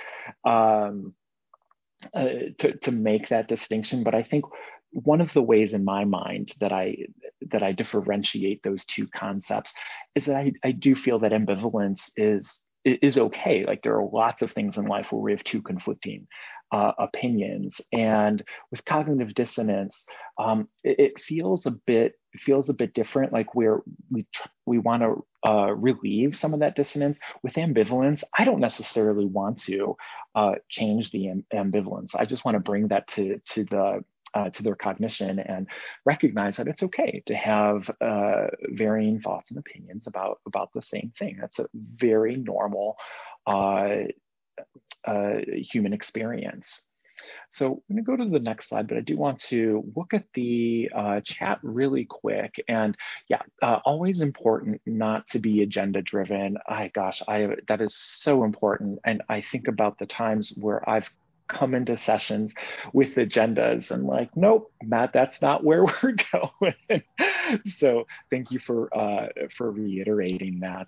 um, uh, to to make that distinction. But I think one of the ways in my mind that I that I differentiate those two concepts is that I, I do feel that ambivalence is is okay. Like there are lots of things in life where we have two conflicting uh, opinions, and with cognitive dissonance, um, it, it, feels a bit it feels a bit different. Like where we we want to uh, relieve some of that dissonance. With ambivalence, I don't necessarily want to uh, change the amb- ambivalence. I just want to bring that to to the uh, to their cognition and recognize that it's okay to have uh, varying thoughts and opinions about about the same thing. That's a very normal uh, uh human experience. So I'm going to go to the next slide, but I do want to look at the uh, chat really quick. And yeah, uh, always important not to be agenda driven. I gosh, I that is so important. And I think about the times where I've come into sessions with agendas and like, nope, Matt, that's not where we're going. so thank you for uh, for reiterating that.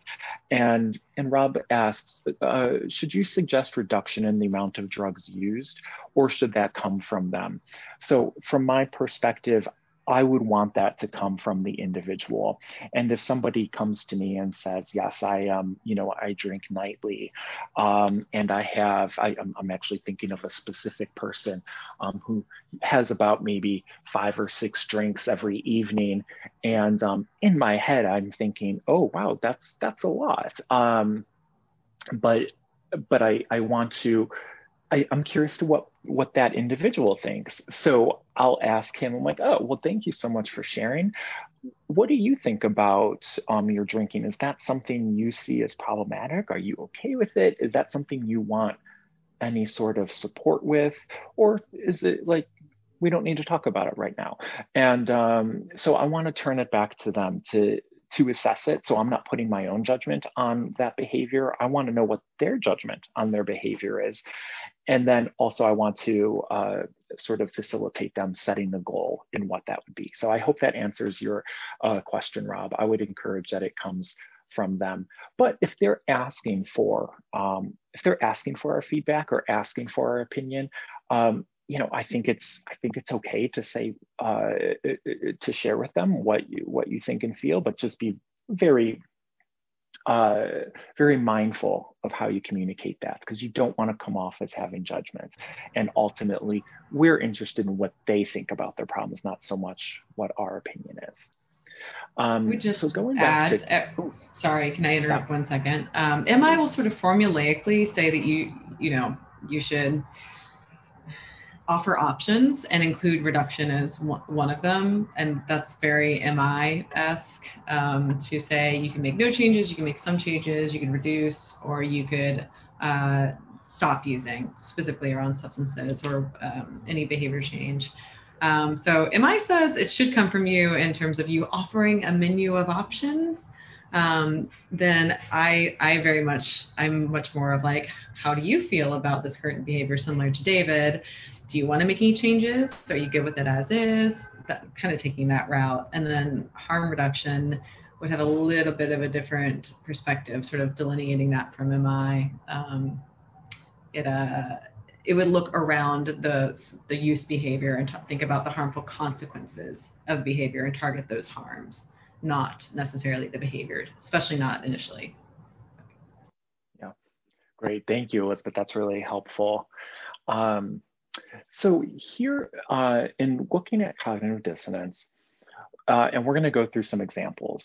And and Rob asks, uh, should you suggest reduction in the amount of drugs used, or should that come from them? So from my perspective, I would want that to come from the individual. And if somebody comes to me and says, "Yes, I um, you know, I drink nightly," um, and I have, I, am actually thinking of a specific person um, who has about maybe five or six drinks every evening, and um, in my head, I'm thinking, "Oh, wow, that's that's a lot." Um, but but I I want to I, am curious to what what that individual thinks. So I'll ask him, I'm like, oh, well, thank you so much for sharing. what do you think about um, your drinking? Is that something you see as problematic? Are you okay with it? Is that something you want any sort of support with? Or is it like, we don't need to talk about it right now? And um, so I want to turn it back to them to to assess it. So I'm not putting my own judgment on that behavior. I want to know what their judgment on their behavior is. And then also, I want to uh, sort of facilitate them setting the goal in what that would be. So I hope that answers your uh, question, Rob. I would encourage that it comes from them. But if they're asking for um, if they're asking for our feedback or asking for our opinion, um, you know, I think it's I think it's okay to say uh, to share with them what you what you think and feel, but just be very uh, very mindful of how you communicate that because you don't want to come off as having judgments. And ultimately, we're interested in what they think about their problems, not so much what our opinion is. Um, we just so going add, back to, uh, sorry, can I interrupt yeah. one second? Um, MI will sort of formulaically say that you, you know, you should offer options and include reduction as one of them. And that's very MI-esque um, to say you can make no changes, you can make some changes, you can reduce, or you could uh, stop using, specifically around substances or um, any behavior change. Um, so MI says it should come from you in terms of you offering a menu of options. Um, then I, I very much, I'm much more of like, how do you feel about this current behavior, similar to David? Do you want to make any changes? So are you good with it as is? That, kind of taking that route. And then harm reduction would have a little bit of a different perspective, sort of delineating that from MI. Um, it, uh, it would look around the, the use behavior and t- think about the harmful consequences of behavior and target those harms, not necessarily the behavior, especially not initially. Yeah, great. Thank you, Elizabeth. That's really helpful. Um, so here, uh, in looking at cognitive dissonance, uh, and we're going to go through some examples,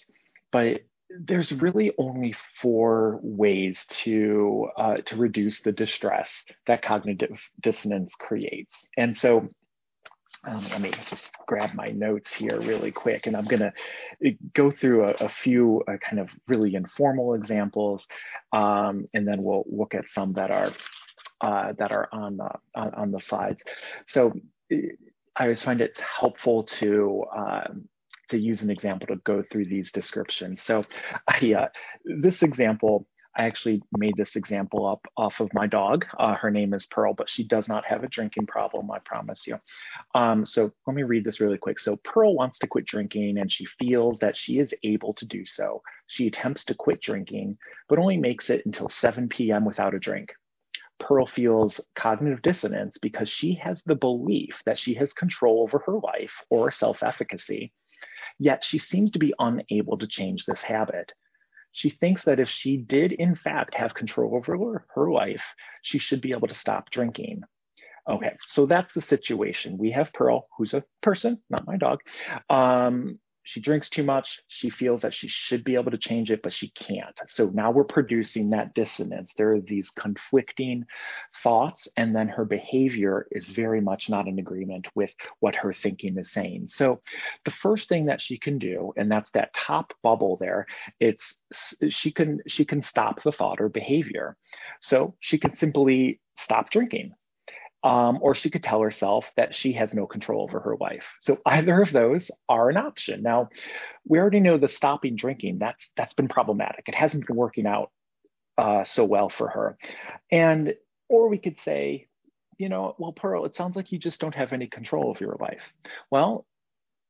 but there's really only four ways to uh, to reduce the distress that cognitive dissonance creates. And so um, let me just grab my notes here really quick, and I'm going to uh, go through a, a few uh, kind of really informal examples, um, and then we'll look at some that are uh, that are on, uh, on, on the slides. So I always find it helpful to um, to use an example to go through these descriptions. So I, uh, this example, I actually made this example up off of my dog. Uh, her name is Pearl, but she does not have a drinking problem, I promise you. Um, so let me read this really quick. So Pearl wants to quit drinking and she feels that she is able to do so. She attempts to quit drinking, but only makes it until 7 p.m. without a drink. Pearl feels cognitive dissonance because she has the belief that she has control over her life or self efficacy, yet she seems to be unable to change this habit. She thinks that if she did, in fact, have control over her life, she should be able to stop drinking. Okay, so that's the situation. We have Pearl, who's a person, not my dog, um, she drinks too much. She feels that she should be able to change it, but she can't. So now we're producing that dissonance. There are these conflicting thoughts, and then her behavior is very much not in agreement with what her thinking is saying. So the first thing that she can do, and that's that top bubble there, it's she can she can stop the thought or behavior. So she can simply stop drinking um, or she could tell herself that she has no control over her life. So either of those are an option. Now, we already know the stopping drinking that's that's been problematic. It hasn't been working out uh, so well for her, and or we could say, you know, well, Pearl, it sounds like you just don't have any control of your life. Well,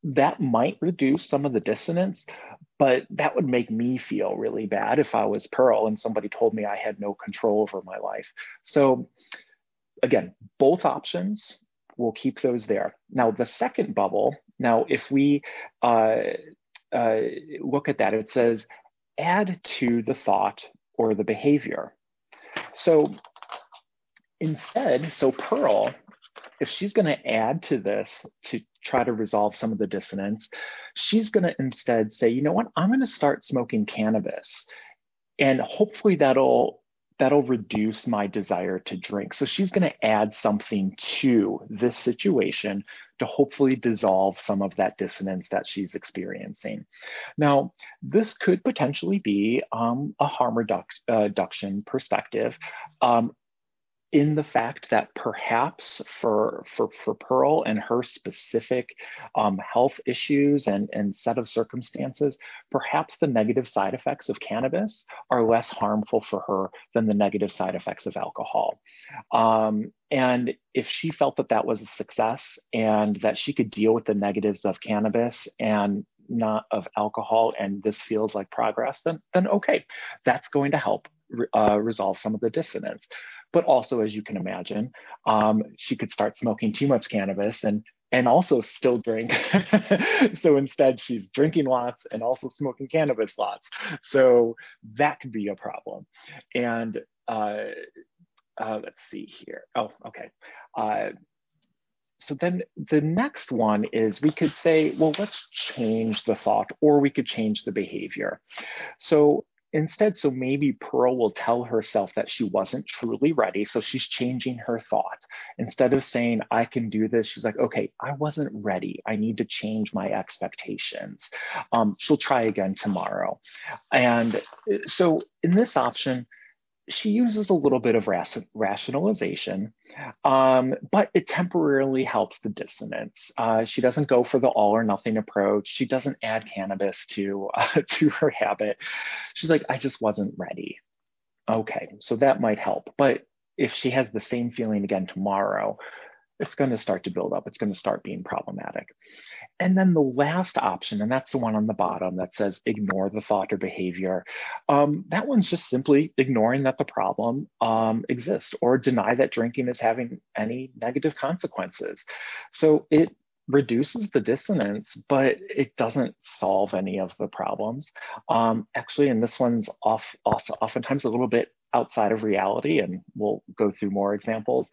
that might reduce some of the dissonance, but that would make me feel really bad if I was Pearl and somebody told me I had no control over my life. So again, both options, we'll keep those there. Now, the second bubble, now if we uh, uh, look at that, it says add to the thought or the behavior. So instead, so Pearl, if she's going to add to this to try to resolve some of the dissonance, she's going to instead say, you know what, I'm going to start smoking cannabis. And hopefully that'll that'll reduce my desire to drink. So she's going to add something to this situation to hopefully dissolve some of that dissonance that she's experiencing. Now, this could potentially be um, a harm reduc- uh, reduction perspective. Um, in the fact that perhaps for for for Pearl and her specific um, health issues and and set of circumstances, perhaps the negative side effects of cannabis are less harmful for her than the negative side effects of alcohol. Um, and if she felt that that was a success and that she could deal with the negatives of cannabis and not of alcohol, and this feels like progress, then then okay, that's going to help uh, resolve some of the dissonance. But also, as you can imagine, um, she could start smoking too much cannabis and and also still drink. so instead, she's drinking lots and also smoking cannabis lots. So that could be a problem. And uh, uh, let's see here. Oh, okay. Uh, so then the next one is we could say, well, let's change the thought or we could change the behavior. So instead, so maybe Pearl will tell herself that she wasn't truly ready. So she's changing her thought. Instead of saying, I can do this, she's like, okay, I wasn't ready. I need to change my expectations. Um, she'll try again tomorrow. And uh, so in this option, she uses a little bit of rationalization, um, but it temporarily helps the dissonance. Uh, she doesn't go for the all or nothing approach. She doesn't add cannabis to uh, to her habit. She's like, I just wasn't ready. Okay, so that might help. But if she has the same feeling again tomorrow, it's going to start to build up. It's going to start being problematic. And then the last option, and that's the one on the bottom that says ignore the thought or behavior. Um, that one's just simply ignoring that the problem um, exists or deny that drinking is having any negative consequences. So it reduces the dissonance, but it doesn't solve any of the problems. Um, actually, and this one's off, also oftentimes a little bit outside of reality, and we'll go through more examples.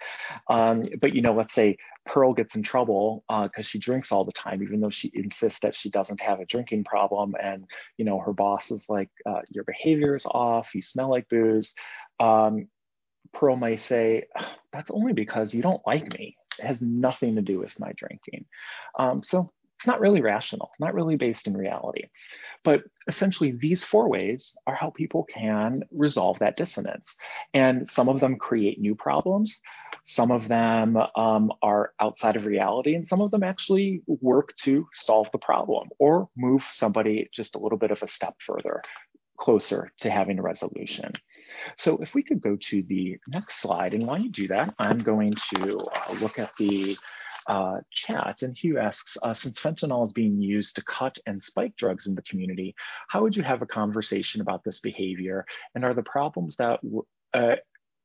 Um, but you know, let's say Pearl gets in trouble because uh, she drinks all the time, even though she insists that she doesn't have a drinking problem, and you know, her boss is like, uh, "Your behavior is off. You smell like booze." Um, Pearl may say, "That's only because you don't like me. It has nothing to do with my drinking." Um, so it's not really rational, not really based in reality. But essentially, these four ways are how people can resolve that dissonance. And some of them create new problems, some of them um, are outside of reality, and some of them actually work to solve the problem or move somebody just a little bit of a step further closer to having a resolution. So if we could go to the next slide, and while you do that, I'm going to uh, look at the uh, chat, and Hugh asks, uh, since fentanyl is being used to cut and spike drugs in the community, how would you have a conversation about this behavior? And are the problems that uh,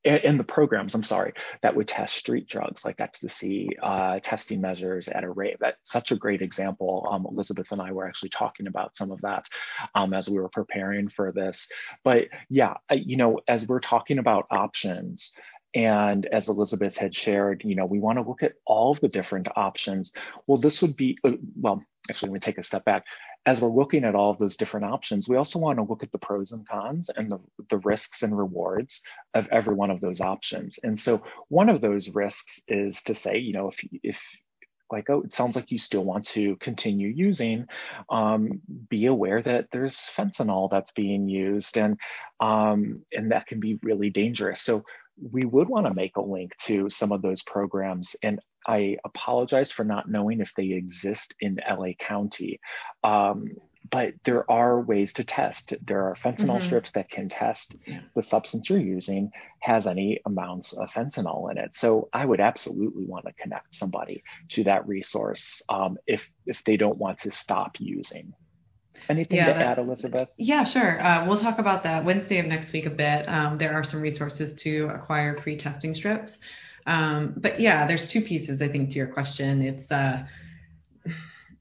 in the programs, I'm sorry, that would test street drugs like ecstasy, uh, testing measures at a rate. That's such a great example. Um, Elizabeth and I were actually talking about some of that um, as we were preparing for this. But yeah, you know, as we're talking about options, and as Elizabeth had shared, you know, we want to look at all of the different options. Well, this would be, uh, well, actually, let me take a step back. As we're looking at all of those different options, we also want to look at the pros and cons and the, the risks and rewards of every one of those options. And so one of those risks is to say, you know, if, if like, oh, it sounds like you still want to continue using, um, be aware that there's fentanyl that's being used and, um, and that can be really dangerous. So we would want to make a link to some of those programs. And I apologize for not knowing if they exist in LA County. Um, but there are ways to test. There are fentanyl mm-hmm. strips that can test the substance you're using has any amounts of fentanyl in it. So I would absolutely want to connect somebody to that resource um, if if they don't want to stop using. Anything yeah, to that, add, Elizabeth? Yeah, sure. Uh, we'll talk about that Wednesday of next week a bit. Um, there are some resources to acquire free testing strips. Um, but yeah, there's two pieces, I think, to your question. It's uh,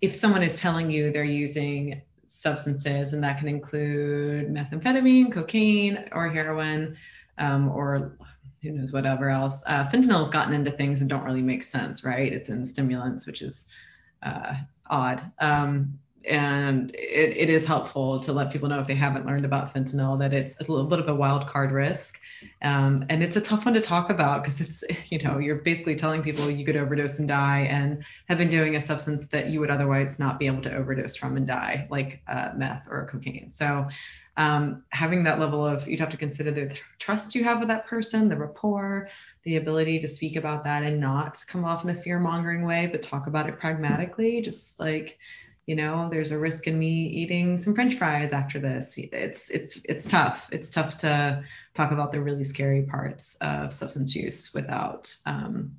if someone is telling you they're using substances, and that can include methamphetamine, cocaine, or heroin, um, or who knows whatever else. Uh, fentanyl has gotten into things that don't really make sense, right? It's in stimulants, which is uh, odd. Um, and it, it is helpful to let people know if they haven't learned about fentanyl that it's a little bit of a wild card risk. Um, and it's a tough one to talk about because it's, you know, you're basically telling people you could overdose and die and have been doing a substance that you would otherwise not be able to overdose from and die, like uh, meth or cocaine. So um, having that level of, you'd have to consider the trust you have with that person, the rapport, the ability to speak about that and not come off in a fear mongering way, but talk about it pragmatically, just like, you know there's a risk in me eating some french fries after this. It's it's it's tough. It's tough to talk about the really scary parts of substance use without um,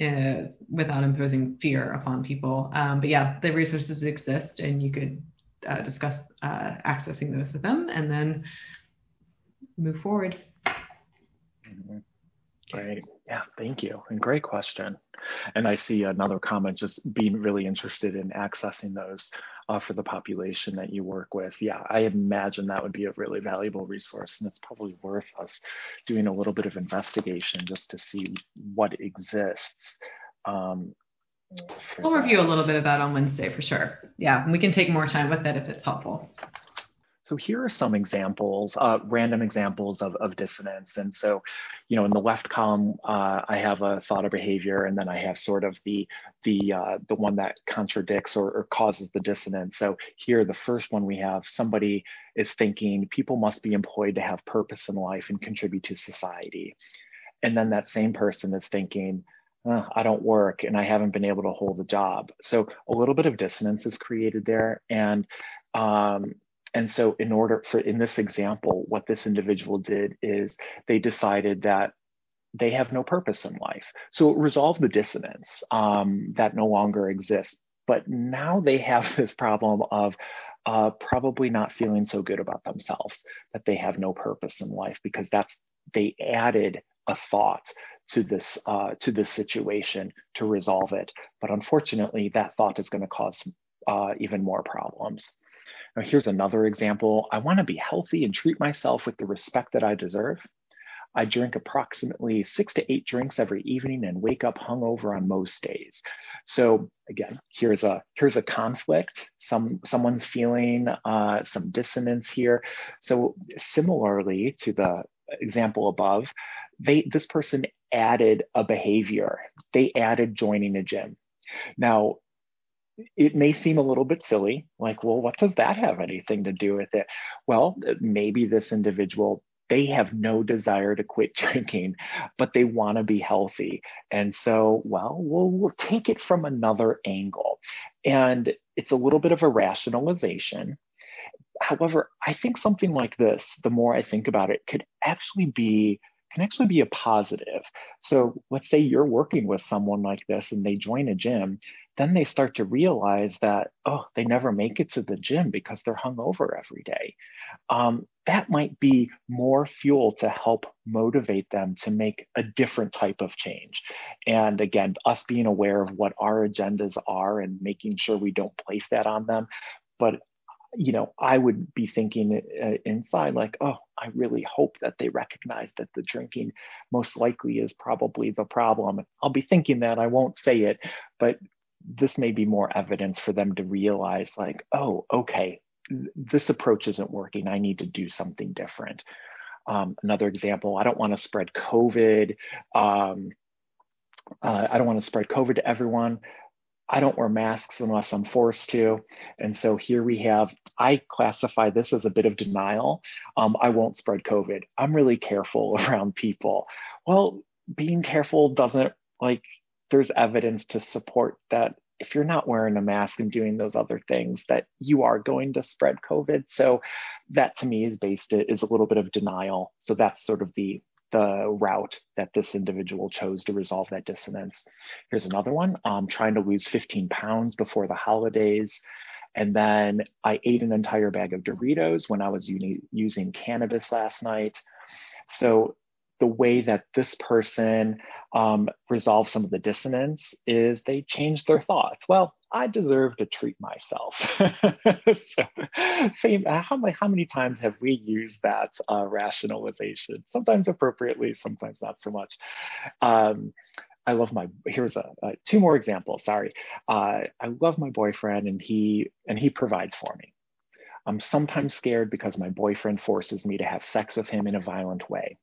uh, without imposing fear upon people. Um, but yeah the resources exist and you could uh, discuss uh, accessing those with them and then move forward. Mm-hmm. Yeah, thank you. And great question. And I see another comment just being really interested in accessing those uh, for the population that you work with. Yeah, I imagine that would be a really valuable resource. And it's probably worth us doing a little bit of investigation just to see what exists. Um, we'll that. review a little bit of that on Wednesday for sure. Yeah, we can take more time with it if it's helpful. So here are some examples, uh, random examples of, of dissonance. And so, you know, in the left column, uh, I have a thought or behavior, and then I have sort of the the uh, the one that contradicts or, or causes the dissonance. So here, the first one we have, somebody is thinking people must be employed to have purpose in life and contribute to society. And then that same person is thinking, uh, I don't work and I haven't been able to hold a job. So a little bit of dissonance is created there. And um, and so in order for in this example what this individual did is they decided that they have no purpose in life. So it resolved the dissonance um, that no longer exists. But now they have this problem of uh, probably not feeling so good about themselves that they have no purpose in life because that's they added a thought to this uh, to this situation to resolve it. But unfortunately that thought is going to cause uh, even more problems now, here's another example. I want to be healthy and treat myself with the respect that I deserve. I drink approximately six to eight drinks every evening and wake up hungover on most days. So again, here's a here's a conflict. Some someone's feeling uh, some dissonance here. So similarly to the example above, they this person added a behavior. They added joining a gym. Now it may seem a little bit silly, like, well, what does that have anything to do with it? Well, maybe this individual, they have no desire to quit drinking, but they want to be healthy. And so, well, we'll, we'll take it from another angle. And it's a little bit of a rationalization. However, I think something like this, the more I think about it, could actually be can actually be a positive. So let's say you're working with someone like this and they join a gym, then they start to realize that, oh, they never make it to the gym because they're hungover every day. Um, that might be more fuel to help motivate them to make a different type of change. And again, us being aware of what our agendas are and making sure we don't place that on them. But you know, I would be thinking uh, inside, like, oh, I really hope that they recognize that the drinking most likely is probably the problem. I'll be thinking that, I won't say it, but this may be more evidence for them to realize, like, oh, okay, this approach isn't working. I need to do something different. Um, another example, I don't want to spread COVID. Um, uh, I don't want to spread COVID to everyone. I don't wear masks unless I'm forced to. And so here we have, I classify this as a bit of denial. Um, I won't spread COVID. I'm really careful around people. Well, being careful doesn't like, there's evidence to support that if you're not wearing a mask and doing those other things, that you are going to spread COVID. So that to me is based, is a little bit of denial. So that's sort of the the route that this individual chose to resolve that dissonance. Here's another one, trying to lose 15 pounds before the holidays. And then I ate an entire bag of Doritos when I was using cannabis last night. So the way that this person um, resolved some of the dissonance is they change their thoughts. Well, I deserve to treat myself. so, how, how many times have we used that uh, rationalization? Sometimes appropriately, sometimes not so much. Um, I love my. Here's a, uh, two more examples. Sorry, uh, I love my boyfriend, and he and he provides for me. I'm sometimes scared because my boyfriend forces me to have sex with him in a violent way.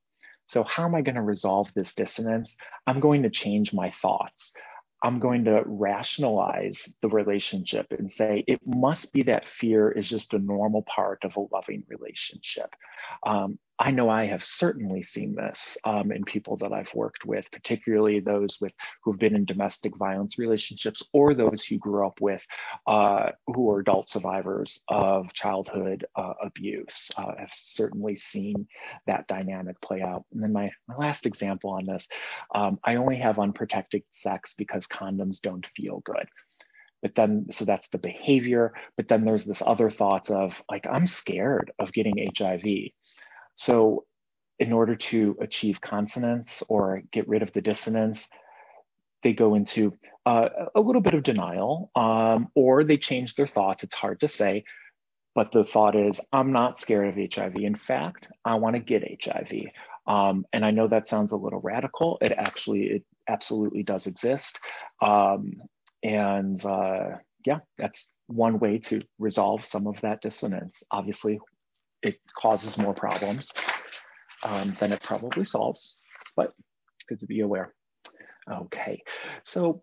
So, how am I going to resolve this dissonance? I'm going to change my thoughts. I'm going to rationalize the relationship and say it must be that fear is just a normal part of a loving relationship. Um, I know I have certainly seen this um, in people that I've worked with, particularly those with who've been in domestic violence relationships or those who grew up with uh, who are adult survivors of childhood uh, abuse. Uh, I've certainly seen that dynamic play out. And then my, my last example on this, um, I only have unprotected sex because condoms don't feel good but then so that's the behavior but then there's this other thought of like i'm scared of getting hiv so in order to achieve consonance or get rid of the dissonance, they go into uh, a little bit of denial um, or they change their thoughts. It's hard to say, but the thought is, I'm not scared of HIV. In fact, I want to get HIV. Um, and I know that sounds a little radical. It actually, it absolutely does exist. Um, and uh, yeah, that's one way to resolve some of that dissonance. Obviously, it causes more problems um, than it probably solves, but good to be aware. Okay, so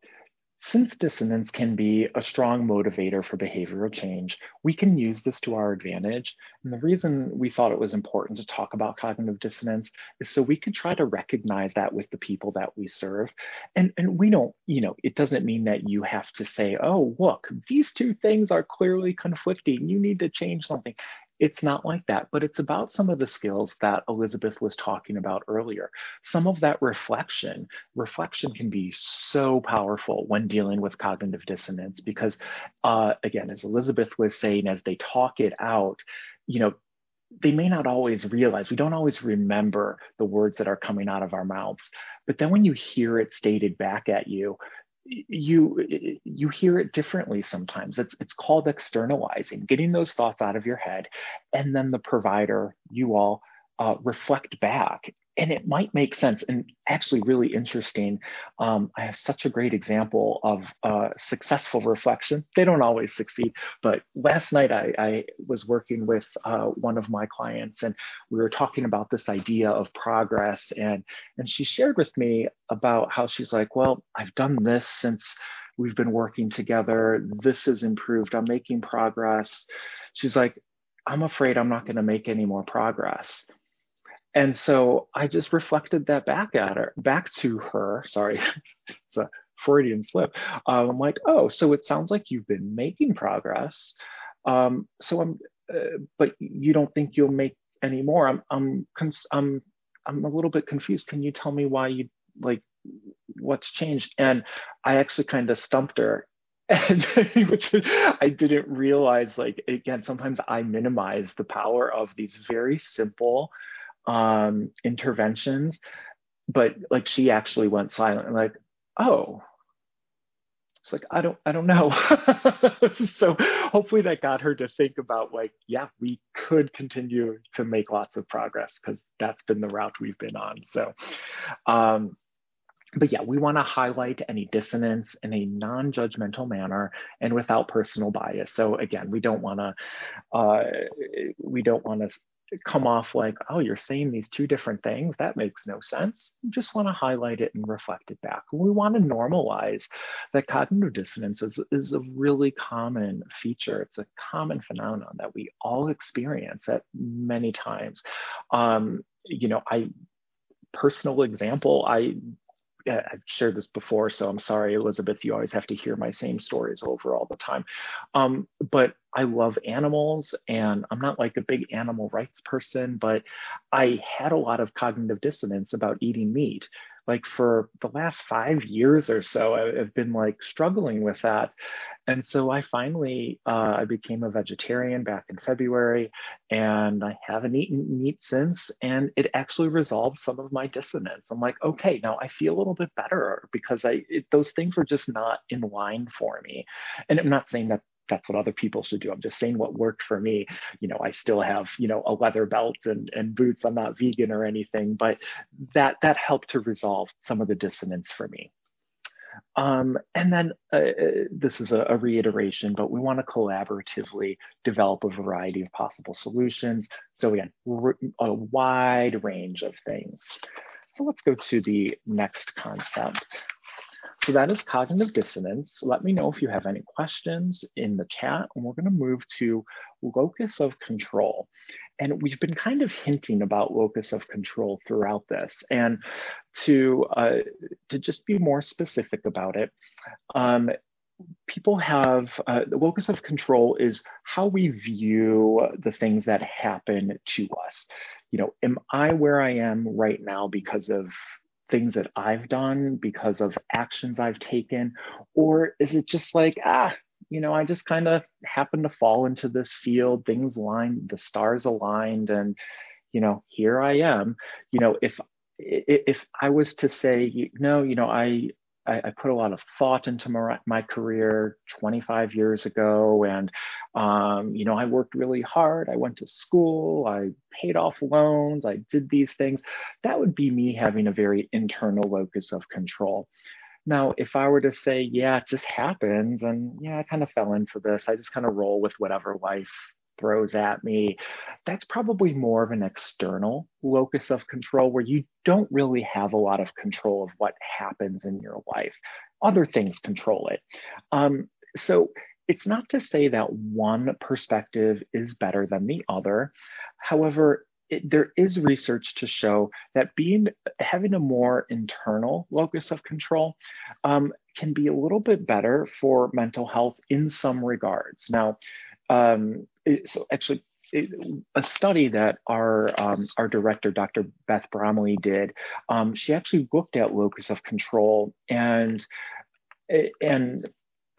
since dissonance can be a strong motivator for behavioral change, we can use this to our advantage. And the reason we thought it was important to talk about cognitive dissonance is so we could try to recognize that with the people that we serve. And, and we don't, you know, it doesn't mean that you have to say, oh, look, these two things are clearly conflicting. You need to change something. It's not like that, but it's about some of the skills that Elizabeth was talking about earlier. Some of that reflection, reflection can be so powerful when dealing with cognitive dissonance because, uh, again, as Elizabeth was saying, as they talk it out, you know, they may not always realize, we don't always remember the words that are coming out of our mouths. But then when you hear it stated back at you, you you hear it differently sometimes. It's it's called externalizing getting those thoughts out of your head and then the provider you all uh, reflect back and it might make sense and actually really interesting. Um, I have such a great example of uh, successful reflection. They don't always succeed, but last night I, I was working with uh, one of my clients and we were talking about this idea of progress and and she shared with me about how she's like, well, I've done this since we've been working together. This has improved. I'm making progress. She's like, I'm afraid I'm not going to make any more progress. And so I just reflected that back at her, back to her. Sorry, it's a Freudian slip. Um, I'm like, oh, so it sounds like you've been making progress. Um, so I'm, uh, but you don't think you'll make any more. I'm, I'm, I'm, I'm a little bit confused. Can you tell me why you like what's changed? And I actually kind of stumped her and which I didn't realize like again sometimes I minimize the power of these very simple um, interventions, but like she actually went silent and like, oh, it's like I don't I don't know. so hopefully that got her to think about like, yeah, we could continue to make lots of progress because that's been the route we've been on. So um, but yeah, we want to highlight any dissonance in a non-judgmental manner and without personal bias. So again, we don't want to uh, we don't want to come off like, oh, you're saying these two different things. That makes no sense. You just want to highlight it and reflect it back. We want to normalize that cognitive dissonance is, is a really common feature. It's a common phenomenon that we all experience at many times. Um, you know, I personal example, I I've shared this before, so I'm sorry, Elizabeth. You always have to hear my same stories over all the time. Um, but I love animals, and I'm not like a big animal rights person, but I had a lot of cognitive dissonance about eating meat like for the last five years or so i've been like struggling with that. And so i finally uh, i became a vegetarian back in february and i haven't eaten meat since and it actually resolved some of my dissonance. I'm like okay now i feel a little bit better because i it, those things were just not in line for me. And i'm not saying that that's what other people should do. I'm just saying what worked for me. You know, I still have, you know, a leather belt and, and boots. I'm not vegan or anything, but that that helped to resolve some of the dissonance for me. Um, and then uh, uh, this is a, a, reiteration, but we want to collaboratively develop a variety of possible solutions. So again, a wide range of things. So let's go to the next concept. So that is cognitive dissonance. Let me know if you have any questions in the chat, and we're going to move to locus of control. And we've been kind of hinting about locus of control throughout this. And to, uh, to just be more specific about it, um, people have uh, the locus of control is how we view the things that happen to us. You know, am I where I am right now because of things that I've done because of actions I've taken? Or is it just like, ah, you know, I just kind of happened to fall into this field, things aligned, the stars aligned, and, you know, here I am. You know, if if I was to say, no, you know, I I, I, put a lot of thought into my, my career 25 years ago. And, um, you know, I worked really hard. I went to school, I paid off loans, I did these things. That would be me having a very internal locus of control. Now, if I were to say, yeah, it just happens, and yeah, I kind of fell into this, I just kind of roll with whatever life throws at me, that's probably more of an external locus of control where you don't really have a lot of control of what happens in your life. Other things control it. Um, so it's not to say that one perspective is better than the other. However, it, there is research to show that being having a more internal locus of control um, can be a little bit better for mental health in some regards. Now, um, so actually, a study that our um, our director, Dr. Beth Bromley, did, um, she actually looked at locus of control and and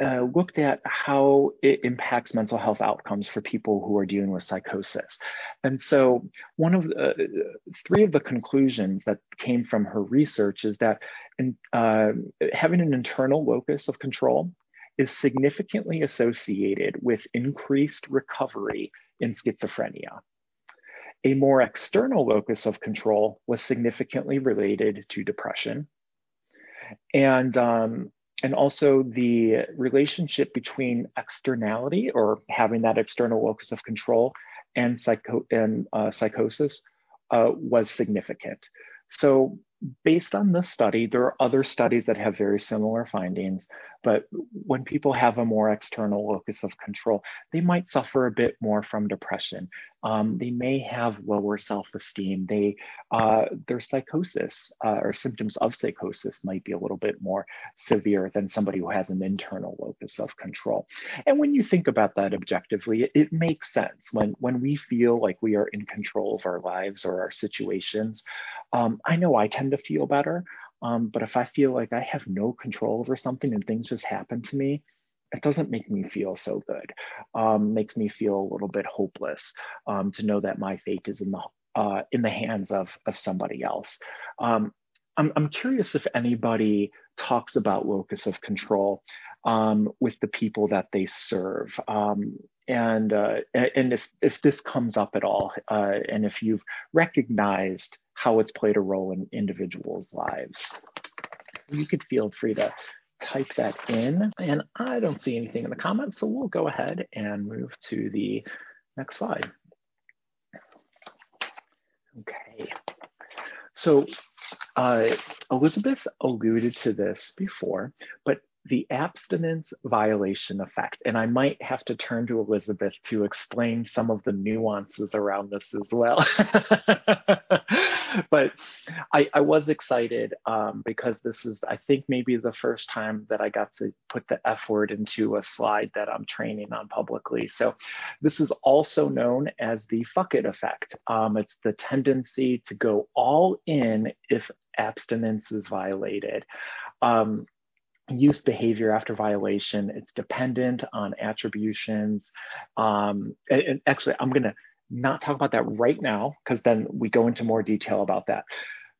uh, looked at how it impacts mental health outcomes for people who are dealing with psychosis. And so, one of the uh, three of the conclusions that came from her research is that in, uh, having an internal locus of control is significantly associated with increased recovery in schizophrenia. A more external locus of control was significantly related to depression. And, um, and also the relationship between externality or having that external locus of control and, psycho- and uh, psychosis uh, was significant. So based on this study, there are other studies that have very similar findings, but when people have a more external locus of control, they might suffer a bit more from depression. Um, they may have lower self-esteem. They, uh, their psychosis uh, or symptoms of psychosis might be a little bit more severe than somebody who has an internal locus of control. And when you think about that objectively, it, it makes sense. When when we feel like we are in control of our lives or our situations, um, I know I tend to feel better. Um, but if I feel like I have no control over something and things just happen to me, it doesn't make me feel so good. Um, makes me feel a little bit hopeless um, to know that my fate is in the uh, in the hands of of somebody else. Um, I'm, I'm curious if anybody talks about locus of control um, with the people that they serve. Um, and uh, and if if this comes up at all, uh, and if you've recognized how it's played a role in individuals' lives. You could feel free to type that in. And I don't see anything in the comments, so we'll go ahead and move to the next slide. Okay. So uh, Elizabeth alluded to this before, but the abstinence violation effect. And I might have to turn to Elizabeth to explain some of the nuances around this as well. but I, I, was excited um, because this is, I think, maybe the first time that I got to put the F word into a slide that I'm training on publicly. So this is also known as the fuck it effect. Um, it's the tendency to go all in if abstinence is violated. Um, use behavior after violation. It's dependent on attributions. Um, and actually, I'm going to not talk about that right now because then we go into more detail about that.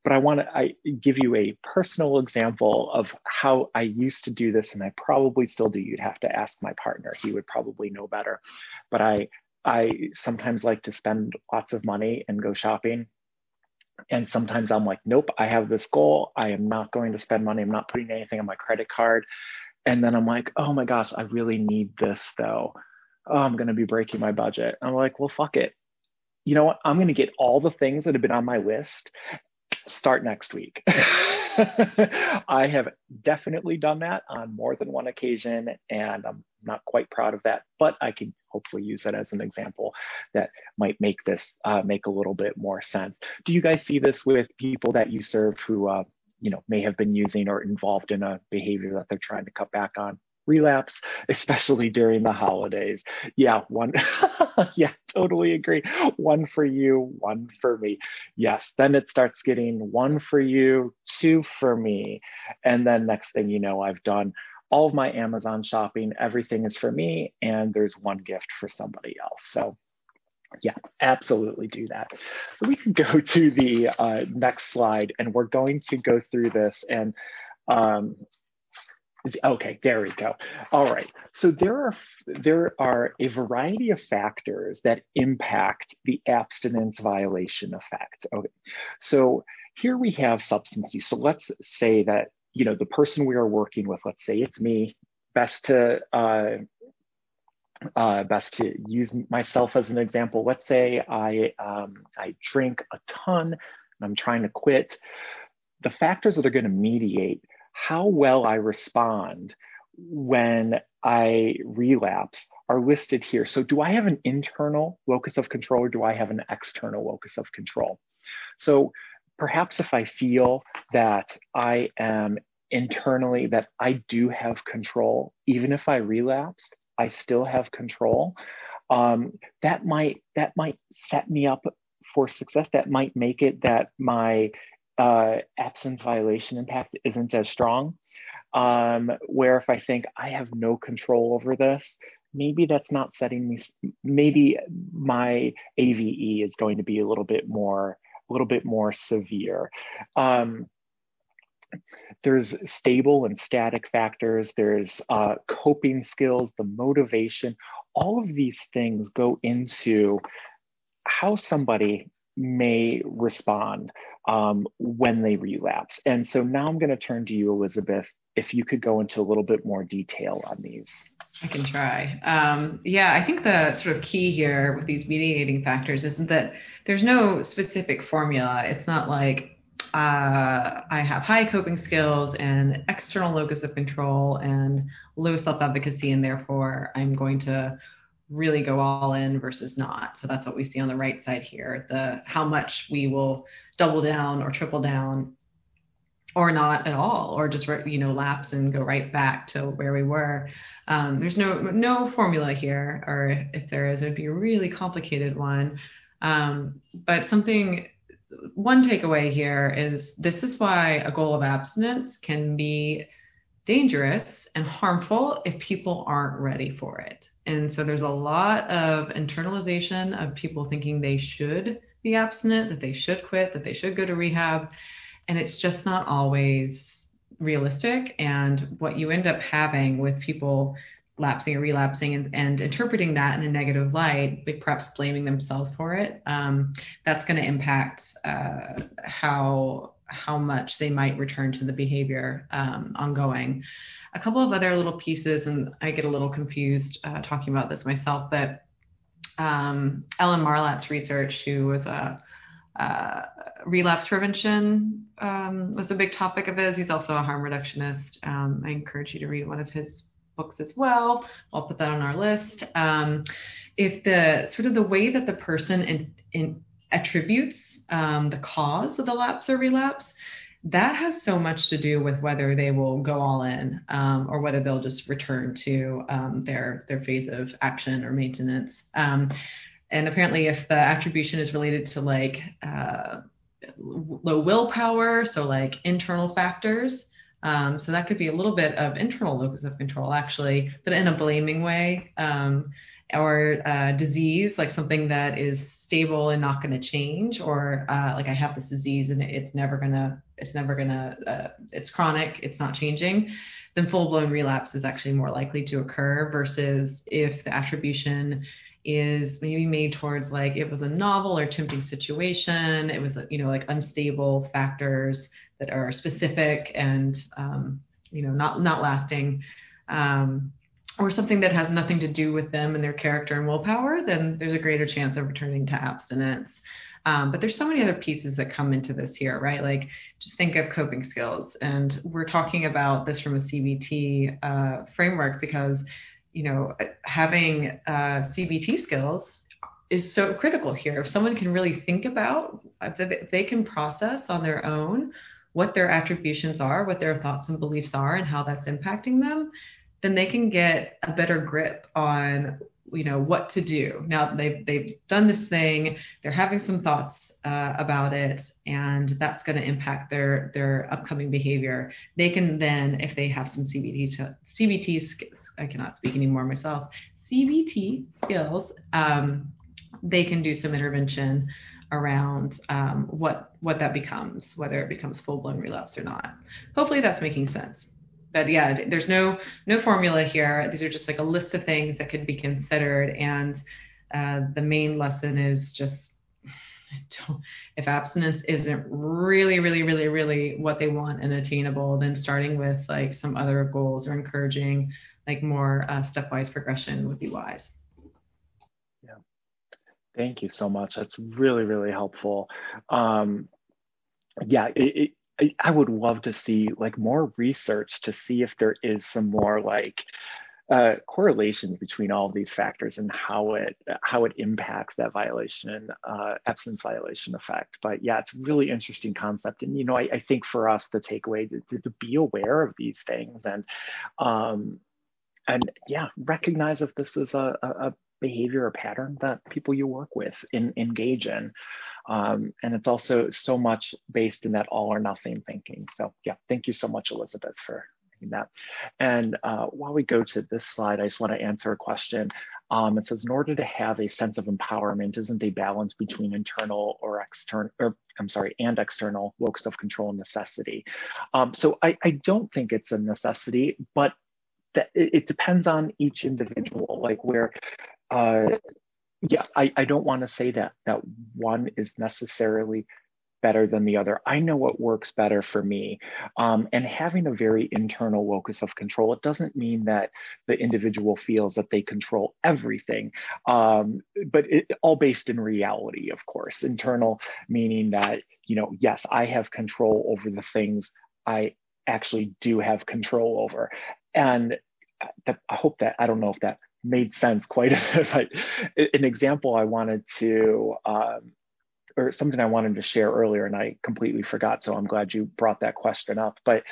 But I want to give you a personal example of how I used to do this, and I probably still do. You'd have to ask my partner; he would probably know better. But I I sometimes like to spend lots of money and go shopping and sometimes I'm like, nope, I have this goal. I am not going to spend money. I'm not putting anything on my credit card. And then I'm like, oh my gosh, I really need this though. Oh, I'm going to be breaking my budget. I'm like, well, fuck it. You know what? I'm going to get all the things that have been on my list start next week. I have definitely done that on more than one occasion, and I'm not quite proud of that, but I can hopefully use that as an example that might make this uh, make a little bit more sense. Do you guys see this with people that you serve who uh, you know may have been using or involved in a behavior that they're trying to cut back on? Relapse, especially during the holidays. Yeah, one, yeah, totally agree. One for you, one for me. Yes, then it starts getting one for you, two for me. And then next thing you know, I've done all of my Amazon shopping, everything is for me, and there's one gift for somebody else. So yeah, absolutely do that. So we can go to the uh, next slide, and we're going to go through this and um, Okay, there we go. All right. So there are there are a variety of factors that impact the abstinence violation effect. Okay. So here we have substance use. So let's say that you know the person we are working with. Let's say it's me. Best to uh, uh, best to use myself as an example. Let's say I um, I drink a ton and I'm trying to quit. The factors that are going to mediate how well I respond when I relapse are listed here. So do I have an internal locus of control or do I have an external locus of control? So perhaps if I feel that I am internally, that I do have control, even if I relapsed, I still have control. Um, that might that might set me up for success. That might make it that my uh, absence violation impact isn't as strong. Um, where if I think I have no control over this, maybe that's not setting me, maybe my AVE is going to be a little bit more, a little bit more severe. Um, there's stable and static factors, there's uh, coping skills, the motivation, all of these things go into how somebody may respond um, when they relapse. And so now I'm going to turn to you, Elizabeth, if you could go into a little bit more detail on these. I can try. Um, yeah, I think the sort of key here with these mediating factors isn't that there's no specific formula. It's not like uh, I have high coping skills and external locus of control and low self advocacy, and therefore I'm going to really go all in versus not. So that's what we see on the right side here, the how much we will double down or triple down or not at all or just you know lapse and go right back to where we were. Um, there's no no formula here or if there is it would be a really complicated one. Um, but something one takeaway here is this is why a goal of abstinence can be dangerous and harmful if people aren't ready for it and so there's a lot of internalization of people thinking they should be abstinent, that they should quit, that they should go to rehab. And it's just not always realistic. And what you end up having with people lapsing or relapsing and, and interpreting that in a negative light, perhaps blaming themselves for it, um, that's going to impact uh, how how much they might return to the behavior um, ongoing a couple of other little pieces, and I get a little confused uh, talking about this myself, but um, Alan Marlatt's research, who was a uh, relapse prevention um, was a big topic of his. He's also a harm reductionist. Um, I encourage you to read one of his books as well. I'll put that on our list. Um, if the sort of the way that the person in, in attributes um, the cause of the lapse or relapse that has so much to do with whether they will go all in um, or whether they'll just return to um, their their phase of action or maintenance. Um, and apparently, if the attribution is related to like uh, low willpower, so like internal factors, um, so that could be a little bit of internal locus of control actually, but in a blaming way, um, or uh, disease, like something that is stable and not going to change, or uh, like I have this disease and it's never going to it's never gonna uh, it's chronic it's not changing then full blown relapse is actually more likely to occur versus if the attribution is maybe made towards like it was a novel or tempting situation. It was, you know, like unstable factors that are specific and, um, you know, not not lasting, um, or something that has nothing to do with them and their character and willpower. Then there's a greater chance of returning to abstinence. Um, but there's so many other pieces that come into this here, right? Like just think of coping skills, and we're talking about this from a CBT uh, framework because you know, having uh, CBT skills is so critical here. If someone can really think about, if they can process on their own what their attributions are, what their thoughts and beliefs are, and how that's impacting them, then they can get a better grip on, you know, what to do. Now they've they've done this thing, they're having some thoughts uh, about it, and that's going to impact their their upcoming behavior. They can then, if they have some CBT to, CBT I cannot speak anymore myself, CBT skills, um, they can do some intervention around um, what what that becomes, whether it becomes full blown relapse or not. Hopefully that's making sense. But yeah, there's no no formula here. These are just like a list of things that could be considered, and uh, the main lesson is just if abstinence isn't really, really, really, really what they want and attainable, then starting with like some other goals or encouraging like more uh, stepwise progression would be wise. Yeah. Thank you so much. That's really, really helpful. Um, yeah, it, it, I would love to see like more research to see if there is some more like uh, correlations between all of these factors and how it how it impacts that violation uh, absence violation effect. But yeah, it's a really interesting concept, and you know, I, I think for us the takeaway to, to, be aware of these things and um, and yeah, recognize if this is a, a behavior or pattern that people you work with in, engage in. Um, and it's also so much based in that all or nothing thinking. So yeah, thank you so much, Elizabeth, for that. And uh, while we go to this slide, I just want to answer a question. Um, it says, in order to have a sense of empowerment, isn't a balance between internal or external, or I'm sorry, and external locus of control necessity? Um, so I, I don't think it's a necessity, but that it, depends on each individual like where uh, yeah i, I don't want to say that that one is necessarily better than the other. I know what works better for me. Um, and having a very internal locus of control it doesn't mean that the individual feels that they control everything. Um, but it, all based in reality of course. Internal meaning that you know yes i have control over the things i actually do have control over. And uh, I hope that I don't know if that made sense quite a bit, but an example I wanted to, um, or something I wanted to share earlier, and I completely forgot. So I'm glad you brought that question up. But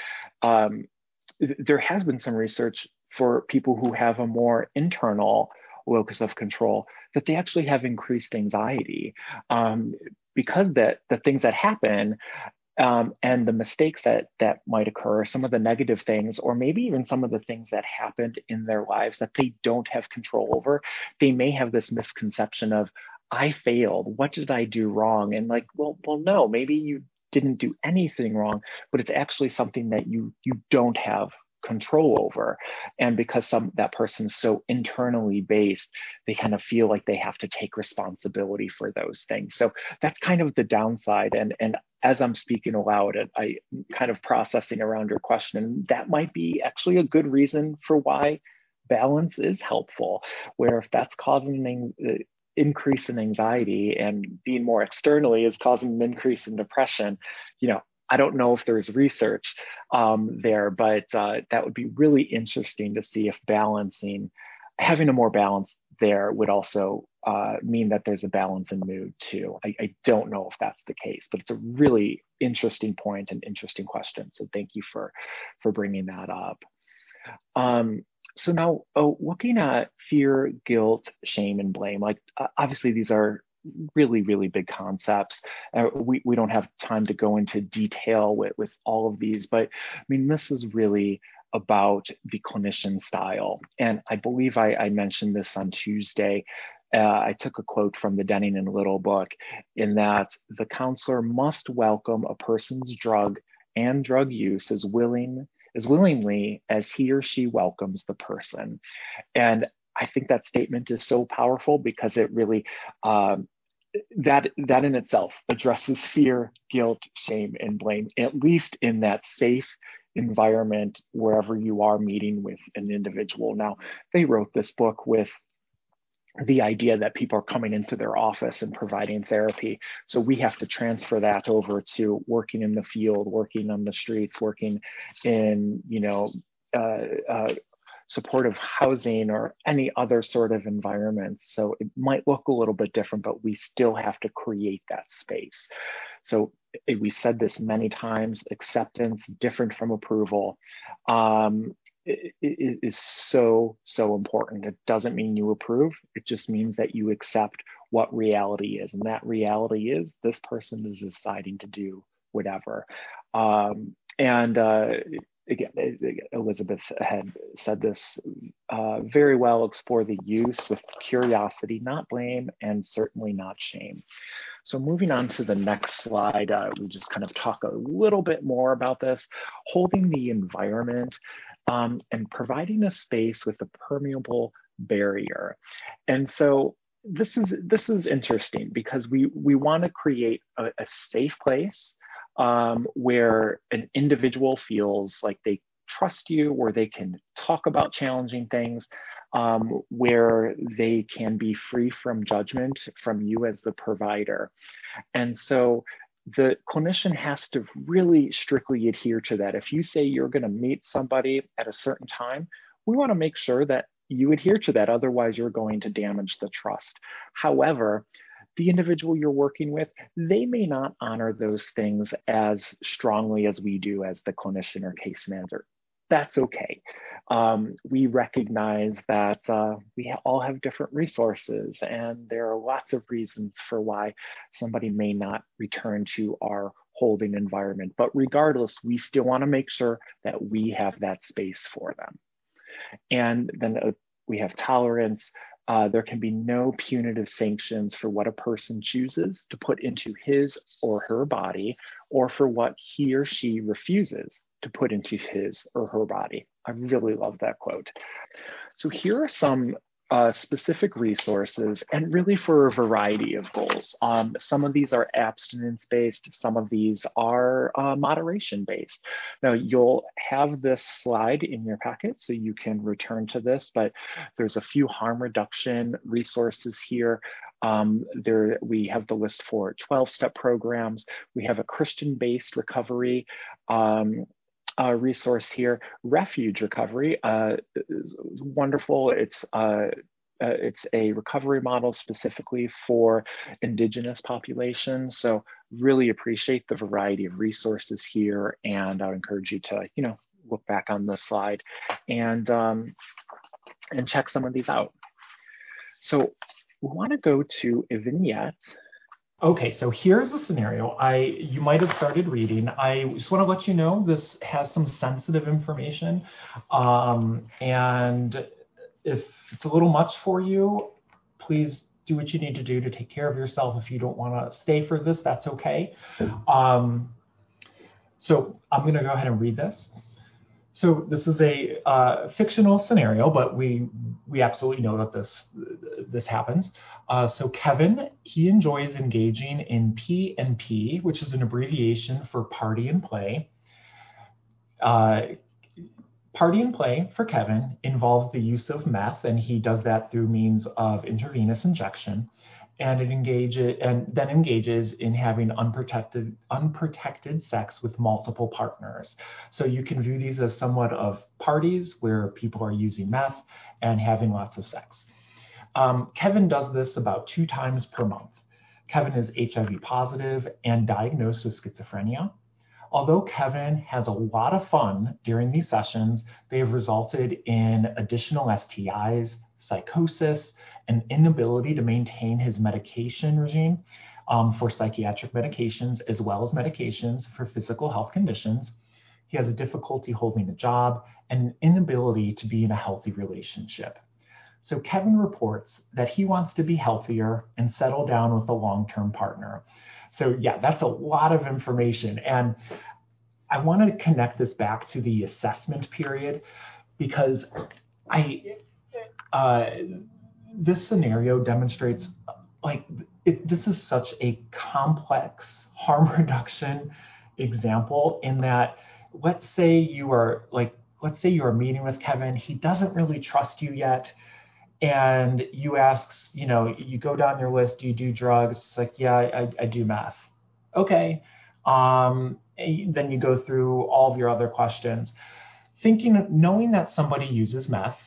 um, there has been some research for people who have a more internal locus of control that they actually have increased anxiety um, because that the things that happen um, and the mistakes that that might occur, some of the negative things, or maybe even some of the things that happened in their lives that they don't have control over, they may have this misconception of, I failed. What did I do wrong? And like, well, well, no, maybe you didn't do anything wrong, but it's actually something that you you don't have control over. And because some that person's so internally based they kind of feel like they have to take responsibility for those things. So that's kind of the downside. And and as i'm speaking aloud i kind of processing around your question that might be actually a good reason for why balance is helpful where if that's causing an uh, increase in anxiety and being more externally is causing an increase in depression you know I don't know if there's research um, there, but uh, that would be really interesting to see if balancing, having a more balance there would also uh, mean that there's a balance in mood too. I, I, don't know if that's the case, but it's a really interesting point and interesting question. So thank you for for bringing that up. Um, so now, oh, looking at fear, guilt, shame, and blame, like uh, obviously these are really, really big concepts. Uh, we, we don't have time to go into detail with, with all of these, but I mean, this is really about the clinician style. And I believe I, I mentioned this on Tuesday. Uh, I took a quote from the Denning and Little book in that the counselor must welcome a person's drug and drug use as willing as willingly as he or she welcomes the person. And I think that statement is so powerful because it really um, that that in itself addresses fear, guilt, shame, and blame, at least in that safe environment wherever you are meeting with an individual. Now, they wrote this book with the idea that people are coming into their office and providing therapy. So we have to transfer that over to working in the field, working on the streets, working in, you know, uh, uh, supportive housing or any other sort of environment. So it might look a little bit different, but we still have to create that space. So we said this many times, acceptance different from approval. Um, is so so important it doesn't mean you approve it just means that you accept what reality is and that reality is this person is deciding to do whatever um, and uh, again, Elizabeth had said this uh, very well explore the use with curiosity, not blame, and certainly not shame. So, moving on to the next slide, uh, we just kind of talk a little bit more about this holding the environment um, and providing a space with a permeable barrier. And so, this is this is interesting because we we want to create a, a safe place um, where an individual feels like they trust you, where they can talk about challenging things, um, where they can be free from judgment from you as the provider. And so the clinician has to really strictly adhere to that. If you say you're going to meet somebody at a certain time, we want to make sure that you adhere to that. Otherwise, you're going to damage the trust. However, the individual you're working with, they may not honor those things as strongly as we do as the clinician or case manager. That's okay. Um, we recognize that uh, we all have different resources, and there are lots of reasons for why somebody may not return to our holding environment. But regardless, we still want to make sure that we have that space for them. And then uh, we have tolerance, uh, there can be no punitive sanctions for what a person chooses to put into his or her body or for what he or she refuses to put into his or her body. I really love that quote. So here are some uh, specific resources and really for a variety of goals. Um, some of these are abstinence based, some of these are uh, moderation based. Now, you'll have this slide in your packet so you can return to this, but there's a few harm reduction resources here. Um, there we have the list for 12 step programs. We have a Christian based recovery. Um, uh, resource here, Refuge Recovery, uh, wonderful. It's uh, uh, it's a recovery model specifically for indigenous populations. So really appreciate the variety of resources here, and I would encourage you to you know look back on this slide and um, and check some of these out. So we want to go to a vignette Okay, so here's a scenario. I you might have started reading. I just want to let you know this has some sensitive information, um, and if it's a little much for you, please do what you need to do to take care of yourself. If you don't want to stay for this, that's okay. Um, so I'm going to go ahead and read this. So this is a uh, fictional scenario, but we we absolutely know that this this happens. Uh, so Kevin he enjoys engaging in PNP, which is an abbreviation for party and play. Uh, party and play for Kevin involves the use of meth, and he does that through means of intravenous injection and it engages and then engages in having unprotected unprotected sex with multiple partners. So you can view these as somewhat of parties where people are using meth and having lots of sex. Um, Kevin does this about two times per month. Kevin is HIV positive and diagnosed with schizophrenia. Although Kevin has a lot of fun during these sessions, they have resulted in additional STIs, psychosis, an inability to maintain his medication regime um, for psychiatric medications as well as medications for physical health conditions. He has a difficulty holding a job and an inability to be in a healthy relationship. So Kevin reports that he wants to be healthier and settle down with a long-term partner. So yeah, that's a lot of information. And I want to connect this back to the assessment period because I uh, this scenario demonstrates like it, this is such a complex harm reduction example in that let's say you are like let's say you're meeting with Kevin, he doesn't really trust you yet. And you ask, you know, you go down your list, do you do drugs? It's like, yeah, I, I do meth. Okay. Um, then you go through all of your other questions. Thinking, knowing that somebody uses meth,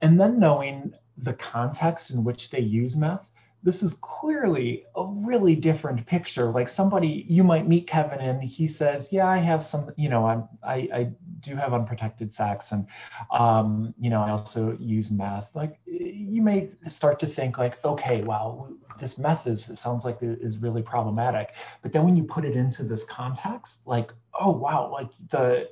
and then knowing the context in which they use meth, this is clearly a really different picture. Like somebody, you might meet Kevin and he says, yeah, I have some, you know, I'm, I, I do have unprotected sex and, um, you know, I also use meth. Like you may start to think like, okay, wow, this meth is, sounds like it is really problematic. But then when you put it into this context, like, oh, wow, like the,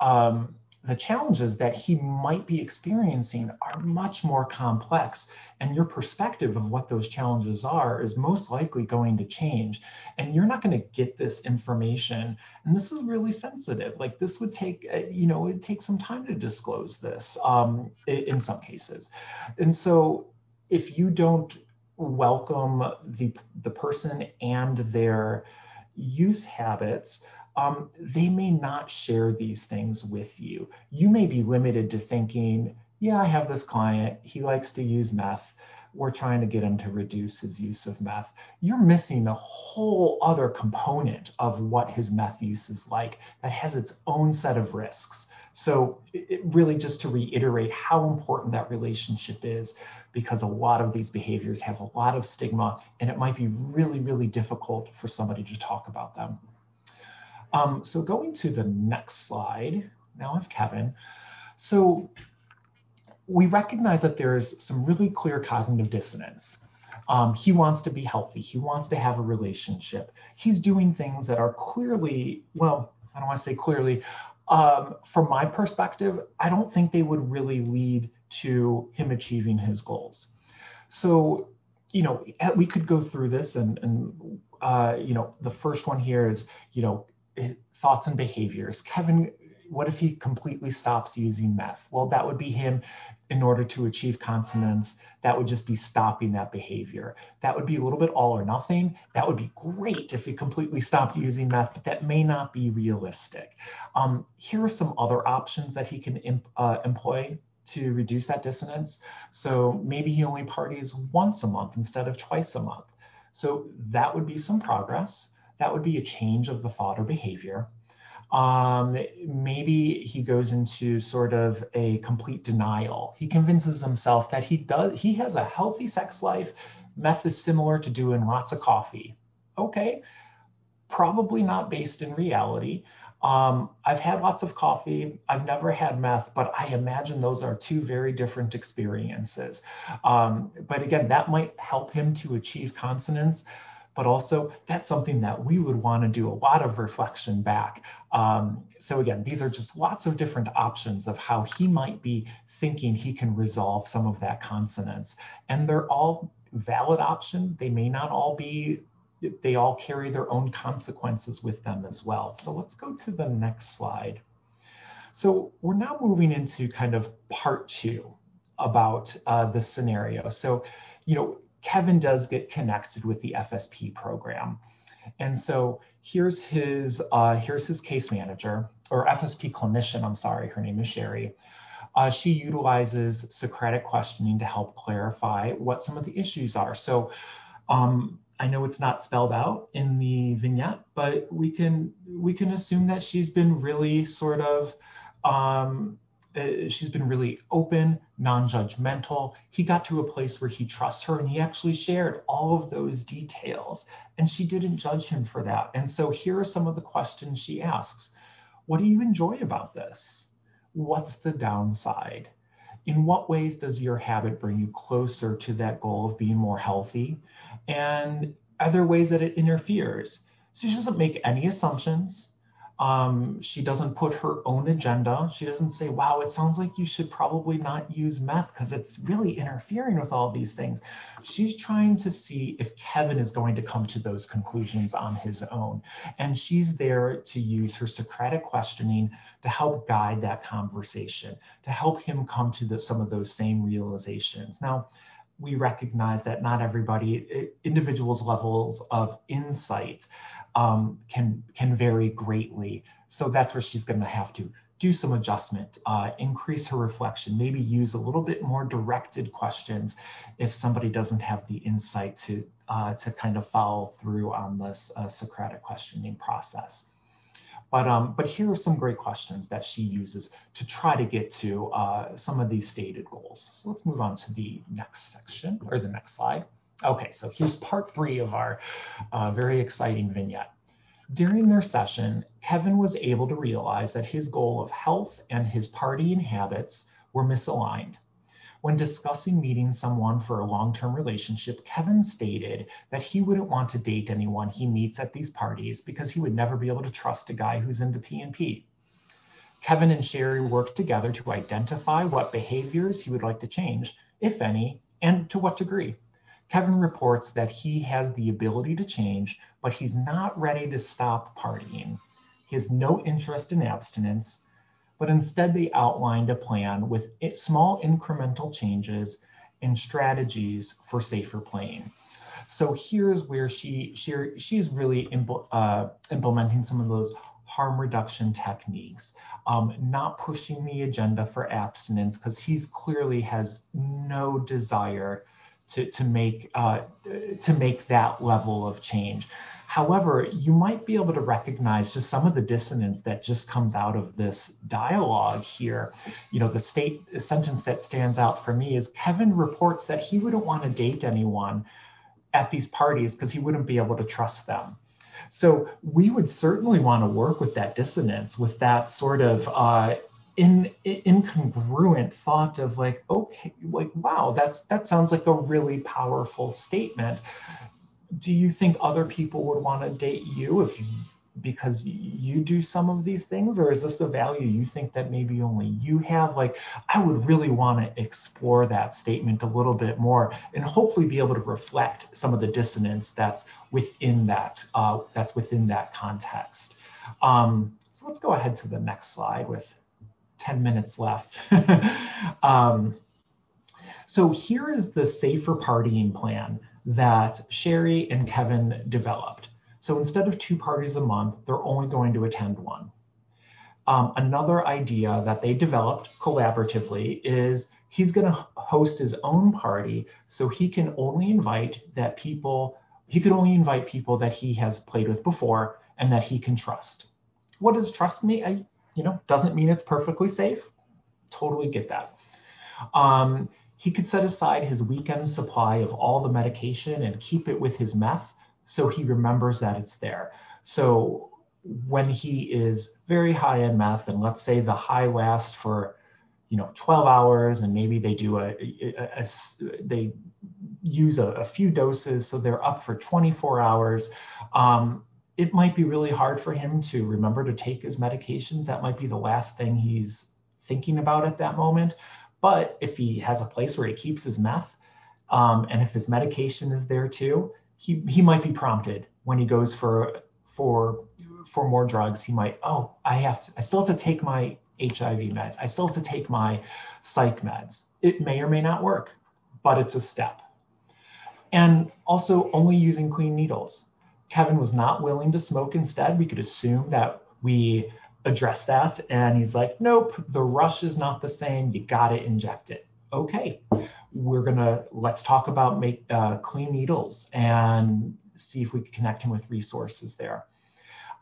um, the challenges that he might be experiencing are much more complex. And your perspective of what those challenges are is most likely going to change. And you're not going to get this information. And this is really sensitive. Like this would take, uh, you know, it takes some time to disclose this um, in some cases. And so if you don't welcome the, the person and their use habits, um, they may not share these things with you. You may be limited to thinking, yeah, I have this client, he likes to use meth. We're trying to get him to reduce his use of meth. You're missing a whole other component of what his meth use is like that has its own set of risks. So, it really just to reiterate how important that relationship is, because a lot of these behaviors have a lot of stigma, and it might be really, really difficult for somebody to talk about them. Um, so going to the next slide, now I have Kevin. So we recognize that there is some really clear cognitive dissonance. Um, he wants to be healthy. He wants to have a relationship. He's doing things that are clearly, well, I don't want to say clearly, um, from my perspective, I don't think they would really lead to him achieving his goals. So, you know, we could go through this and, and uh, you know, the first one here is, you know, thoughts and behaviors. Kevin, what if he completely stops using meth? Well, that would be him in order to achieve consonance. That would just be stopping that behavior. That would be a little bit all or nothing. That would be great if he completely stopped using meth, but that may not be realistic. Um, here are some other options that he can imp, uh, employ to reduce that dissonance. So maybe he only parties once a month instead of twice a month. So that would be some progress that would be a change of the thought or behavior. Um, maybe he goes into sort of a complete denial. He convinces himself that he does he has a healthy sex life. Meth is similar to doing lots of coffee. Okay, probably not based in reality. Um, I've had lots of coffee. I've never had meth, but I imagine those are two very different experiences. Um, but again, that might help him to achieve consonance but also that's something that we would want to do a lot of reflection back. Um, so again, these are just lots of different options of how he might be thinking he can resolve some of that consonance. And they're all valid options. They may not all be, they all carry their own consequences with them as well. So let's go to the next slide. So we're now moving into kind of part two about uh, the scenario. So, you know, Kevin does get connected with the FSP program. And so here's his uh, here's his case manager or FSP clinician. I'm sorry, her name is Sherry. Uh, she utilizes Socratic questioning to help clarify what some of the issues are. So um, I know it's not spelled out in the vignette, but we can we can assume that she's been really sort of um, uh, she's been really open, non judgmental. He got to a place where he trusts her and he actually shared all of those details. And she didn't judge him for that. And so here are some of the questions she asks What do you enjoy about this? What's the downside? In what ways does your habit bring you closer to that goal of being more healthy? And are there ways that it interferes? So she doesn't make any assumptions. Um, she doesn't put her own agenda. She doesn't say, wow, it sounds like you should probably not use meth because it's really interfering with all these things. She's trying to see if Kevin is going to come to those conclusions on his own. And she's there to use her Socratic questioning to help guide that conversation, to help him come to the, some of those same realizations. Now, we recognize that not everybody, individuals' levels of insight um, can can vary greatly. So that's where she's going to have to do some adjustment, uh, increase her reflection, maybe use a little bit more directed questions if somebody doesn't have the insight to uh, to kind of follow through on this uh, Socratic questioning process. But, um, but here are some great questions that she uses to try to get to uh, some of these stated goals. So let's move on to the next section or the next slide. Okay, so here's part three of our uh, very exciting vignette. During their session, Kevin was able to realize that his goal of health and his partying habits were misaligned. When discussing meeting someone for a long-term relationship, Kevin stated that he wouldn't want to date anyone he meets at these parties because he would never be able to trust a guy who's into P&P. Kevin and Sherry worked together to identify what behaviors he would like to change, if any, and to what degree. Kevin reports that he has the ability to change, but he's not ready to stop partying. He has no interest in abstinence, but instead they outlined a plan with small incremental changes and strategies for safer playing. So here's where she, she she's really impl, uh, implementing some of those harm reduction techniques, um, not pushing the agenda for abstinence because he's clearly has no desire to, to make uh, to make that level of change. However, you might be able to recognize just some of the dissonance that just comes out of this dialogue here. You know, the state the sentence that stands out for me is Kevin reports that he wouldn't want to date anyone at these parties because he wouldn't be able to trust them. So we would certainly want to work with that dissonance, with that sort of uh, in, incongruent thought of like, okay, like wow, that's that sounds like a really powerful statement. Do you think other people would want to date you if you, because you do some of these things, or is this a value you think that maybe only you have? Like, I would really want to explore that statement a little bit more, and hopefully be able to reflect some of the dissonance that's within that uh, that's within that context. Um, so let's go ahead to the next slide with 10 minutes left. um, so here is the safer partying plan that Sherry and Kevin developed. So instead of two parties a month, they're only going to attend one. Um, another idea that they developed collaboratively is he's going to host his own party so he can only invite that people he could only invite people that he has played with before and that he can trust. What does trust mean? You know, doesn't mean it's perfectly safe. Totally get that. Um, he could set aside his weekend supply of all the medication and keep it with his meth so he remembers that it's there. So when he is very high in meth, and let's say the high lasts for you know 12 hours and maybe they do a, a, a, a they use a, few doses so they're up for 24 hours um, it might be really hard for him to remember to take his medications. That might be the last thing he's thinking about at that moment. But if he has a place where he keeps his meth, um, and if his medication is there too, he, he might be prompted when he goes for for for more drugs. He might, oh, I have to, I still have to take my HIV meds. I still have to take my psych meds. It may or may not work, but it's a step. And also only using clean needles. Kevin was not willing to smoke instead, we could assume that we address that. And he's like, nope, the rush is not the same. You got to inject it. Okay, we're going to let's talk about make uh, clean needles and see if we can connect him with resources there.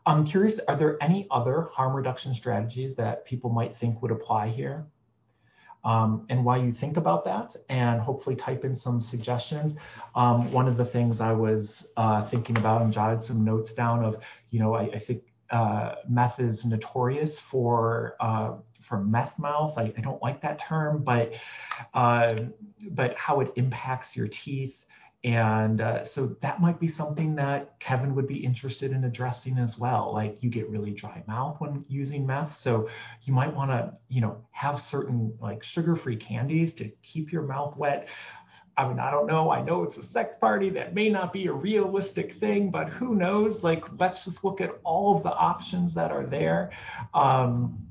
I'm curious, are there any other harm reduction strategies that people might think would apply here? Um, and why you think about that, and hopefully type in some suggestions. Um, one of the things I was uh, thinking about and jotted some notes down of, you know, I, I think uh, meth is notorious for uh, for meth mouth. I, I, don't like that term, but uh, but how it impacts your teeth And uh, so that might be something that Kevin would be interested in addressing as well. Like you get really dry mouth when using meth. So you might want to, you know, have certain like sugar-free candies to keep your mouth wet. I mean, I don't know. I know it's a sex party. That may not be a realistic thing, but who knows? Like, let's just look at all of the options that are there. Um,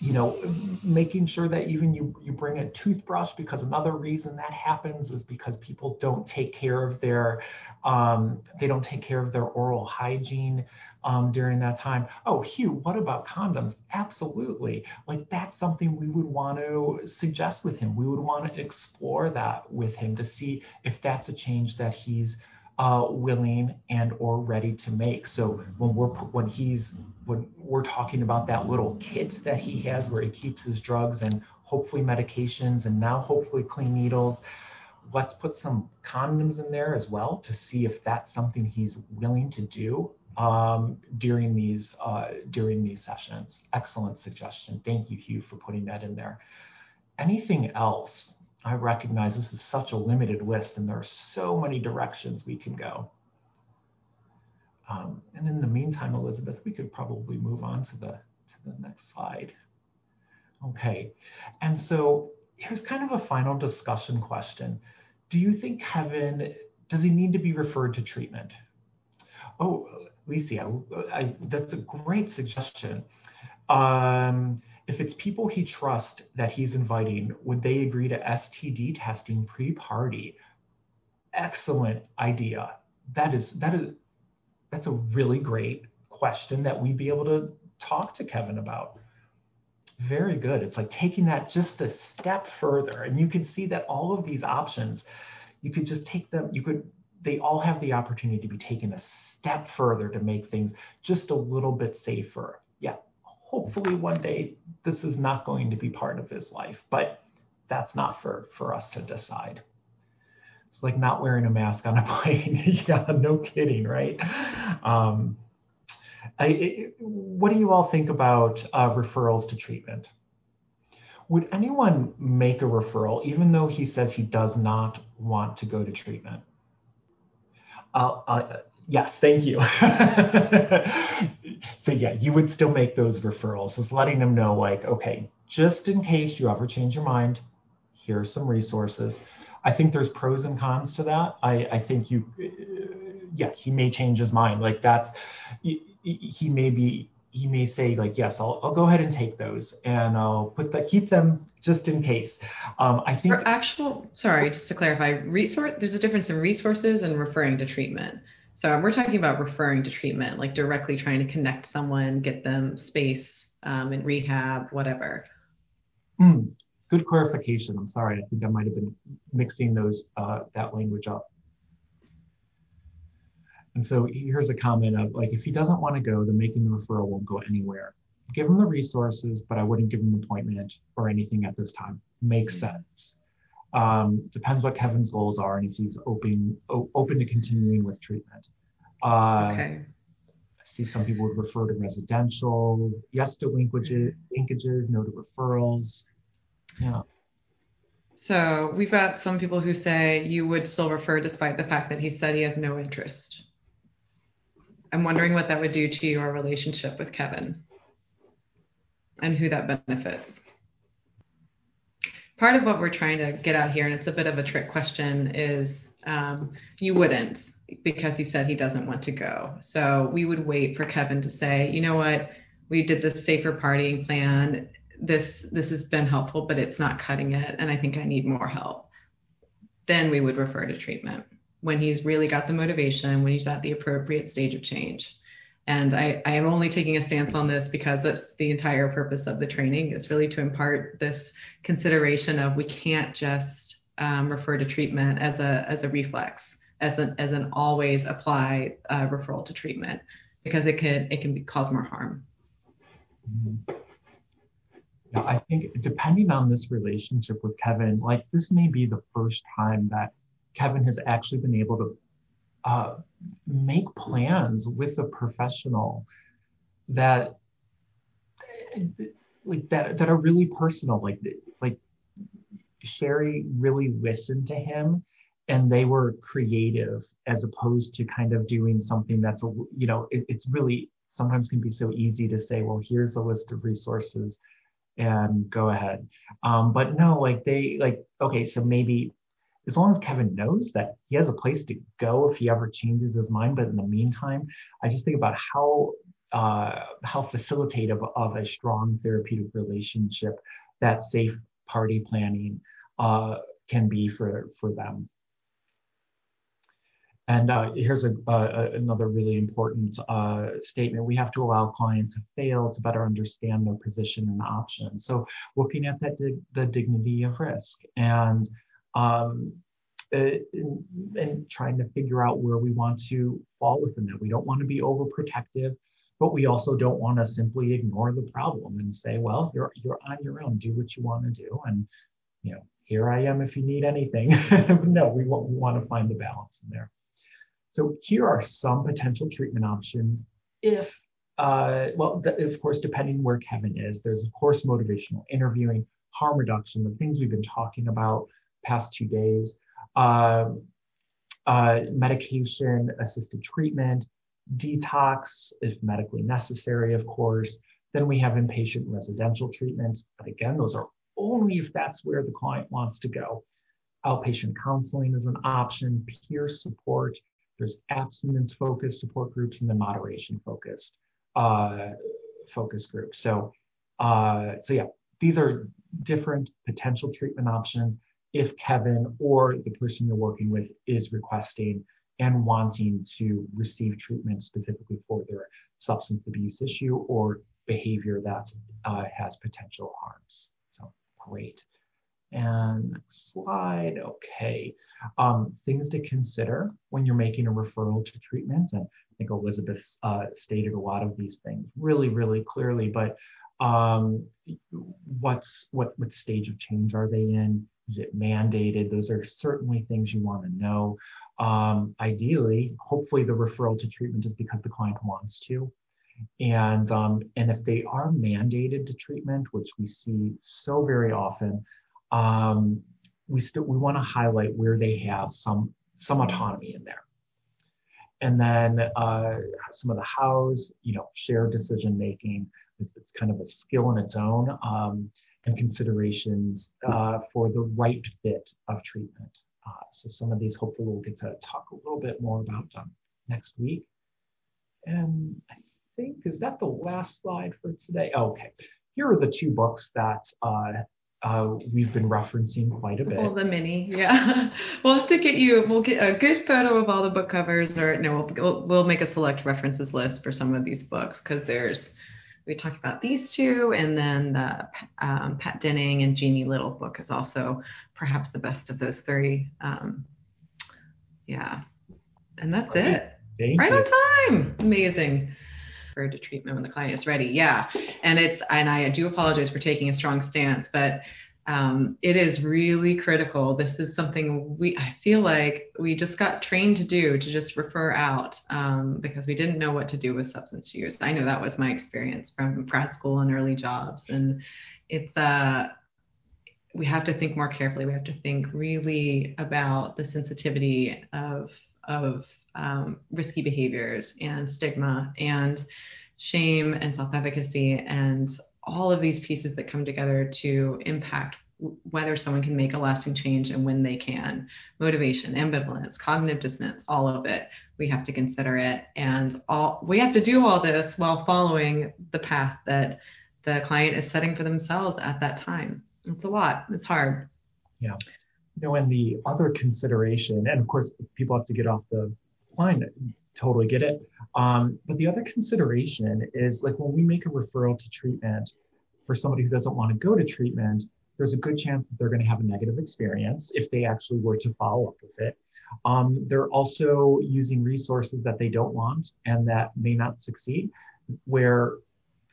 you know, making sure that even you, you bring a toothbrush because another reason that happens is because people don't take care of their, um, they don't take care of their oral hygiene um, during that time. Oh, Hugh, what about condoms? Absolutely. Like that's something we would want to suggest with him. We would want to explore that with him to see if that's a change that he's uh, willing and or ready to make. So when we're when he's when we're talking about that little kit that he has where he keeps his drugs and hopefully medications and now hopefully clean needles, let's put some condoms in there as well to see if that's something he's willing to do um, during these uh, during these sessions. Excellent suggestion. Thank you, Hugh, for putting that in there. Anything else? I recognize this is such a limited list and there are so many directions we can go. Um, and in the meantime, Elizabeth, we could probably move on to the, to the next slide. Okay, and so here's kind of a final discussion question. Do you think Kevin, does he need to be referred to treatment? Oh, Alicia, I, that's a great suggestion. Um, if it's people he trusts that he's inviting, would they agree to STD testing pre-party? Excellent idea. That is that is that's a really great question that we'd be able to talk to Kevin about. Very good. It's like taking that just a step further. And you can see that all of these options, you could just take them, you could, they all have the opportunity to be taken a step further to make things just a little bit safer. Yeah, hopefully one day this is not going to be part of his life, but that's not for, for us to decide. It's like not wearing a mask on a plane. yeah, no kidding, right? Um, I, it, what do you all think about uh, referrals to treatment? Would anyone make a referral even though he says he does not want to go to treatment? Uh, uh, Yes, thank you. so yeah, you would still make those referrals. Just letting them know like, okay, just in case you ever change your mind, here's some resources. I think there's pros and cons to that. I, I think you, yeah, he may change his mind. Like that's, he, he may be, he may say like, yes, I'll, I'll go ahead and take those and I'll put that, keep them just in case. Um, I think for actual, sorry, just to clarify, resource, there's a difference in resources and referring to treatment. So we're talking about referring to treatment, like directly trying to connect someone, get them space um, in rehab, whatever. Mm, good clarification. I'm sorry. I think I might have been mixing those uh, that language up. And so here's a comment of like, if he doesn't want to go, then making the referral won't go anywhere. Give him the resources, but I wouldn't give him an appointment or anything at this time. Makes mm-hmm. sense. Um, depends what Kevin's goals are and if he's open open to continuing with treatment. Uh, okay. I see some people would refer to residential, yes to linkages, linkages, no to referrals. Yeah. So we've got some people who say you would still refer despite the fact that he said he has no interest. I'm wondering what that would do to your relationship with Kevin and who that benefits part of what we're trying to get out here, and it's a bit of a trick question, is um, you wouldn't because he said he doesn't want to go. So we would wait for Kevin to say, you know what, we did this safer partying plan. This this has been helpful, but it's not cutting it, and I think I need more help. Then we would refer to treatment when he's really got the motivation, when he's at the appropriate stage of change. And I, I am only taking a stance on this because that's the entire purpose of the training is really to impart this consideration of we can't just um, refer to treatment as a as a reflex, as an as an always apply uh, referral to treatment, because it can it can be, cause more harm. Mm-hmm. Yeah, I think depending on this relationship with Kevin, like this may be the first time that Kevin has actually been able to uh, make plans with a professional that like that that are really personal like like Sherry really listened to him and they were creative as opposed to kind of doing something that's you know it, it's really sometimes can be so easy to say well here's a list of resources and go ahead. Um, but no like they like okay so maybe as long as kevin knows that he has a place to go if he ever changes his mind but in the meantime i just think about how uh, how facilitative of a strong therapeutic relationship that safe party planning uh, can be for for them and uh, here's a, uh, another really important uh, statement. We have to allow clients to fail to better understand their position and options. So looking at that the dignity of risk and um, and, and trying to figure out where we want to fall within that. We don't want to be overprotective, but we also don't want to simply ignore the problem and say, well, you're you're on your own. Do what you want to do, and you know, here I am if you need anything. no, we want, we want to find the balance in there. So here are some potential treatment options if, uh, well, of course, depending where Kevin is, there's of course motivational interviewing, harm reduction, the things we've been talking about past two days, uh, uh, medication assisted treatment, detox if medically necessary, of course. Then we have inpatient residential treatment. But again, those are only if that's where the client wants to go. Outpatient counseling is an option, peer support, there's abstinence focused support groups and then moderation focused uh, focus groups. So, uh, so yeah, these are different potential treatment options if Kevin or the person you're working with is requesting and wanting to receive treatment specifically for their substance abuse issue or behavior that uh, has potential harms. So great. And next slide. Okay. Um, things to consider when you're making a referral to treatment. And I think Elizabeth uh, stated a lot of these things really, really clearly. But um, what's what what stage of change are they in? Is it mandated? Those are certainly things you want to know. Um, ideally, hopefully, the referral to treatment is because the client wants to. And um, and if they are mandated to treatment, which we see so very often, um, we still we want to highlight where they have some some autonomy in there. And then uh, some of the hows, you know, shared decision making. It's, it's, kind of a skill in its own, um, and considerations uh, for the right fit of treatment. Uh, so some of these, hopefully, we'll get to talk a little bit more about um, next week. And I think is that the last slide for today? Oh, okay. Here are the two books that uh, uh, we've been referencing quite a bit. The mini, yeah. we'll have to get you. We'll get a good photo of all the book covers, or no, we'll we'll make a select references list for some of these books because there's we talked about these two, and then the um, Patt Denning and Jeannie Little book is also perhaps the best of those three. Um, yeah, and that's Great. it. Thank right you. on time. Amazing to treatment when the client is ready. Yeah, and it's and I do apologize for taking a strong stance, but um, it is really critical. This is something we I feel like we just got trained to do to just refer out um, because we didn't know what to do with substance use. I know that was my experience from grad school and early jobs, and it's uh we have to think more carefully. We have to think really about the sensitivity of of um, risky behaviors and stigma and shame and self efficacy and all of these pieces that come together to impact whether someone can make a lasting change and when they can. Motivation ambivalence cognitive dissonance all of it we have to consider it. And all we have to do all this while following the path that the client is setting for themselves at that time. It's a lot. It's hard. Yeah. You know and the other consideration and of course people have to get off the line totally get it. Um, but the other consideration is like when we make a referral to treatment for somebody who doesn't want to go to treatment there's a good chance that they're going to have a negative experience if they actually were to follow up with it. Um, they're also using resources that they don't want and that may not succeed where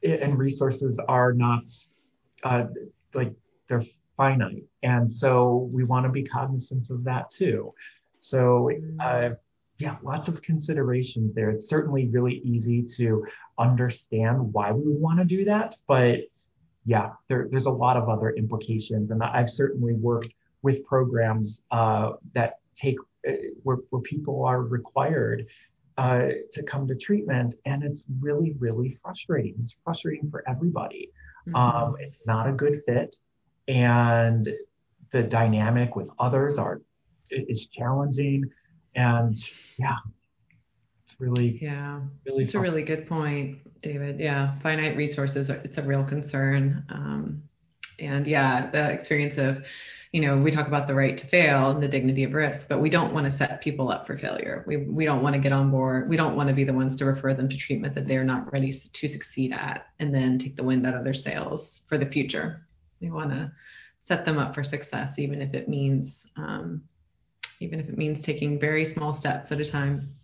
and resources are not uh, like they're finite. And so we want to be cognizant of that too. So uh, yeah, lots of considerations there. It's certainly really easy to understand why we want to do that, but yeah, there, there's a lot of other implications. And I've certainly worked with programs uh, that take uh, where, where people are required uh, to come to treatment, and it's really, really frustrating. It's frustrating for everybody. Mm-hmm. Um, it's not a good fit, and the dynamic with others are is challenging, and yeah, it's really yeah, really. It's fun. a really good point, David. Yeah, finite resources. It's a real concern, um, and yeah, the experience of you know, we talk about the right to fail and the dignity of risk, but we don't want to set people up for failure. We, we don't want to get on board. We don't want to be the ones to refer them to treatment that they're not ready to succeed at and then take the wind out of their sails for the future. We want to set them up for success, even if it means, um, even if it means taking very small steps at a time.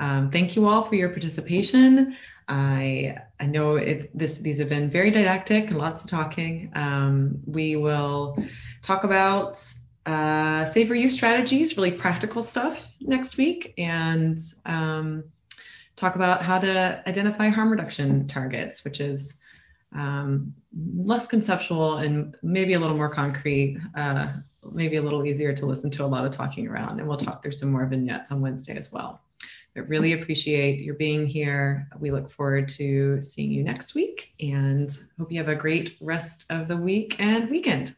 Um, thank you all for your participation. I I know it, this these have been very didactic and lots of talking. Um, we will talk about uh, safer use strategies, really practical stuff next week, and um, talk about how to identify harm reduction targets, which is um, less conceptual and maybe a little more concrete, uh, maybe a little easier to listen to a lot of talking around. And we'll talk through some more vignettes on Wednesday as well. I really appreciate your being here. We look forward to seeing you next week and hope you have a great rest of the week and weekend.